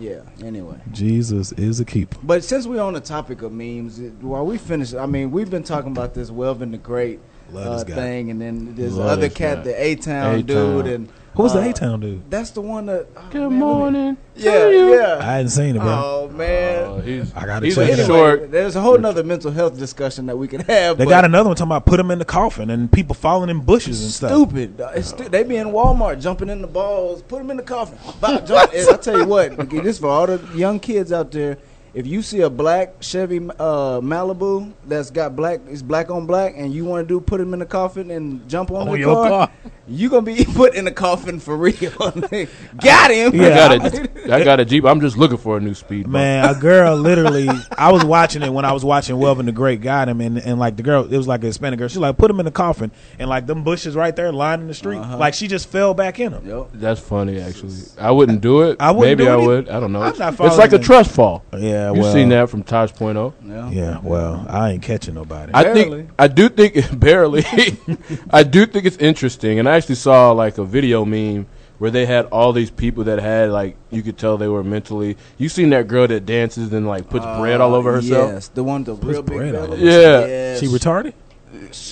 Speaker 3: yeah. Anyway.
Speaker 1: Jesus is a keeper.
Speaker 3: But since we're on the topic of memes, while we finish, I mean, we've been talking about this Welven the Great uh,
Speaker 1: this guy.
Speaker 3: thing, and then there's
Speaker 2: Love
Speaker 3: other cat,
Speaker 2: guy.
Speaker 3: the A Town dude, and
Speaker 1: Who's the
Speaker 3: uh,
Speaker 1: A Town dude?
Speaker 3: That's the one that. oh,
Speaker 2: Good
Speaker 3: man,
Speaker 2: morning.
Speaker 3: Yeah,
Speaker 2: you.
Speaker 3: yeah.
Speaker 1: I hadn't seen it, bro.
Speaker 3: Oh man.
Speaker 2: Uh, he's
Speaker 1: I gotta
Speaker 2: he's
Speaker 1: check
Speaker 2: a
Speaker 1: it out.
Speaker 3: Anyway,
Speaker 2: short.
Speaker 3: there's a whole nother mental health discussion that we can have.
Speaker 1: they
Speaker 3: but
Speaker 1: got another one talking about put him in the coffin and people falling in bushes and stuff.
Speaker 3: Stupid. dog. It's stu- they be in Walmart jumping in the balls. Put them in the coffin. Bop, jump. I tell you what. okay, This for all the young kids out there. If you see a black Chevy uh, Malibu that's got black, it's black on black, and you want to do put him in the coffin and jump on
Speaker 1: On
Speaker 3: the
Speaker 1: your
Speaker 3: car,
Speaker 1: car.
Speaker 3: you gonna be put in the coffin for real. got him.
Speaker 1: Yeah.
Speaker 2: I got a, I got a Jeep. I'm just looking for a new speed. bump.
Speaker 1: Man, a girl literally. I was watching it when I was watching Welven the Great got him, and, and like the girl, it was like a Hispanic girl. She's like, put him in the coffin, and like them bushes right there lining the street,
Speaker 3: Uh-huh.
Speaker 1: like she just fell back in them.
Speaker 3: Yep.
Speaker 2: That's funny, actually. I wouldn't do it.
Speaker 1: I wouldn't
Speaker 2: Maybe
Speaker 1: do
Speaker 2: I
Speaker 1: it
Speaker 2: would. I don't know.
Speaker 1: I'm
Speaker 2: It's,
Speaker 1: not
Speaker 2: it's like a trust fall.
Speaker 1: Yeah,
Speaker 2: You've
Speaker 1: well,
Speaker 2: seen that from Tosh Point oh.
Speaker 3: Yeah.
Speaker 1: Yeah, well, I ain't catching nobody.
Speaker 2: I
Speaker 3: Barely.
Speaker 2: think I do think barely. I do think it's interesting, and I actually saw like a video meme where they had all these people that had like you could tell they were mentally. You seen that girl that dances and like puts bread all uh, over herself?
Speaker 3: Yes, the one with the real big
Speaker 1: bread all over
Speaker 2: Yeah.
Speaker 3: Yes.
Speaker 1: She retarded?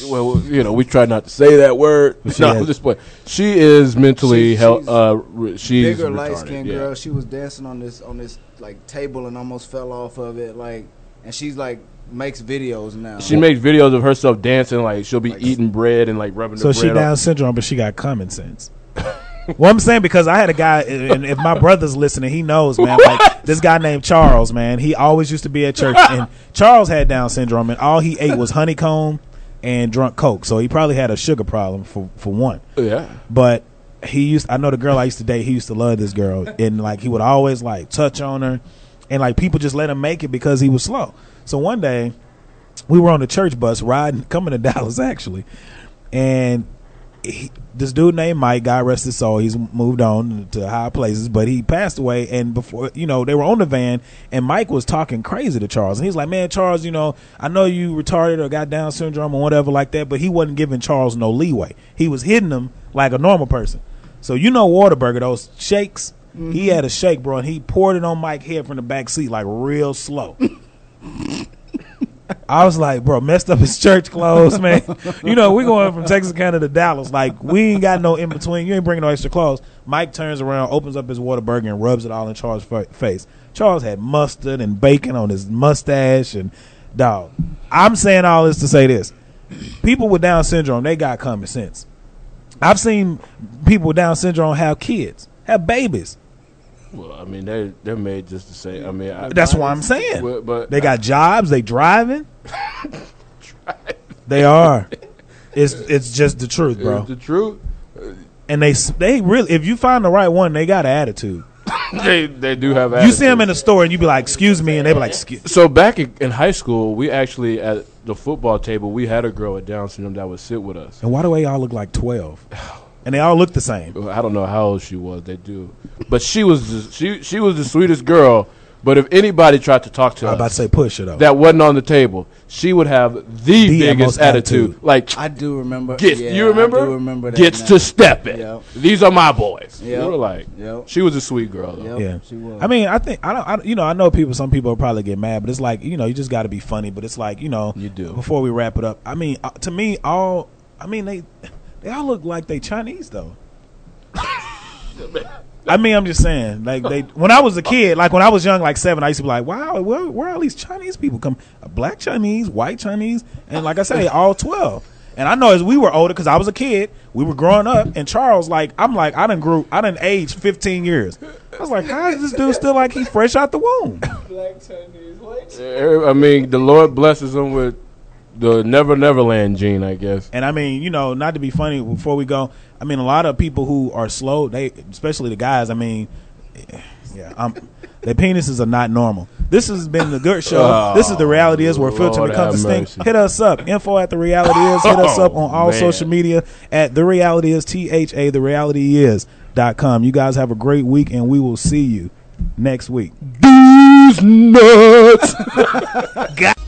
Speaker 2: Well, you know, we try not to say that word.
Speaker 1: She
Speaker 2: no,
Speaker 1: has-
Speaker 2: this point. She is mentally
Speaker 3: She-
Speaker 2: hel-
Speaker 3: she's
Speaker 2: uh, re- she's
Speaker 3: bigger, light skinned
Speaker 2: yeah.
Speaker 3: girl. She was dancing on this on this like table and almost fell off of it. Like, and she's like makes videos now.
Speaker 2: She makes videos of herself dancing, like she'll be eating bread and like rubbing
Speaker 1: So
Speaker 2: the
Speaker 1: she
Speaker 2: bread.
Speaker 1: Down
Speaker 2: off.
Speaker 1: syndrome, but she got common sense. well, I'm saying because I had a guy, and if my brother's listening, he knows, man. Like this guy named Charles, man. He always used to be at church, and Charles had Down syndrome, and all he ate was honeycomb and drunk Coke. So he probably had a sugar problem for for one.
Speaker 2: Yeah.
Speaker 1: But he used. I know the girl I used to date. He used to love this girl, and like he would always like touch on her, and like people just let him make it because he was slow. So one day, we were on the church bus riding, coming to Dallas actually, and he, this dude named Mike, God rest his soul, he's moved on to higher places, but he passed away. And before, you know, they were on the van, and Mike was talking crazy to Charles, and he's like, "Man, Charles, you know, I know you retarded or got Down syndrome or whatever like that, but he wasn't giving Charles no leeway. He was hitting him like a normal person. So you know, Whataburger, those shakes." Mm-hmm. He had a shake, bro, and he poured it on Mike's head from the back seat like real slow. I was like, bro, messed up his church clothes, man. you know, we going from Texarkana to Dallas. Like, we ain't got no in between. You ain't bringing no extra clothes. Mike turns around, opens up his Whataburger, and rubs it all in Charles' face. Charles had mustard and bacon on his mustache, and dog. I'm saying all this to say this: people with Down syndrome, they got common sense. I've seen people with Down syndrome have kids, have babies.
Speaker 2: Well, I mean, they they're made just to say. I mean, I,
Speaker 1: That's what I'm saying.
Speaker 2: But, but
Speaker 1: They got jobs. They driving. they are. It's it's just the truth, bro.
Speaker 2: the truth.
Speaker 1: And they they really, if you find the right one, they got an attitude.
Speaker 2: they they do have.
Speaker 1: You see them in the store, and you be like, "Excuse me," and they be like, "Excuse."
Speaker 2: So back in, in high school, we actually at the football table we had a girl with Down syndrome that would sit with us.
Speaker 1: And why do they all look like twelve? And they all look the same.
Speaker 2: I don't know how old she was. They do, but she was just, she she was the sweetest girl. But if anybody tried to talk to her,
Speaker 1: I
Speaker 2: her,
Speaker 1: was about to say push it up.
Speaker 2: that wasn't on the table, she would have the,
Speaker 1: The
Speaker 2: biggest
Speaker 1: most
Speaker 2: attitude.
Speaker 1: attitude.
Speaker 2: Like
Speaker 3: I do remember.
Speaker 2: gets
Speaker 3: yeah,
Speaker 2: you remember?
Speaker 3: I do remember that
Speaker 2: gets
Speaker 3: now.
Speaker 2: to step it.
Speaker 3: Yep.
Speaker 2: These are my boys.
Speaker 3: Yep.
Speaker 2: You were like,
Speaker 3: Yep.
Speaker 2: she was a sweet girl though.
Speaker 3: Yep.
Speaker 1: Yeah,
Speaker 3: she was.
Speaker 1: I mean, I think I don't. I, you know, I know people. Some people will probably get mad, but it's like you know, you just got to be funny. But it's like you know,
Speaker 2: You do.
Speaker 1: Before we wrap it up, I mean, uh, to me, all I mean, they they all look like they Chinese though. I mean, I'm just saying, like they. When I was a kid, like when I was young, like seven, I used to be like, "Wow, where, where all these Chinese people come? Black Chinese, white Chinese, and like I say, all twelve. And I know as we were older, because I was a kid, we were growing up, and Charles, like, I'm like, I didn't grew, I didn't age 15 years. I was like, how is this dude still like he's fresh out the womb?
Speaker 2: Eh, I mean, the Lord blesses them with the Never Neverland gene, I guess.
Speaker 1: And I mean, you know, not to be funny before we go, I mean, a lot of people who are slow, they, especially the guys, I mean, yeah, um, their penises are not normal. This has been the good show.
Speaker 2: Oh,
Speaker 1: this is the reality is where filter
Speaker 2: Lord
Speaker 1: the comes to stink. Hit us up. Info at the reality is. Hit us up on all
Speaker 2: man.
Speaker 1: social media at the reality is T H A the reality is dot com. You guys have a great week and we will see you next week.
Speaker 2: These nuts.